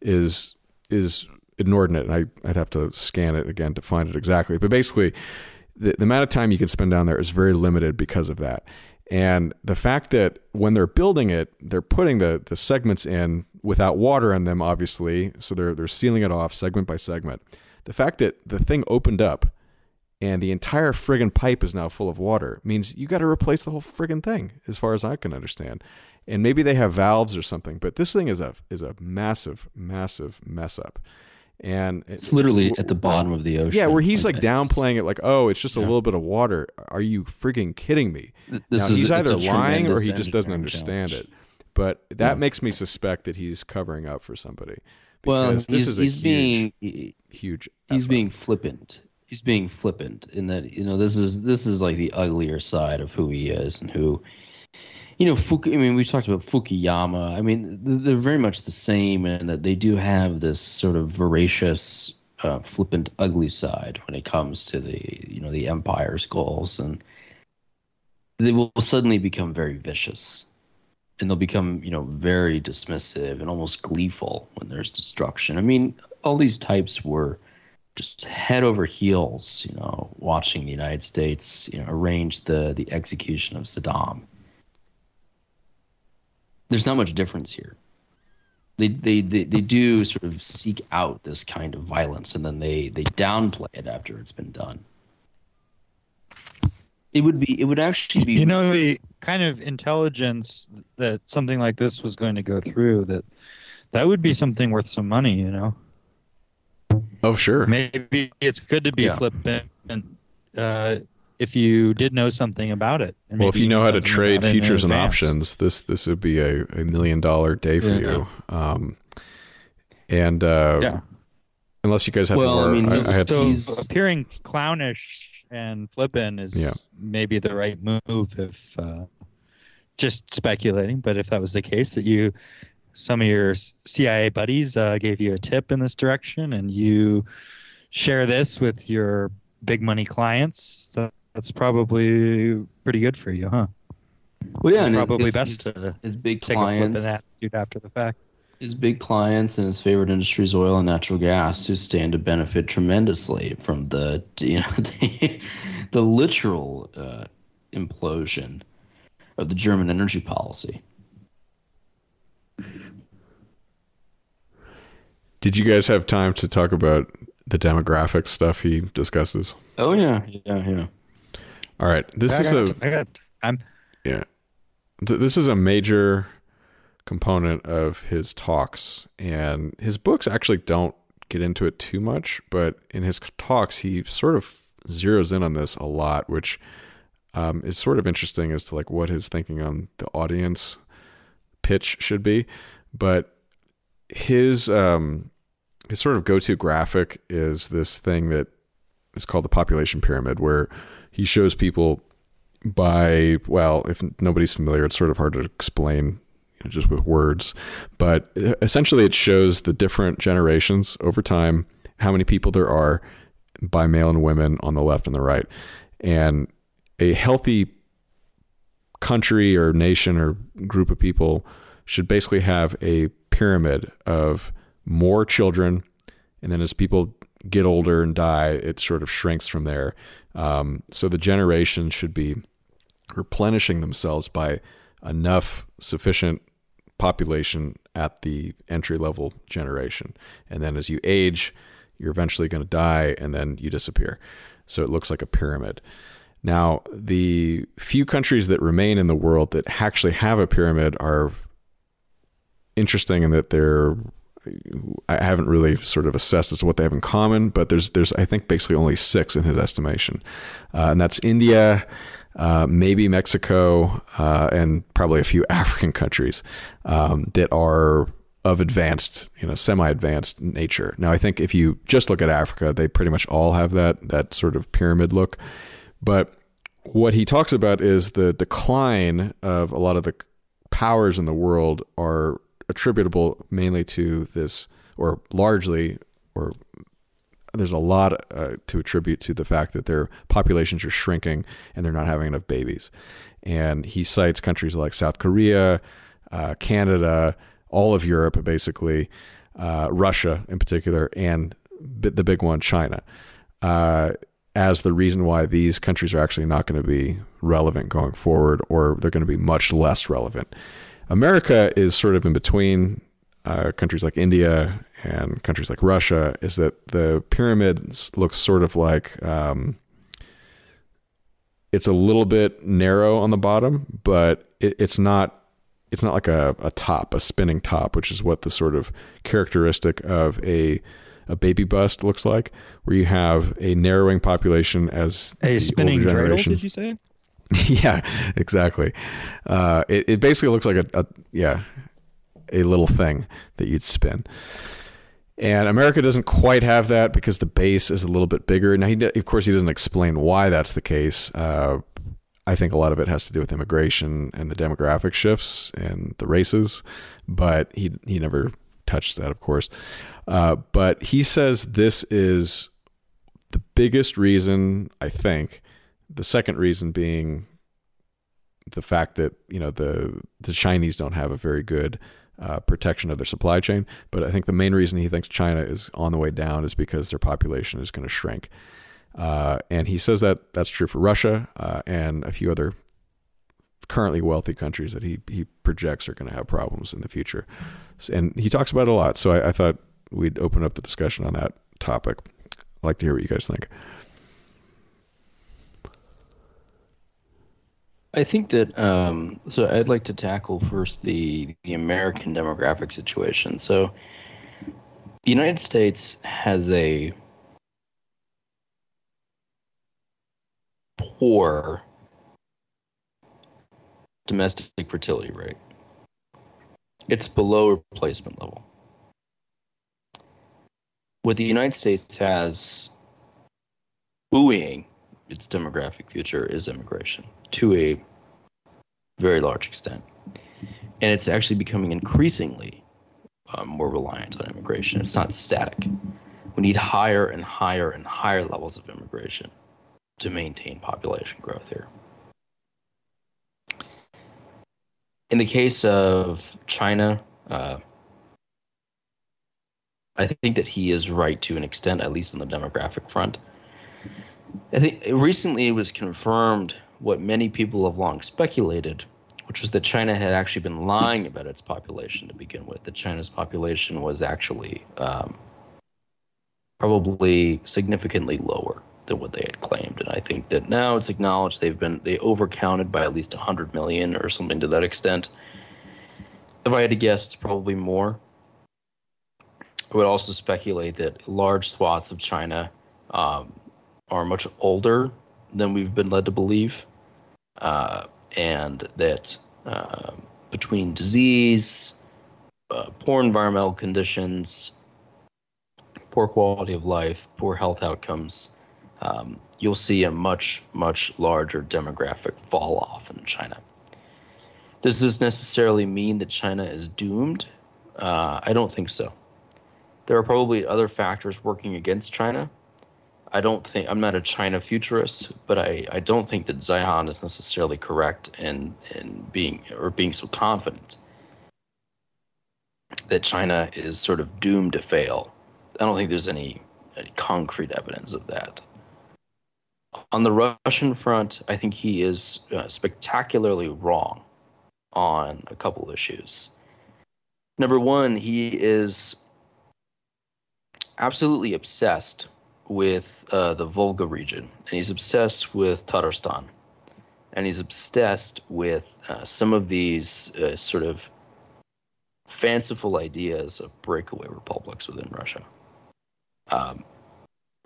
is is inordinate. And I, I'd have to scan it again to find it exactly. But basically, the, the amount of time you can spend down there is very limited because of that. And the fact that when they're building it, they're putting the, the segments in without water in them, obviously. So they're, they're sealing it off segment by segment. The fact that the thing opened up and the entire friggin' pipe is now full of water means you got to replace the whole friggin' thing, as far as I can understand. And maybe they have valves or something, but this thing is a is a massive, massive mess up. And it- It's literally at the bottom of the ocean. yeah, where he's like that. downplaying it, like, oh, it's just a Yeah. little bit of water. Are you frigging kidding me? This now, is he's either lying or he just doesn't understand challenge. it. But that Yeah. makes me suspect that he's covering up for somebody. Well, this he's, is a he's huge, being huge. he's being flippant. He's being flippant in that you know this is this is like the uglier side of who he is and who, you know, Fuku, I mean, we talked about Fukuyama. I mean, they're very much the same in that they do have this sort of voracious, uh, flippant, ugly side when it comes to the you know the empire's goals, and they will suddenly become very vicious. And they'll become, you know, very dismissive and almost gleeful when there's destruction. I mean, all these types were just head over heels, you know, watching the United States, you know, arrange the the execution of Saddam. There's not much difference here. They, they, they, they do sort of seek out this kind of violence and then they, they downplay it after it's been done. It would be it would actually be You know the kind of intelligence that something like this was going to go through that that would be something worth some money, you know. Oh, sure. Maybe it's good to be Yeah. flippant uh, if you did know something about it. and Well, if you know how to trade about it in futures and options, this this would be a, a million dollar day for Yeah. you. Um, and uh, Yeah. unless you guys have Well, I mean, I, just- I had So He's- appearing clownish and flippant is Yeah. maybe the right move if uh, just speculating, but if that was the case, that you, some of your CIA buddies uh, gave you a tip in this direction, and you share this with your big money clients, that, that's probably pretty good for you, huh? Well, yeah, it's probably his, best his, to his big take a flip in that attitude after the fact. his big clients, and his favorite industries, oil and natural gas, who stand to benefit tremendously from the you know the, the literal uh, implosion of the German energy policy. Did you guys have time to talk about the demographic stuff he discusses? Oh yeah, yeah, yeah. All right, this I is got, a I got I'm yeah, Th- this is a major component of his talks, and his books actually don't get into it too much, but in his talks he sort of zeroes in on this a lot, which um, is sort of interesting as to like what his thinking on the audience pitch should be. But his um, his sort of go-to graphic is this thing that is called the population pyramid, where he shows people by well, if nobody's familiar, it's sort of hard to explain just with words, but essentially it shows the different generations over time, how many people there are by male and women on the left and the right, and a healthy country or nation or group of people should basically have a pyramid of more children, and then as people get older and die, it sort of shrinks from there. Um, so the generations should be replenishing themselves by enough sufficient population at the entry level generation. And then as you age, you're eventually going to die and then you disappear. So it looks like a pyramid. Now, the few countries that remain in the world that actually have a pyramid are interesting in that they're I haven't really sort of assessed as to what they have in common, but there's there's I think basically only six in his estimation, uh, and that's India, uh, maybe Mexico, uh, and probably a few African countries um, that are of advanced, you know, semi-advanced nature. Now, I think if you just look at Africa, they pretty much all have that that sort of pyramid look, but what he talks about is the decline of a lot of the powers in the world are attributable mainly to this, or largely, or there's a lot uh, to attribute to the fact that their populations are shrinking and they're not having enough babies. And he cites countries like South Korea, uh, Canada, all of Europe, basically, uh, Russia in particular, and the big one, China, uh, as the reason why these countries are actually not going to be relevant going forward, or they're going to be much less relevant. America is sort of in between uh, countries like India and countries like Russia. Is that the pyramid looks sort of like um, it's a little bit narrow on the bottom, but it, it's not. It's not like a, a top, a spinning top, which is what the sort of characteristic of a a baby bust looks like, where you have a narrowing population as a spinning dreidel. Did you say? yeah, exactly. Uh, it, it basically looks like a, a yeah a little thing that you'd spin. And America doesn't quite have that because the base is a little bit bigger. Now, he, of course, he doesn't explain why that's the case. Uh, I think a lot of it has to do with immigration and the demographic shifts and the races, but he he never touches that, of course. Uh, but he says this is the biggest reason, I think. The second reason being the fact that you know the the Chinese don't have a very good uh, protection of their supply chain. But I think the main reason he thinks China is on the way down is because their population is going to shrink. Uh, and he says that that's true for Russia uh, and a few other currently wealthy countries that he he projects are going to have problems in the future. And he talks about it a lot. So I, I thought we'd open up the discussion on that topic. I'd like to hear what you guys think. I think that um, so. I'd like to tackle first the the American demographic situation. So, the United States has a poor domestic fertility rate. It's below replacement level. What the United States has buoying its demographic future is immigration to a very large extent. And it's actually becoming increasingly uh, more reliant on immigration. It's not static. We need higher and higher and higher levels of immigration to maintain population growth here. In the case of China, uh, I think that he is right to an extent, at least on the demographic front. I think recently it was confirmed what many people have long speculated, which was that China had actually been lying about its population to begin with. That China's population was actually um, probably significantly lower than what they had claimed, and I think that now it's acknowledged they've been they overcounted by at least 100 million or something to that extent. If I had to guess, it's probably more. I would also speculate that large swaths of China um, are much older than we've been led to believe, uh, and that uh, between disease, uh, poor environmental conditions, poor quality of life, poor health outcomes, um, you'll see a much, much larger demographic fall off in China. Does this necessarily mean that China is doomed? Uh, I don't think so. There are probably other factors working against China. I don't think I'm not a China futurist, but I, I don't think that Zeihan is necessarily correct in in being or being so confident that China is sort of doomed to fail. I don't think there's any, any concrete evidence of that. On the Russian front, I think he is uh, spectacularly wrong on a couple issues. Number one, he is absolutely obsessed with uh, the Volga region, and he's obsessed with Tatarstan, and he's obsessed with uh, some of these uh, sort of fanciful ideas of breakaway republics within Russia. Um,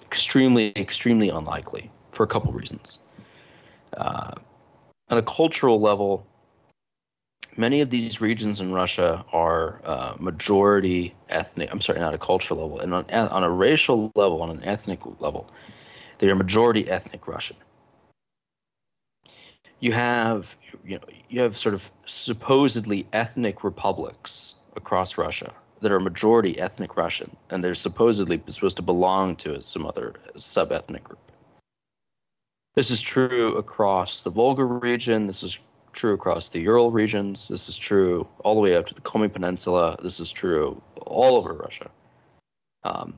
extremely, extremely unlikely for a couple reasons. Uh, on a cultural level, many of these regions in Russia are uh, majority ethnic. I'm sorry, not a cultural level, and on, on a racial level, on an ethnic level, they are majority ethnic Russian. You have, you know, you have sort of supposedly ethnic republics across Russia that are majority ethnic Russian, and they're supposedly supposed to belong to some other sub-ethnic group. This is true across the Volga region. This is true across the Ural regions. This is true all the way up to the Komi Peninsula. This is true all over Russia. Um,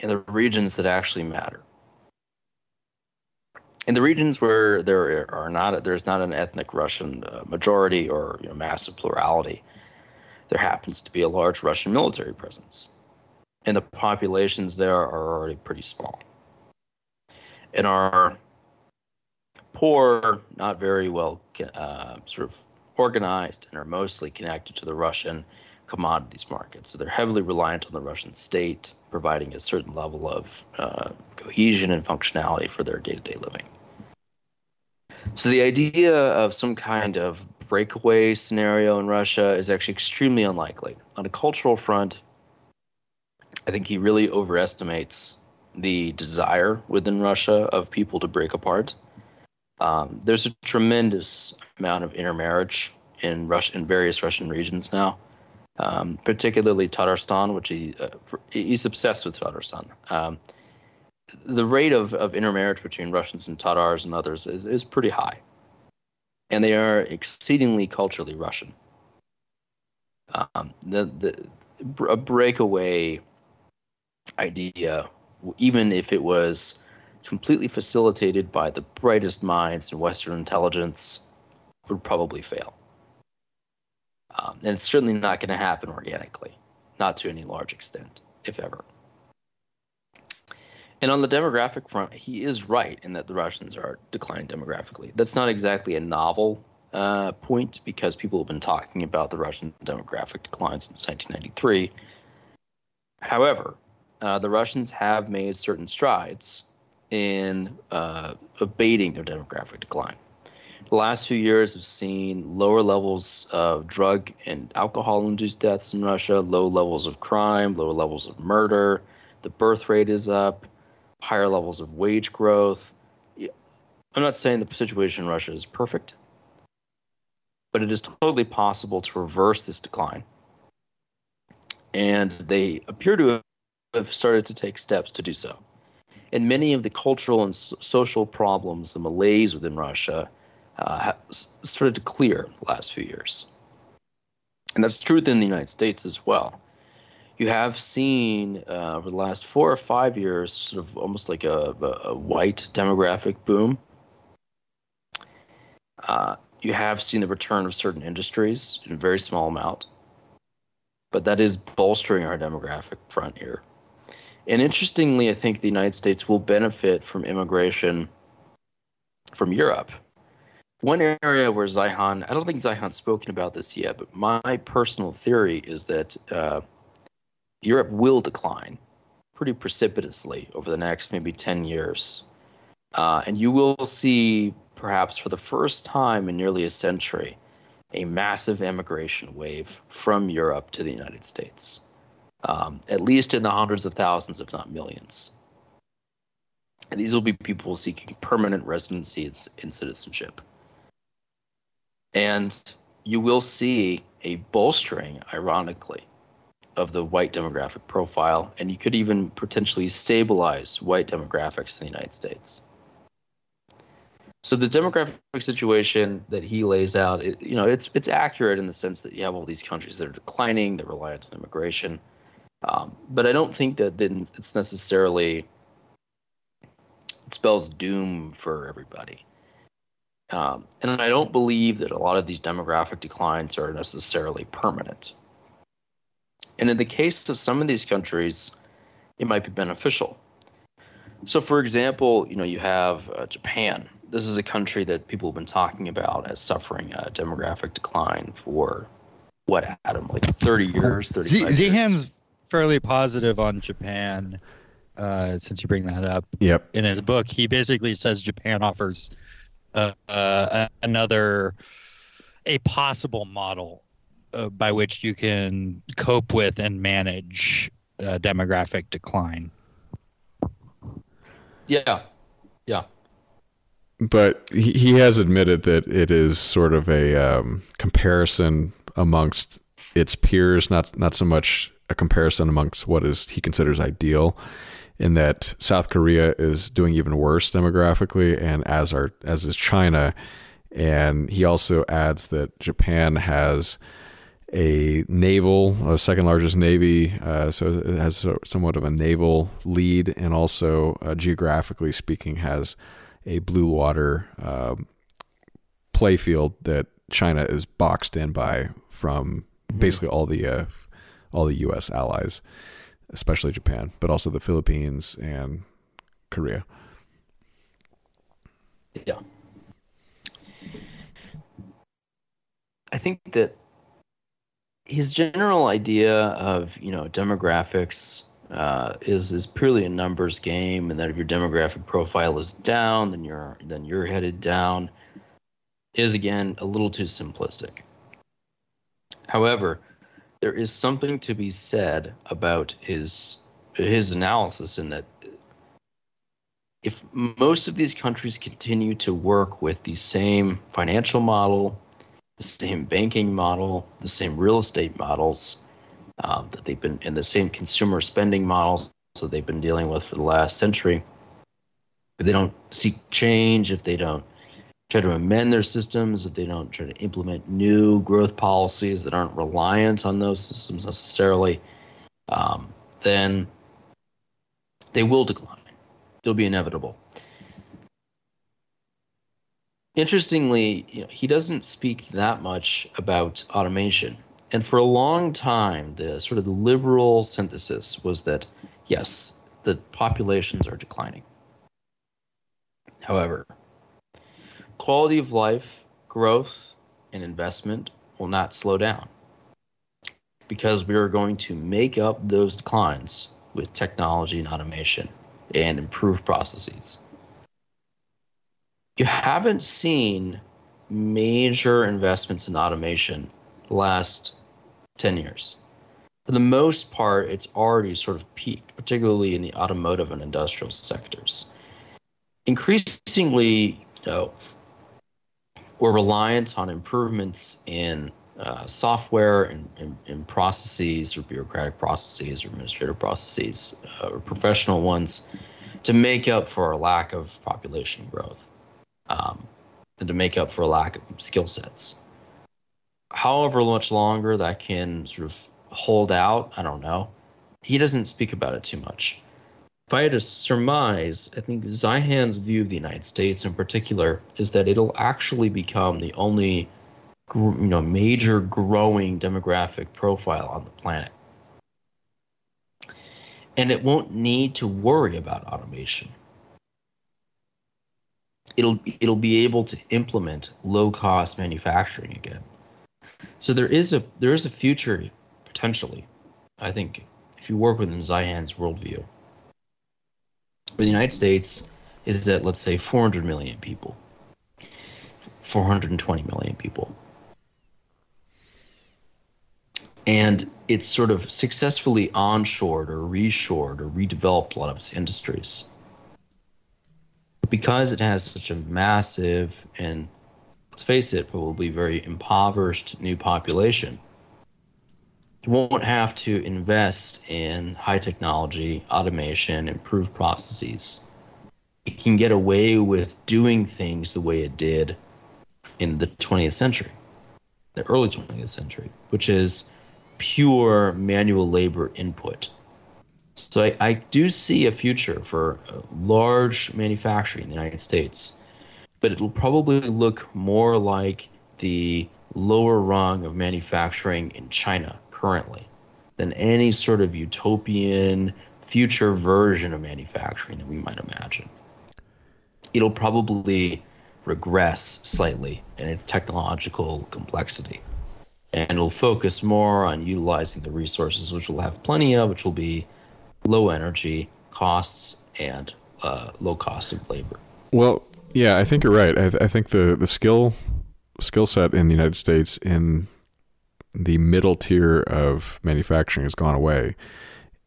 in the regions that actually matter. In the regions where there are not there's not an ethnic Russian uh, majority or you know, massive plurality, there happens to be a large Russian military presence, and the populations there are already pretty small. In our poor, not very well uh, sort of organized, and are mostly connected to the Russian commodities market. So they're heavily reliant on the Russian state providing a certain level of uh, cohesion and functionality for their day to day living. So the idea of some kind of breakaway scenario in Russia is actually extremely unlikely. On a cultural front, I think he really overestimates the desire within Russia of people to break apart. Um, there's a tremendous amount of intermarriage in Russia in various Russian regions now, um, particularly Tatarstan, which he uh, he's obsessed with Tatarstan. Um, the rate of, of intermarriage between Russians and Tatars and others is, is pretty high, and they are exceedingly culturally Russian. Um, the the a breakaway idea, even if it was completely facilitated by the brightest minds in Western intelligence, would probably fail. Um, and it's certainly not going to happen organically, not to any large extent, if ever. And on the demographic front, he is right in that the Russians are declining demographically. That's not exactly a novel uh, point because people have been talking about the Russian demographic decline since 1993. However, uh, the Russians have made certain strides in uh, abating their demographic decline. The last few years have seen lower levels of drug and alcohol induced deaths in Russia, low levels of crime, lower levels of murder. The birth rate is up, higher levels of wage growth. I'm not saying the situation in Russia is perfect, but it is totally possible to reverse this decline. And they appear to have started to take steps to do so. And many of the cultural and social problems, the malaise within Russia, uh, started to clear the last few years. And that's true within the United States as well. You have seen uh, over the last four or five years, sort of almost like a, a, a white demographic boom. Uh, you have seen the return of certain industries in a very small amount, but that is bolstering our demographic front here. And interestingly, I think the United States will benefit from immigration from Europe. One area where Zeihan, I don't think Zeihan's spoken about this yet, but my personal theory is that uh, Europe will decline pretty precipitously over the next maybe 10 years. Uh, and you will see, perhaps for the first time in nearly a century, a massive immigration wave from Europe to the United States, um, at least in the hundreds of thousands, if not millions. And these will be people seeking permanent residency and citizenship. And you will see a bolstering, ironically, of the white demographic profile, and you could even potentially stabilize white demographics in the United States. So the demographic situation that he lays out, it, you know, it's it's accurate in the sense that you have all these countries that are declining, they're reliant on immigration, um, but I don't think that then it's necessarily it spells doom for everybody. Um, and I don't believe that a lot of these demographic declines are necessarily permanent. And in the case of some of these countries, it might be beneficial. So, for example, you know, you have uh, Japan. This is a country that people have been talking about as suffering a demographic decline for what, Adam, like 30 years, 35 Z- years. Fairly positive on Japan. Uh, since you bring that up, Yep. in his book, he basically says Japan offers uh, uh, another a possible model uh, by which you can cope with and manage uh, demographic decline. Yeah. Yeah. but he, he has admitted that it is sort of a um, comparison amongst its peers, not not so much a comparison amongst what is he considers ideal. In that South Korea is doing even worse demographically, and as are as is China, and he also adds that Japan has a naval, a second largest navy, uh, so it has so- somewhat of a naval lead, and also uh, geographically speaking, has a blue water um, play field that China is boxed in by from basically all the uh, all the U.S. allies, especially Japan, but also the Philippines and Korea. Yeah. I think that his general idea of you know demographics uh, is is purely a numbers game, and that if your demographic profile is down, then you're then you're headed down, is again a little too simplistic. However, there is something to be said about his his analysis in that if most of these countries continue to work with the same financial model, the same banking model, the same real estate models um, that they've been, and the same consumer spending models that they've been dealing with for the last century, if they don't seek change, if they don't try to amend their systems, if they don't try to implement new growth policies that aren't reliant on those systems necessarily, um, then they will decline. It'll be inevitable. Interestingly, you know, he doesn't speak that much about automation. And for a long time, the sort of liberal synthesis was that yes, the populations are declining. However, quality of life, growth, and investment will not slow down because we are going to make up those declines with technology and automation and improve processes. You haven't seen major investments in automation the last 10 years. For the most part, it's already sort of peaked, particularly in the automotive and industrial sectors. Increasingly, you know, we're reliant on improvements in uh, software and processes or bureaucratic processes or administrative processes uh, or professional ones to make up for our lack of population growth um, and to make up for a lack of skill sets. However much longer that can sort of hold out, I don't know. He doesn't speak about it too much. If I had to surmise, I think Zeihan's view of the United States in particular is that it'll actually become the only you know major growing demographic profile on the planet. And it won't need to worry about automation. It'll it'll be able to implement low cost manufacturing again. So there is a there is a future potentially i think if you work within Zeihan's worldview where the united states is at let's say 400 million people 420 million people and it's sort of successfully onshored or reshored or redeveloped a lot of its industries. Because it has such a massive and let's face it, probably very impoverished new population, won't have to invest in high technology, automation, improved processes. It can get away with doing things the way it did in the 20th century, the early 20th century, which is pure manual labor input. So I, I do see a future for large manufacturing in the United States, but it'll probably look more like the lower rung of manufacturing in China currently than any sort of utopian future version of manufacturing that we might imagine. It'll probably regress slightly in its technological complexity and it'll focus more on utilizing the resources which we'll have plenty of, which will be low energy costs and uh, low cost of labor. Well, yeah, I think you're right. I, th- I think the the skill skill set in the United States in the middle tier of manufacturing has gone away,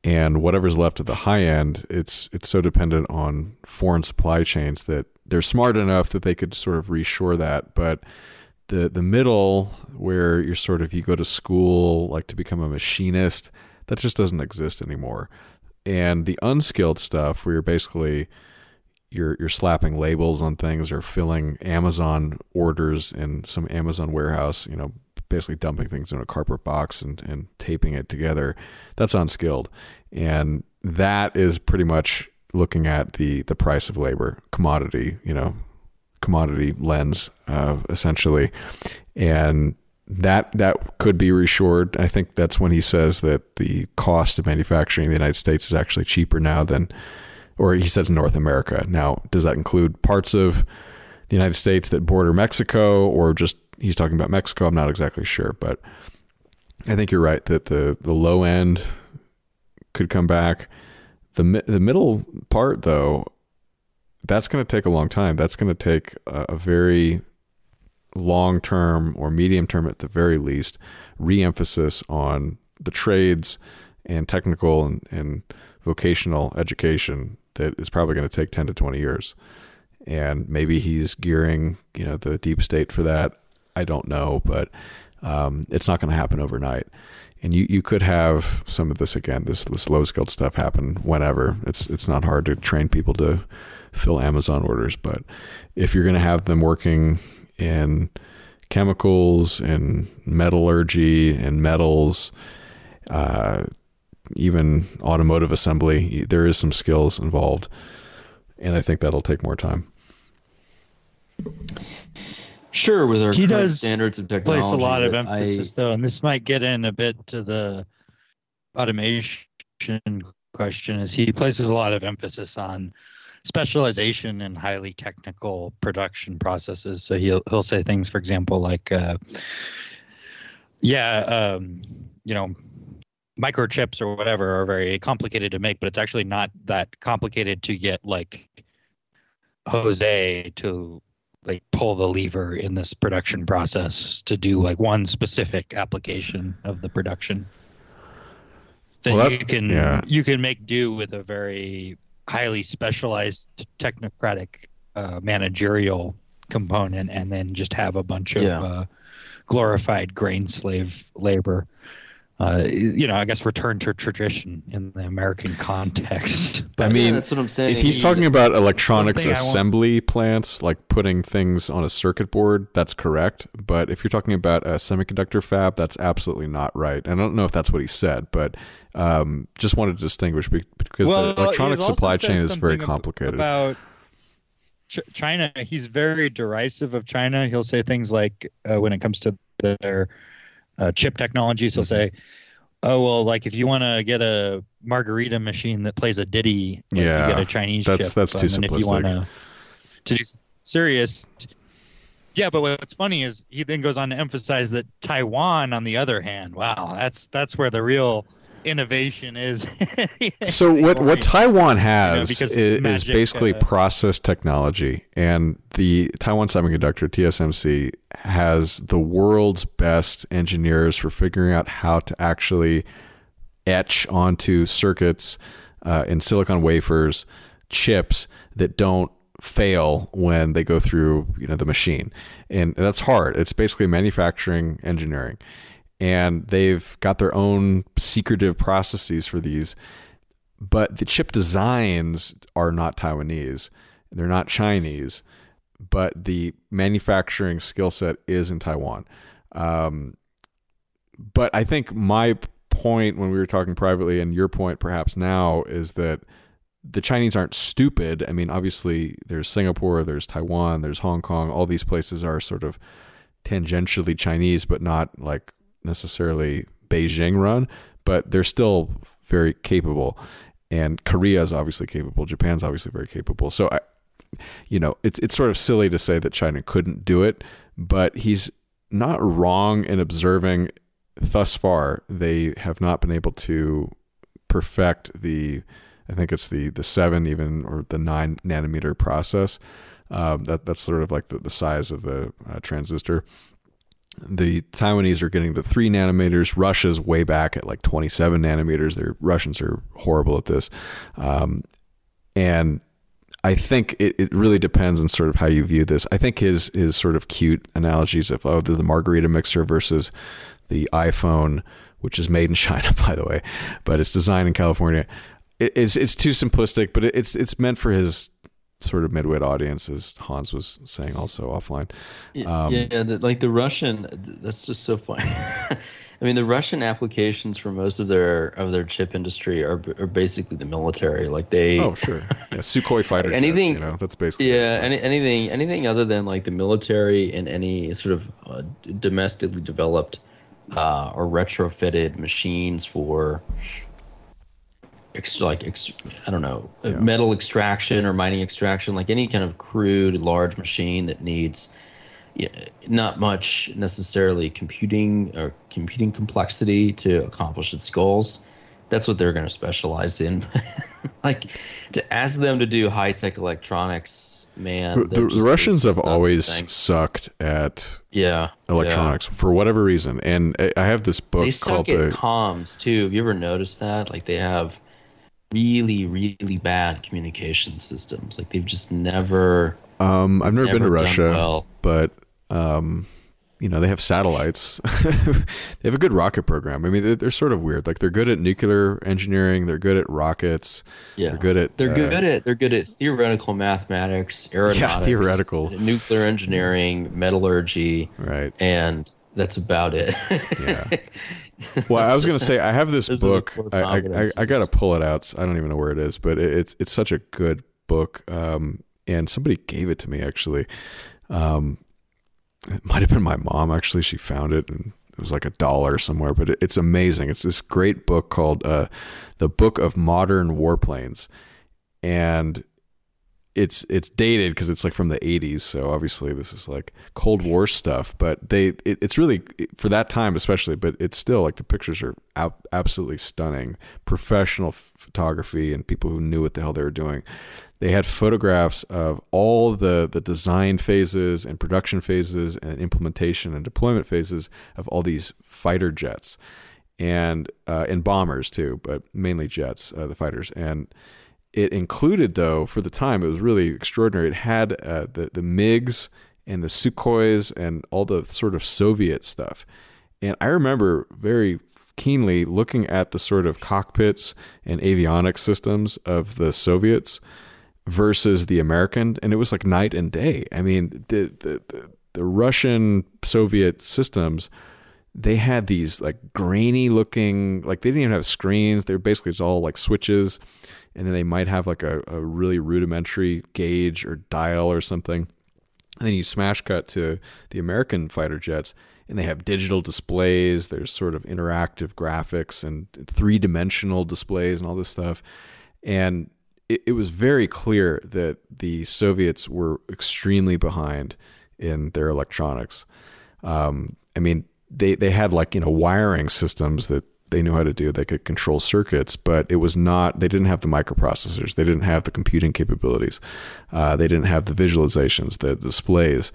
and whatever's left at the high end, it's it's so dependent on foreign supply chains that they're smart enough that they could sort of reshore that, but the the middle where you're sort of you go to school like to become a machinist that just doesn't exist anymore. And the unskilled stuff where you're basically you're you're slapping labels on things or filling Amazon orders in some Amazon warehouse you know basically dumping things in a cardboard box and, and taping it together that's unskilled and that is pretty much looking at the the price of labor commodity you know commodity lens, uh, essentially, and that that could be reshored. I think that's when he says that the cost of manufacturing in the United States is actually cheaper now than, or he says North America. Now, does that include parts of the United States that border Mexico, or just he's talking about Mexico? I'm not exactly sure, but I think you're right that the the low end could come back. The the middle part though, that's going to take a long time. That's going to take a, a very long term or medium term at the very least re-emphasis on the trades and technical and, and vocational education that is probably going to take 10 to 20 years and maybe he's gearing you know the deep state for that i don't know but um, it's not going to happen overnight and you, you could have some of this again this this low skilled stuff happen whenever it's it's not hard to train people to fill Amazon orders. But if you're going to have them working in chemicals and metallurgy and metals, uh, even automotive assembly, there is some skills involved. And I think that'll take more time. Sure, with our He does standards of technology. place a lot of but I- emphasis though, and this might get in a bit to the automation question. Is he places a lot of emphasis on specialization in highly technical production processes? So he'll he'll say things, for example, like, uh, yeah, um, you know, microchips or whatever are very complicated to make, but it's actually not that complicated to get like Jose to like pull the lever in this production process to do like one specific application of the production. That, Well, that- you can yeah. you can make do with a very highly specialized technocratic uh, managerial component and then just have a bunch of Yeah. uh, glorified grain slave labor. Uh, you know, I guess return to tradition in the American context. I Yeah, mean, that's what I'm saying. if he's talking about electronics thing want- assembly plants, like putting things on a circuit board, that's correct. But if you're talking about a semiconductor fab, that's absolutely not right. And I don't know if that's what he said, but um, just wanted to distinguish be- because the electronic supply chain is very complicated. About Ch- China, he's very derisive of China. He'll say things like, uh, when it comes to their uh, chip technologies, he'll Mm-hmm. say, "Oh well, like if you want to get a margarita machine that plays a ditty, like Yeah, you get a Chinese that's- chip. that's too and then If you want to to do serious." Yeah, but what's funny is he then goes on to emphasize that Taiwan, on the other hand, wow, that's that's where the real innovation is. so what what Taiwan has because is, is magic, basically uh, process technology, and the Taiwan Semiconductor TSMC has the world's best engineers for figuring out how to actually etch onto circuits uh, in silicon wafers chips that don't fail when they go through you know the machine. And that's hard. It's basically manufacturing engineering and they've got their own secretive processes for these but the chip designs are not Taiwanese they're not Chinese but the manufacturing skill set is in Taiwan um, but I think my point when we were talking privately and your point perhaps now is that the Chinese aren't stupid. I mean, obviously there's Singapore, there's Taiwan, there's Hong Kong. All these places are sort of tangentially Chinese, but not like necessarily Beijing run, but they're still very capable. And Korea is obviously capable. Japan's obviously very capable. So I, you know, it's it's sort of silly to say that China couldn't do it, but he's not wrong in observing thus far they have not been able to perfect the I think it's the the seven even or the nine nanometer process. Um, that that's sort of like the, the size of the uh, transistor. The Taiwanese are getting to three nanometers. Russia's way back at like 27 nanometers. Their Russians are horrible at this, um, and I think it, it really depends on sort of how you view this. I think his his sort of cute analogies of oh the, the margarita mixer versus the iPhone, which is made in China by the way, but it's designed in California. It, it's it's too simplistic, but it, it's it's meant for his sort of midwit audience, as Hans was saying also offline. Yeah, Um, yeah the, like the Russian. That's just so funny. I mean, the Russian applications for most of their of their chip industry are are basically the military. Like they. Oh sure, yeah, Sukhoi fighter jets, Anything- you know, that's basically Yeah, any, anything anything other than like the military and any sort of uh, domestically developed uh, or retrofitted machines for ex- like ex- I don't know uh, Yeah. metal extraction or mining extraction, like any kind of crude large machine that needs you know, not much necessarily computing or computing complexity to accomplish its goals. That's what they're going to specialize in. like to ask them to do high tech electronics, man. The, they're the Russians have just always sucked at yeah electronics for whatever reason, and I- I have this book They suck called at the comms too. Have you ever noticed that? Like they have really, really bad communication systems. Like they've just never. Um, I've never, been to Russia, well. but um, you know they have satellites. they have a good rocket program. I mean, they're, they're sort of weird. Like they're good at nuclear engineering. They're good at rockets. Yeah, They're good at. They're uh, good at they're good at theoretical mathematics, aeronautics, theoretical. nuclear engineering, metallurgy, Right. and that's about it. Yeah. Well, I was gonna say I have this the book. I, I, I, I gotta pull it out. I don't even know where it is, but it, it's it's such a good book. Um, and somebody gave it to me actually. Um, it might have been my mom actually. She found it and it was like a dollar somewhere, but it, it's amazing. It's this great book called uh, "The Book of Modern Warplanes," and it's it's dated because it's like from the 80s so obviously this is like cold war stuff but they it, it's really for that time especially but it's still like the pictures are ab- absolutely stunning. Professional photography and people who knew what the hell they were doing. They had photographs of all the the design phases and production phases and implementation and deployment phases of all these fighter jets and uh, and bombers too but mainly jets uh, the fighters. And it included, though, for the time, it was really extraordinary. It had uh, the the MiGs and the Sukhois and all the sort of Soviet stuff. And I remember very keenly looking at the sort of cockpits and avionics systems of the Soviets versus the American, and it was like night and day. I mean, the the the, the Russian Soviet systems they had these like grainy looking like they didn't even have screens. They were basically just all like switches. And then they might have like a, a really rudimentary gauge or dial or something. And then you smash cut to the american fighter jets and they have digital displays. There's sort of interactive graphics and three-dimensional displays and all this stuff. And it, it was very clear that the soviets were extremely behind in their electronics. Um, i mean they they had like you know wiring systems that they knew how to do. They could control circuits, but it was not. They didn't have the microprocessors. They didn't have the computing capabilities. Uh, they didn't have the visualizations, the displays,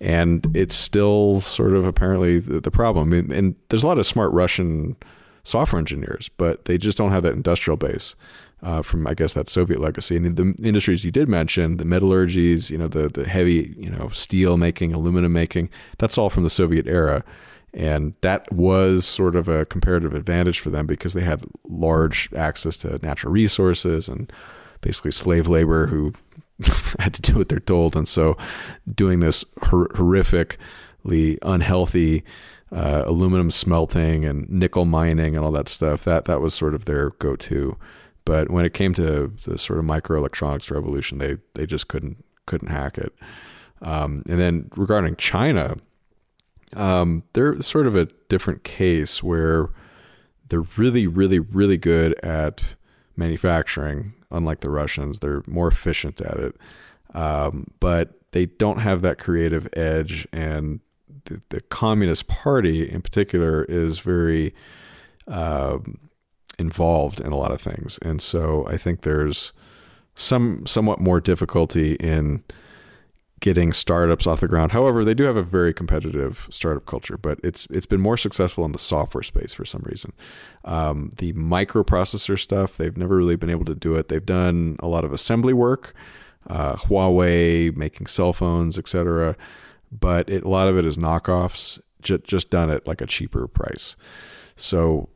and it's still sort of apparently the, the problem. And, and there's a lot of smart Russian software engineers, but they just don't have that industrial base. Uh, from I guess that Soviet legacy. And the industries you did mention, the metallurgies, you know, the the heavy, you know, steel making, aluminum making, that's all from the Soviet era. And that was sort of a comparative advantage for them because they had large access to natural resources and basically slave labor who had to do what they're told. And so doing this hor- horrifically unhealthy uh, aluminum smelting and nickel mining and all that stuff, that, that was sort of their go to. But when it came to the sort of microelectronics revolution, they, they just couldn't couldn't hack it. Um, and then regarding China, um, they're sort of a different case where they're really, really, really good at manufacturing. Unlike the Russians, they're more efficient at it, um, but they don't have that creative edge. And the, the Communist Party, in particular, is very um, involved in a lot of things, and so I think there's some somewhat more difficulty in getting startups off the ground. However, they do have a very competitive startup culture, but it's it's been more successful in the software space for some reason. Um, the microprocessor stuff, they've never really been able to do it. They've done a lot of assembly work, uh, Huawei making cell phones, etc. But it, a lot of it is knockoffs, j- just done at like a cheaper price. So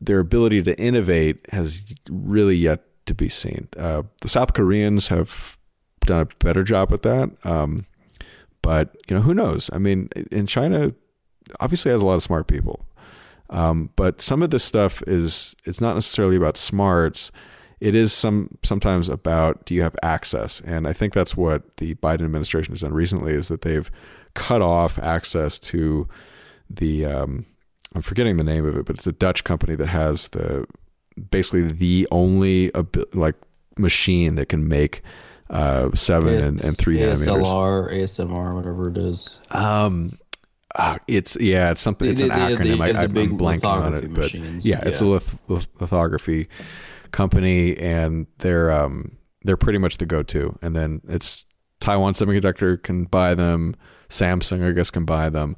their ability to innovate has really yet to be seen. Uh, the South Koreans have done a better job with that. Um, but you know, who knows? I mean, in China, obviously has a lot of smart people. Um, but some of this stuff is it's not necessarily about smarts. It is some sometimes about do you have access, and I think that's what the Biden administration has done recently is that they've cut off access to the um, I'm forgetting the name of it, but it's a Dutch company that has the basically the only like machine that can make uh, seven and, and, three ASLR, nanometers. ASMR, whatever it is. Um, uh, it's yeah, it's something. It's an the, acronym. The, I, am blanking on it, but yeah, yeah, it's a lith- lithography company, and they're um they're pretty much the go-to. And then it's Taiwan Semiconductor can buy them. Samsung, I guess, can buy them,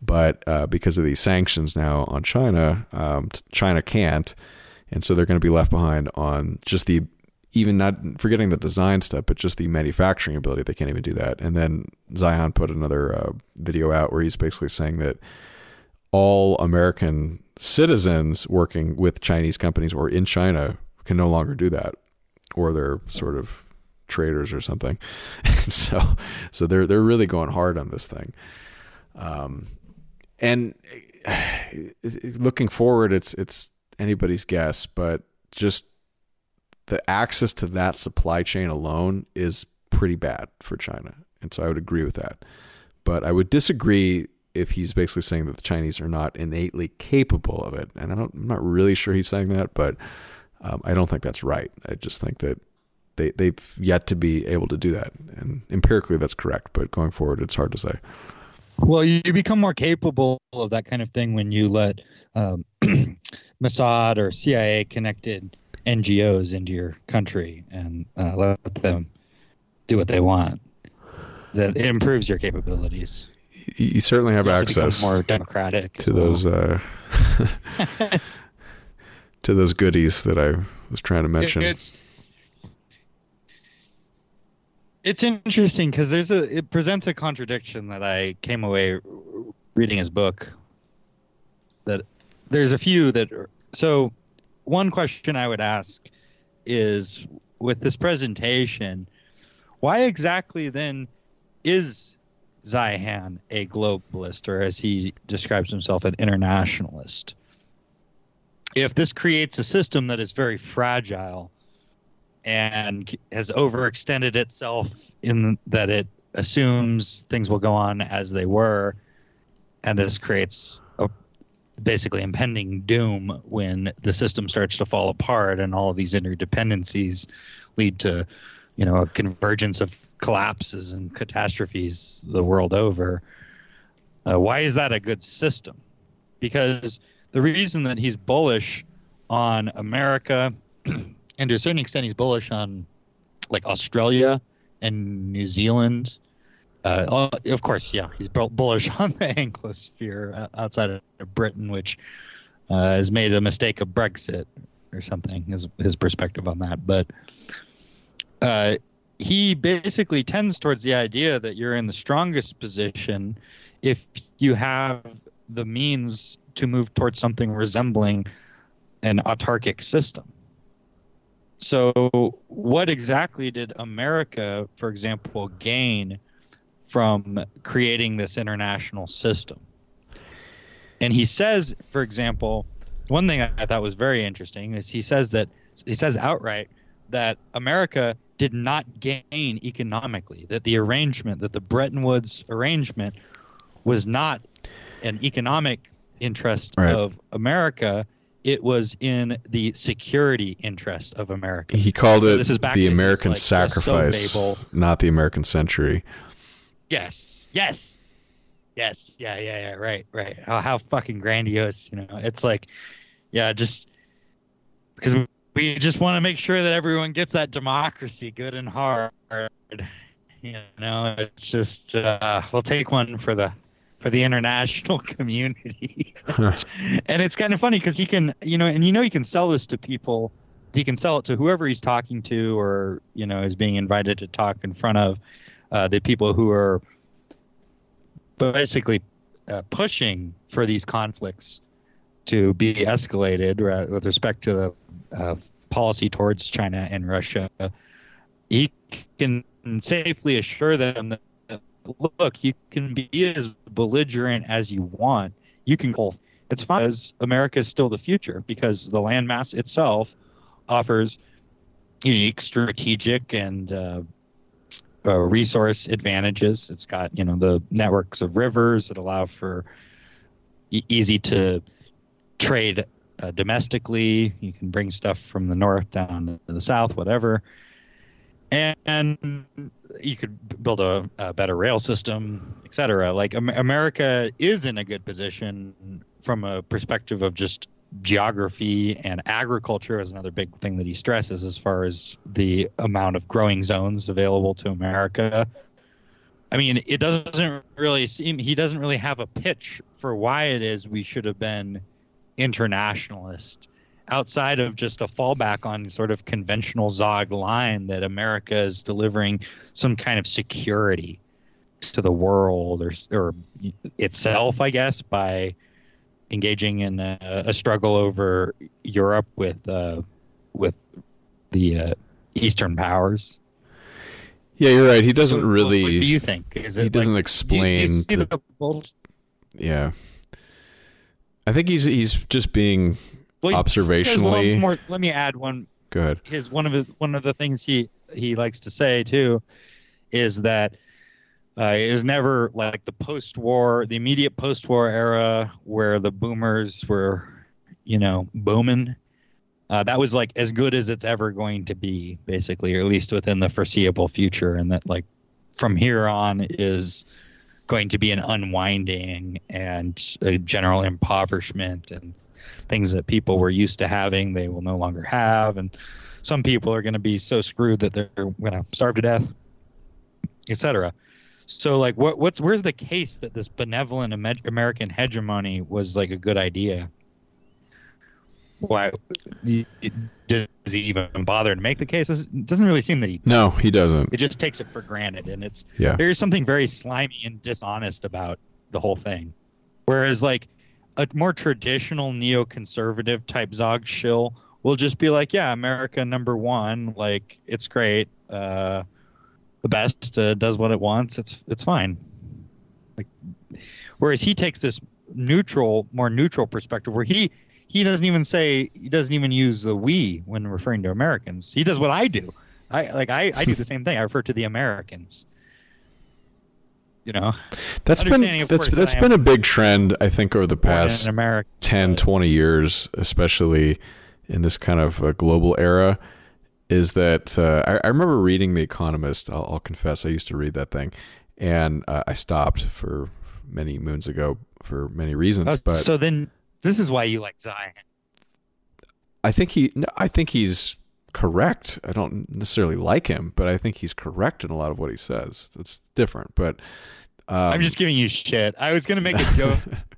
but uh, because of these sanctions now on China, um, China can't, and so they're going to be left behind on just the even not forgetting the design stuff, but just the manufacturing ability, they can't even do that. And then Zeihan put another uh, video out where he's basically saying that all American citizens working with Chinese companies or in China can no longer do that, or they're sort of traders or something. so, so they're they're really going hard on this thing. Um, and looking forward, it's it's anybody's guess, but just the access to that supply chain alone is pretty bad for China. And so I would agree with that. But I would disagree if he's basically saying that the Chinese are not innately capable of it. And I am not really sure he's saying that, but um, I don't think that's right. I just think that they, they've yet to be able to do that. And empirically, that's correct. But going forward, it's hard to say. Well, you become more capable of that kind of thing when you let um, Mossad or CIA connected NGOs into your country and uh, let them do what they want. That it improves your capabilities. You certainly have access more democratic to those uh, to those goodies that I was trying to mention. It's it's interesting because there's a it presents a contradiction that I came away reading his book. That there's a few that are, so one question I would ask is with this presentation, why exactly then is Zeihan a globalist, or as he describes himself, an internationalist? If this creates a system that is very fragile and has overextended itself in that it assumes things will go on as they were, and this creates basically impending doom when the system starts to fall apart and all of these interdependencies lead to you know a convergence of collapses and catastrophes the world over. Uh, why is that a good system? Because the reason that he's bullish on america and to a certain extent he's bullish on like australia and new zealand uh, of course, yeah, he's bullish on the Anglosphere uh, outside of Britain, which uh, has made a mistake of Brexit or something. His his perspective on that, but uh, he basically tends towards the idea that you're in the strongest position if you have the means to move towards something resembling an autarkic system. So, what exactly did America, for example, gain? From creating this international system. And he says, for example, one thing I thought was very interesting is he says that he says outright that America did not gain economically, that the arrangement, that the Bretton Woods arrangement was not an economic interest Right. of America. It was in the security interest of America. He called So it this is back the American like, sacrifice, not the American century. Yes. Yes. Yes. Yeah. Yeah. Yeah. Right. Right. How, how fucking grandiose. You know, it's like, yeah, just because we just want to make sure that everyone gets that democracy good and hard. You know, it's just uh, we'll take one for the for the international community. and it's kind of funny because he can, you know, and you know, he can sell this to people. He can sell it to whoever he's talking to, or you know, is being invited to talk in front of uh, the people who are basically uh, pushing for these conflicts to be escalated uh, with respect to the uh, policy towards China and Russia. He can safely assure them that look, you can be as belligerent as you want. You can both. It's fine because America is still the future because the landmass itself offers unique strategic and uh, uh, resource advantages. It's got you know the networks of rivers that allow for e- easy to trade uh, domestically. You can bring stuff from the north down to the south, whatever. And, you could build a, a better rail system, et cetera. Like Am- America is in a good position from a perspective of just geography and agriculture is another big thing that he stresses as far as the amount of growing zones available to America. I mean, it doesn't really seem he doesn't really have a pitch for why it is we should have been internationalist outside of just a fallback on sort of conventional Zog line that America is delivering some kind of security to the world or or itself, I guess, by engaging in a, a struggle over Europe with uh, with the uh, Eastern powers. Yeah, you're right. He doesn't So, really. What do you think? Is it he doesn't like, do you- do you explain the- the yeah. I think he's he's just being Well, he one observationally. more- let me add one good. his one of his one of the things he he likes to say too is that uh, it was never like the post-war, the immediate post-war era where the boomers were, you know, booming. Uh, that was like as good as it's ever going to be, basically, or at least within the foreseeable future, and that like from here on is going to be an unwinding and a general impoverishment and things that people were used to having they will no longer have and some people are going to be so screwed that they're going to starve to death etc so like what what's where's the case that this benevolent american hegemony was like a good idea why y- y- does he even bother to make the case? It doesn't really seem that he. No, he doesn't. It just takes it for granted, and it's Yeah. there is something very slimy and dishonest about the whole thing. Whereas like a more traditional neoconservative type Zog shill will just be like, yeah, America number one, like it's great, uh, the best uh, does what it wants, it's it's fine. Like, whereas he takes this neutral, more neutral perspective, where he he doesn't even say he doesn't even use the we when referring to Americans. He does what I do. I like I, I do the same thing. I refer to the Americans. You know, That's been that's that's been a big trend I think over the past America. 10 20 years especially in this kind of a global era is that uh, I, I remember reading the economist I'll, I'll confess i used to read that thing and uh, i stopped for many moons ago for many reasons Uh, but so then, this is why you like Zeihan. i think he i think he's correct i don't necessarily like him but i think he's correct in a lot of what he says it's different but um, I'm just giving you shit. I was gonna make a joke.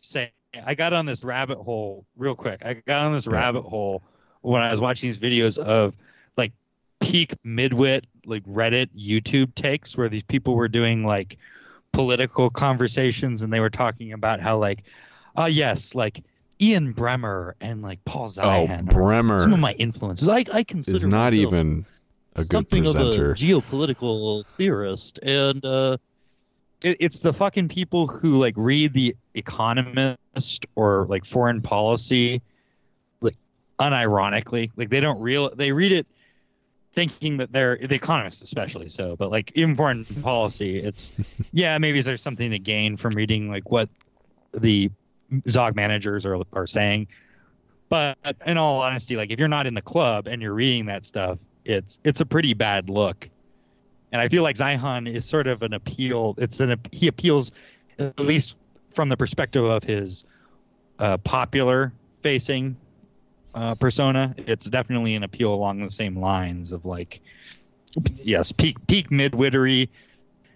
Say, I got on this rabbit hole real quick. I got on this rabbit hole when I was watching these videos of like peak midwit, like Reddit, YouTube takes, where these people were doing like political conversations, and they were talking about how like, oh yes, like Ian Bremmer and like Paul oh Zeihan are bremmer some of my influences. I I consider is not even a good something presenter of a geopolitical theorist, and uh, it, it's the fucking people who like read the Economist or like Foreign Policy, like unironically, like they don't real they read it thinking that they're the Economist especially so, but like even Foreign Policy, it's yeah maybe there's something to gain from reading like what the Zog managers are are saying. But in all honesty, like if you're not in the club and you're reading that stuff, it's it's a pretty bad look. And I feel like Zeihan is sort of an appeal. It's an he appeals at least from the perspective of his uh, popular facing uh, persona. It's definitely an appeal along the same lines of like yes, peak peak midwittery,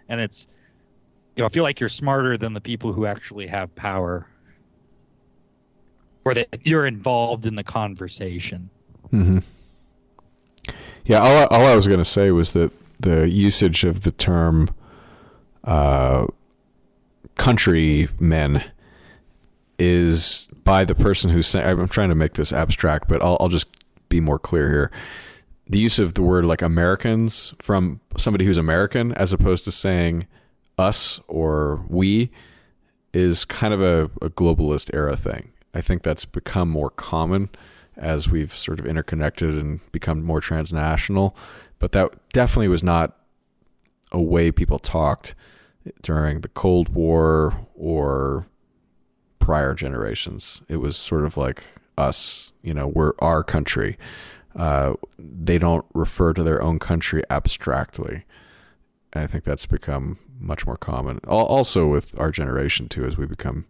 and it's you know I feel like you're smarter than the people who actually have power, or that you're involved in the conversation. Mm-hmm. Yeah, all, all I was going to say was that the usage of the term uh, countrymen is by the person who's saying, I'm trying to make this abstract, but I'll, I'll just be more clear here. The use of the word like Americans from somebody who's American as opposed to saying us or we is kind of a, a globalist era thing. I think that's become more common as we've sort of interconnected and become more transnational. But that definitely was not a way people talked during the Cold War or prior generations. It was sort of like us, you know, we're our country. Uh, they don't refer to their own country abstractly. And I think that's become much more common. Also with our generation too, as we become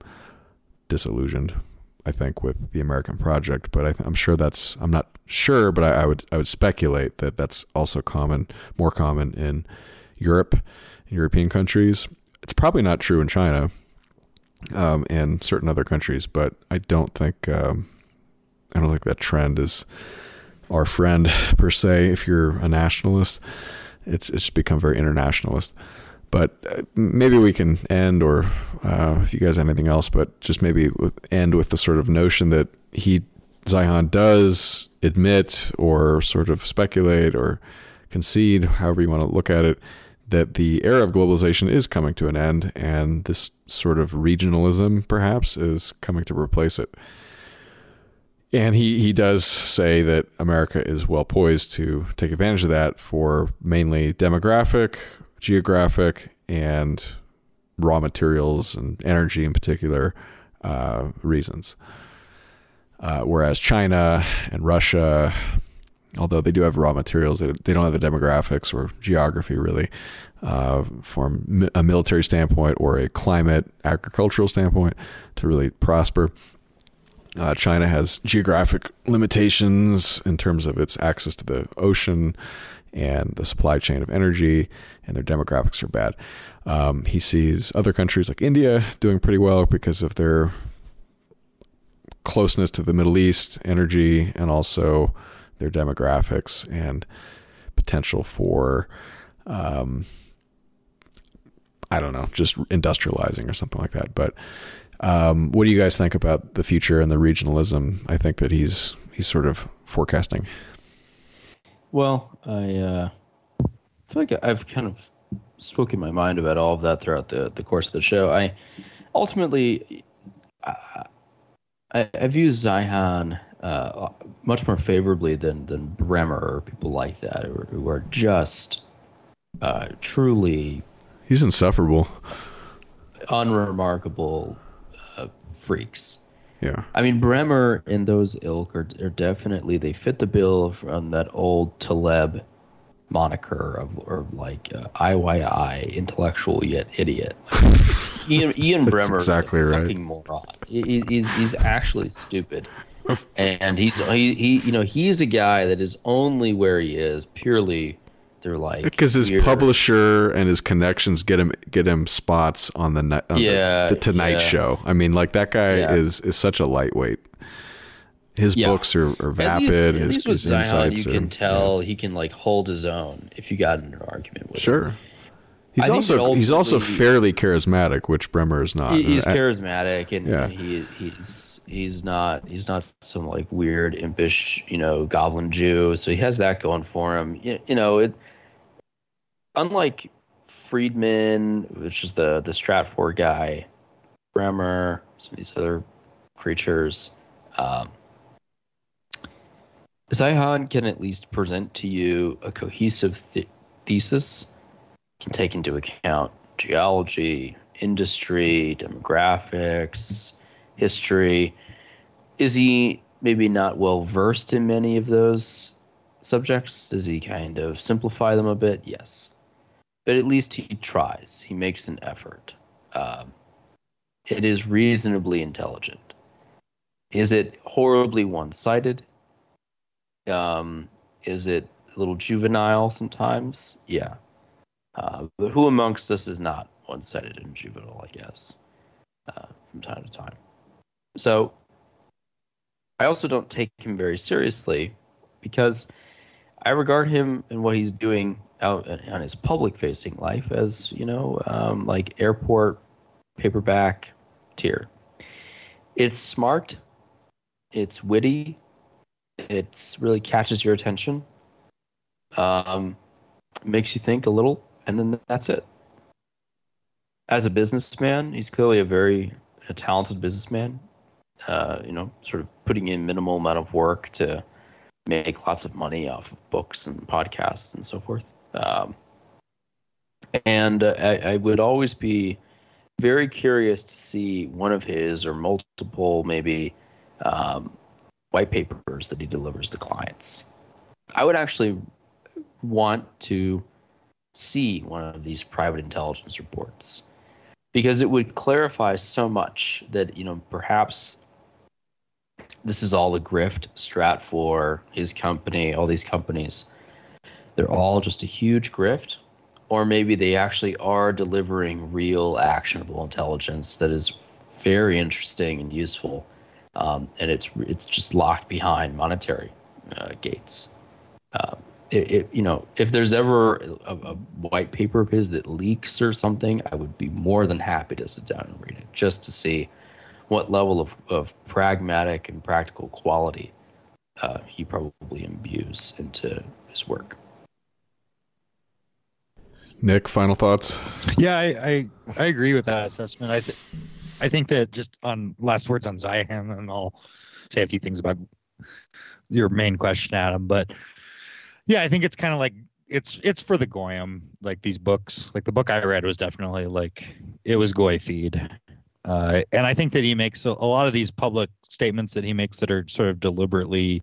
disillusioned. I think with the American project, but I, I'm sure that's I'm not sure, but I, I would I would speculate that that's also common, more common in Europe, European countries. It's probably not true in China, um, and certain other countries, but I don't think um, I don't think that trend is our friend per se. If you're a nationalist, it's it's become very internationalist. But uh, maybe we can end, or uh, if you guys have anything else, but just maybe with, end with the sort of notion that he Zeihan does admit, or sort of speculate, or concede, however you want to look at it, that the era of globalization is coming to an end, and this sort of regionalism, perhaps, is coming to replace it. And he, he does say that America is well poised to take advantage of that for mainly demographic, geographic, and raw materials and energy in particular uh, reasons. Uh, whereas China and Russia, although they do have raw materials, they, they don't have the demographics or geography really uh, from a military standpoint or a climate agricultural standpoint to really prosper. Uh, China has geographic limitations in terms of its access to the ocean and the supply chain of energy, and their demographics are bad. Um, he sees other countries like India doing pretty well because of their closeness to the Middle East, energy, and also their demographics and potential for, um, I don't know, just industrializing or something like that. But um, what do you guys think about the future and the regionalism? I think that he's he's sort of forecasting. Well, I uh, feel like I've kind of spoken my mind about all of that throughout the, the course of the show. I ultimately, I, I view Zeihan uh, much more favorably than, than Bremmer or people like that who are, who are just uh, truly He's insufferable. unremarkable uh, freaks. Yeah. I mean, Bremmer and those ilk are, are definitely they fit the bill from that old Taleb moniker of or like uh, IYI, intellectual yet idiot. Ian, Ian Bremmer exactly is a right. moron. He, he's he's actually stupid, and he's he, he you know he's a guy that is only where he is purely they're like Because his weird- publisher and his connections get him get him spots on the on the- Yeah, the, Tonight yeah. Show. I mean, like that guy Yeah. is is such a lightweight. His Yeah. books are, are At least, vapid. at his, least with Zeihan, you are- can tell he can like hold his own if you got in an argument with him. Sure. He's also he's also fairly charismatic, which Bremmer is not. He, he's I- charismatic and, Yeah. he he's he's not he's not some like weird impish you know goblin Jew. So he has that going for him. You, you know it. Unlike Friedman, which is the the Stratfor guy, Bremmer, some of these other creatures. Um, Zeihan can at least present to you a cohesive th- thesis, can take into account geology, industry, demographics, history. Is he maybe not well versed in many of those subjects? Does he kind of simplify them a bit? Yes. But at least he tries, he makes an effort. Um, it is reasonably intelligent. Is it horribly one sided? Um, is it a little juvenile sometimes? Yeah. Uh, but who amongst us is not one sided and juvenile, I guess, uh, from time to time? So I also don't take him very seriously because I regard him and what he's doing out on his public facing life as, you know, um, like airport paperback tier. It's smart, it's witty, it's really catches your attention, um, makes you think a little, and then that's it. As a businessman, he's clearly a very a talented businessman. Uh, you know, sort of putting in minimal amount of work to make lots of money off of books and podcasts and so forth. Um, and uh, I, I would always be very curious to see one of his or multiple maybe um, white papers that he delivers to clients. I would actually want to see one of these private intelligence reports. Because it would clarify so much that you know perhaps this is all a grift stratfor his company all these companies. They're all just a huge grift or maybe they actually are delivering real actionable intelligence that is very interesting and useful um, and it's it's just locked behind monetary uh, gates. Um, it, it, you know, if there's ever a, a white paper of his that leaks or something, I would be more than happy to sit down and read it just to see what level of, of pragmatic and practical quality uh, he probably imbues into his work. Nick, final thoughts? Yeah, I, I I agree with that assessment. I th- I think that just on last words on Zeihan, and I'll say a few things about your main question, Adam. But yeah, I think it's kind of like it's it's for the goyim. Like these books, like the book I read was definitely like it was goy feed. Uh, and I think that he makes a, a lot of these public statements that he makes that are sort of deliberately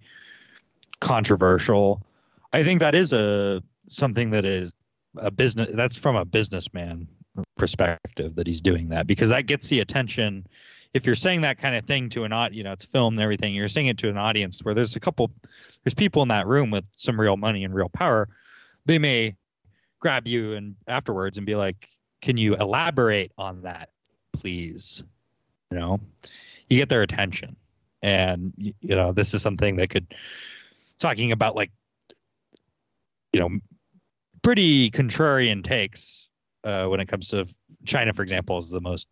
controversial. I think that is a something that is a business that's from a businessman perspective that he's doing that because that gets the attention if you're saying that kind of thing to an audience you know it's filmed and everything you're saying it to an audience where there's a couple there's people in that room with some real money and real power they may grab you and afterwards and be like, "Can you elaborate on that, please?" You know, you get their attention, and you know this is something that could talking about like you know pretty contrarian takes uh, when it comes to China, for example, is the most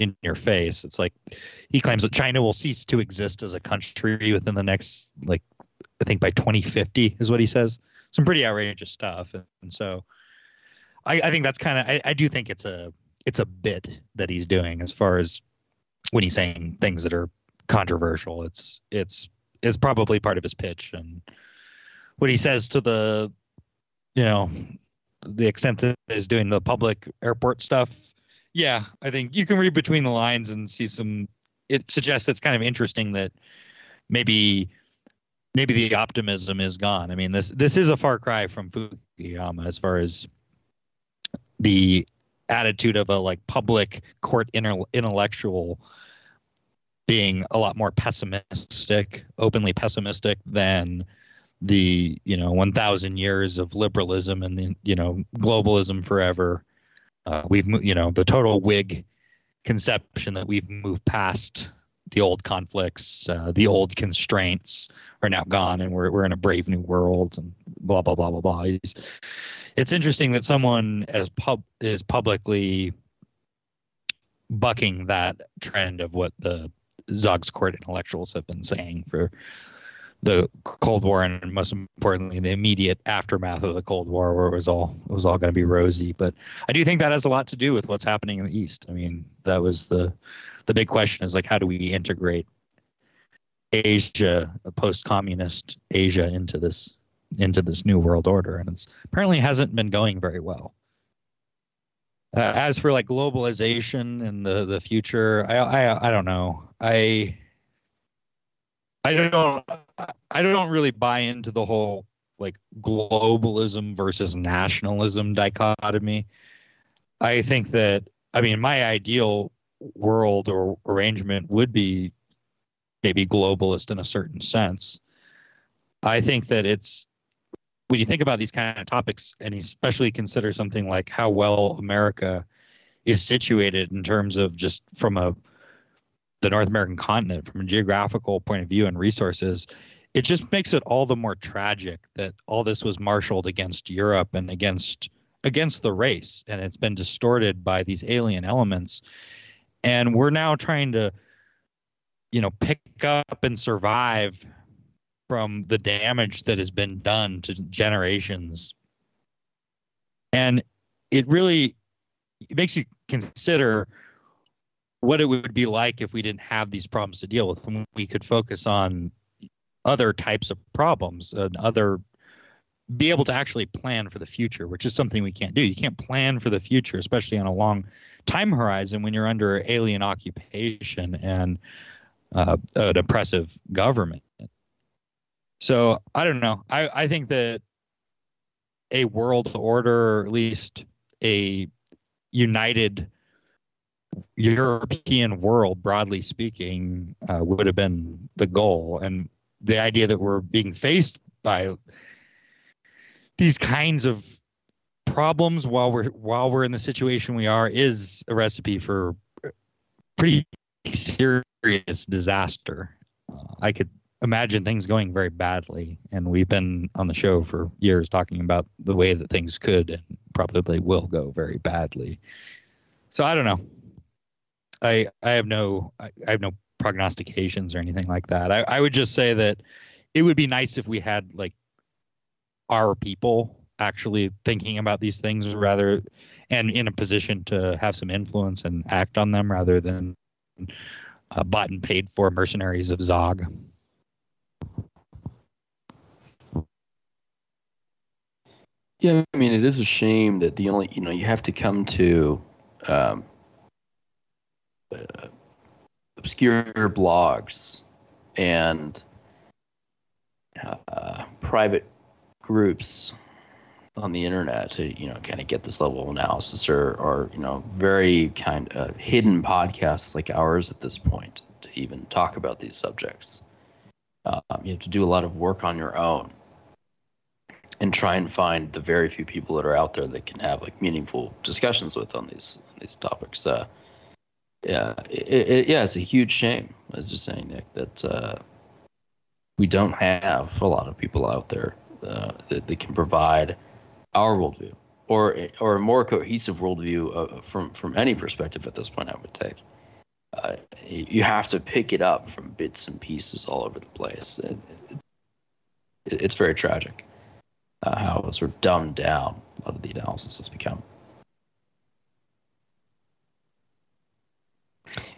in your face. It's like he claims that China will cease to exist as a country within the next, like, I think by 2050 is what he says. Some pretty outrageous stuff, and, and so I, I think that's kind of I, I do think it's a it's a bit that he's doing as far as when he's saying things that are controversial. It's it's it's probably part of his pitch and what he says to the you know the extent that he's doing the public airport stuff yeah i think you can read between the lines and see some it suggests it's kind of interesting that maybe maybe the optimism is gone. I mean this this is a far cry from fukuyama as far as the attitude of a like public court inter- intellectual being a lot more pessimistic openly pessimistic than the you know 1000 years of liberalism and you know globalism forever uh, we've you know the total Whig conception that we've moved past the old conflicts uh, the old constraints are now gone and we're, we're in a brave new world and blah blah blah blah blah. He's, it's interesting that someone as pub is publicly bucking that trend of what the Zog's court intellectuals have been saying for the Cold War and most importantly the immediate aftermath of the Cold War, where it was all it was all going to be rosy. But I do think that has a lot to do with what's happening in the East. I mean, that was the the big question is like how do we integrate Asia, post-communist Asia, into this into this new world order, and it's apparently hasn't been going very well. Uh, as for like globalization and the the future, I I I don't know. I I don't I don't really buy into the whole like globalism versus nationalism dichotomy. I think that I mean my ideal world or arrangement would be maybe globalist in a certain sense. I think that it's when you think about these kind of topics and especially consider something like how well America is situated in terms of just from a the North American continent from a geographical point of view and resources, it just makes it all the more tragic that all this was marshaled against Europe and against against the race, and it's been distorted by these alien elements. And we're now trying to, you know, pick up and survive from the damage that has been done to generations. And it really it makes you consider what it would be like if we didn't have these problems to deal with and we could focus on other types of problems and other be able to actually plan for the future which is something we can't do. You can't plan for the future especially on a long time horizon when you're under alien occupation and uh, an oppressive government. So i don't know. I, I think that a world order or at least a united European world, broadly speaking, uh, would have been the goal. And the idea that we're being faced by these kinds of problems while we're while we're in the situation we are is a recipe for pretty serious disaster. Uh, I could imagine things going very badly, and we've been on the show for years talking about the way that things could and probably will go very badly. So I don't know. I I have no I, I have no prognostications or anything like that. I, I would just say that it would be nice if we had like our people actually thinking about these things rather and in a position to have some influence and act on them rather than uh, bought and paid for mercenaries of Zog. Yeah, I mean, it is a shame that the only, you know, you have to come to um, uh, obscure blogs and uh, private groups on the internet to you know kind of get this level of analysis or or you know very kind of hidden podcasts like ours at this point to even talk about these subjects. Um, you have to do a lot of work on your own and try and find the very few people that are out there that can have like meaningful discussions with on these on these topics. Uh, yeah, it, it, yeah, it's a huge shame. I was just saying, Nick, that uh, we don't have a lot of people out there uh, that, that, can provide our worldview or or a more cohesive worldview uh, from from any perspective at this point. I would take. Uh, you have to pick it up from bits and pieces all over the place. It, it's very tragic uh, how sort of dumbed down a lot of the analysis has become.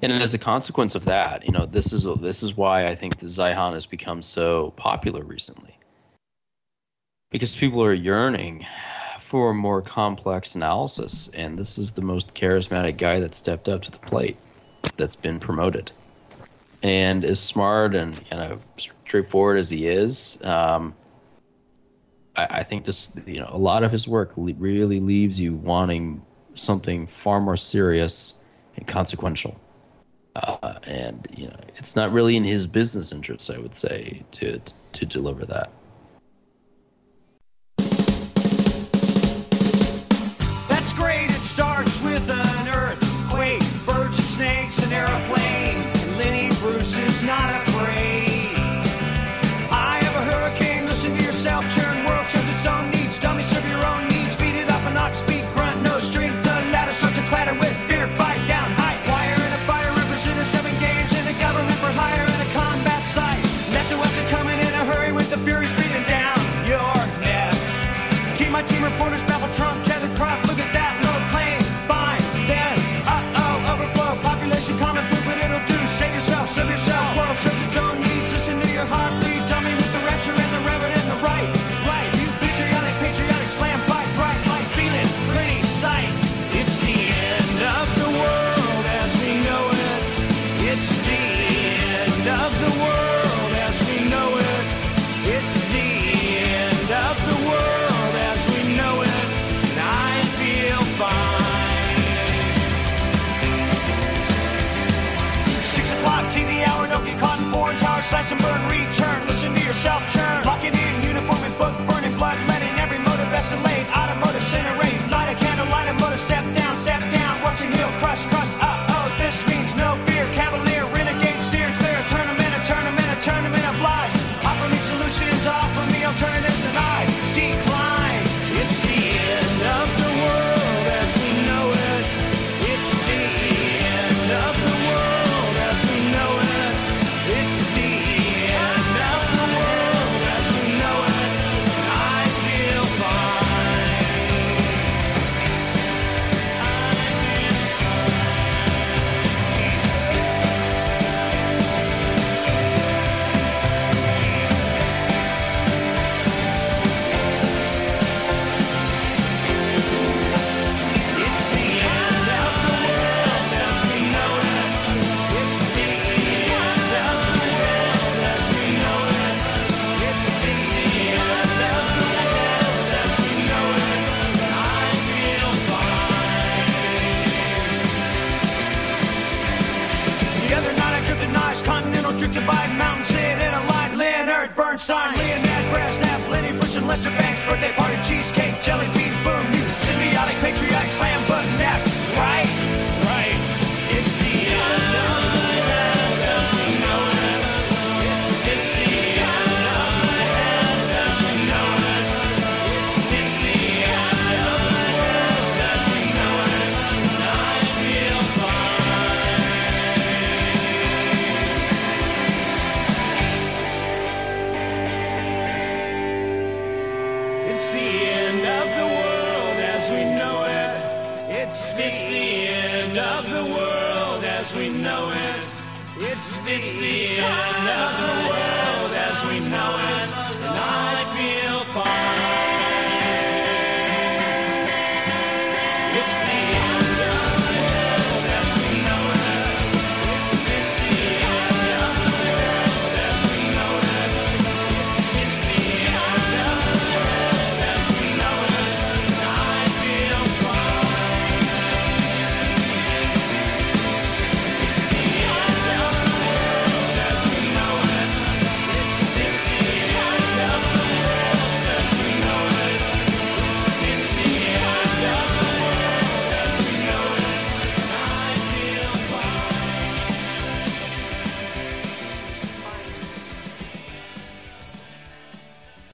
and as a consequence of that, you know, this is this is why I think the Zeihan has become so popular recently, because people are yearning for more complex analysis, and this is the most charismatic guy that stepped up to the plate, that's been promoted, and as smart and kind straightforward as he is. Um, I, I think this, you know, a lot of his work really leaves you wanting something far more serious and consequential. Uh, and you know, it's not really in his business interests, I would say, to to, to deliver that.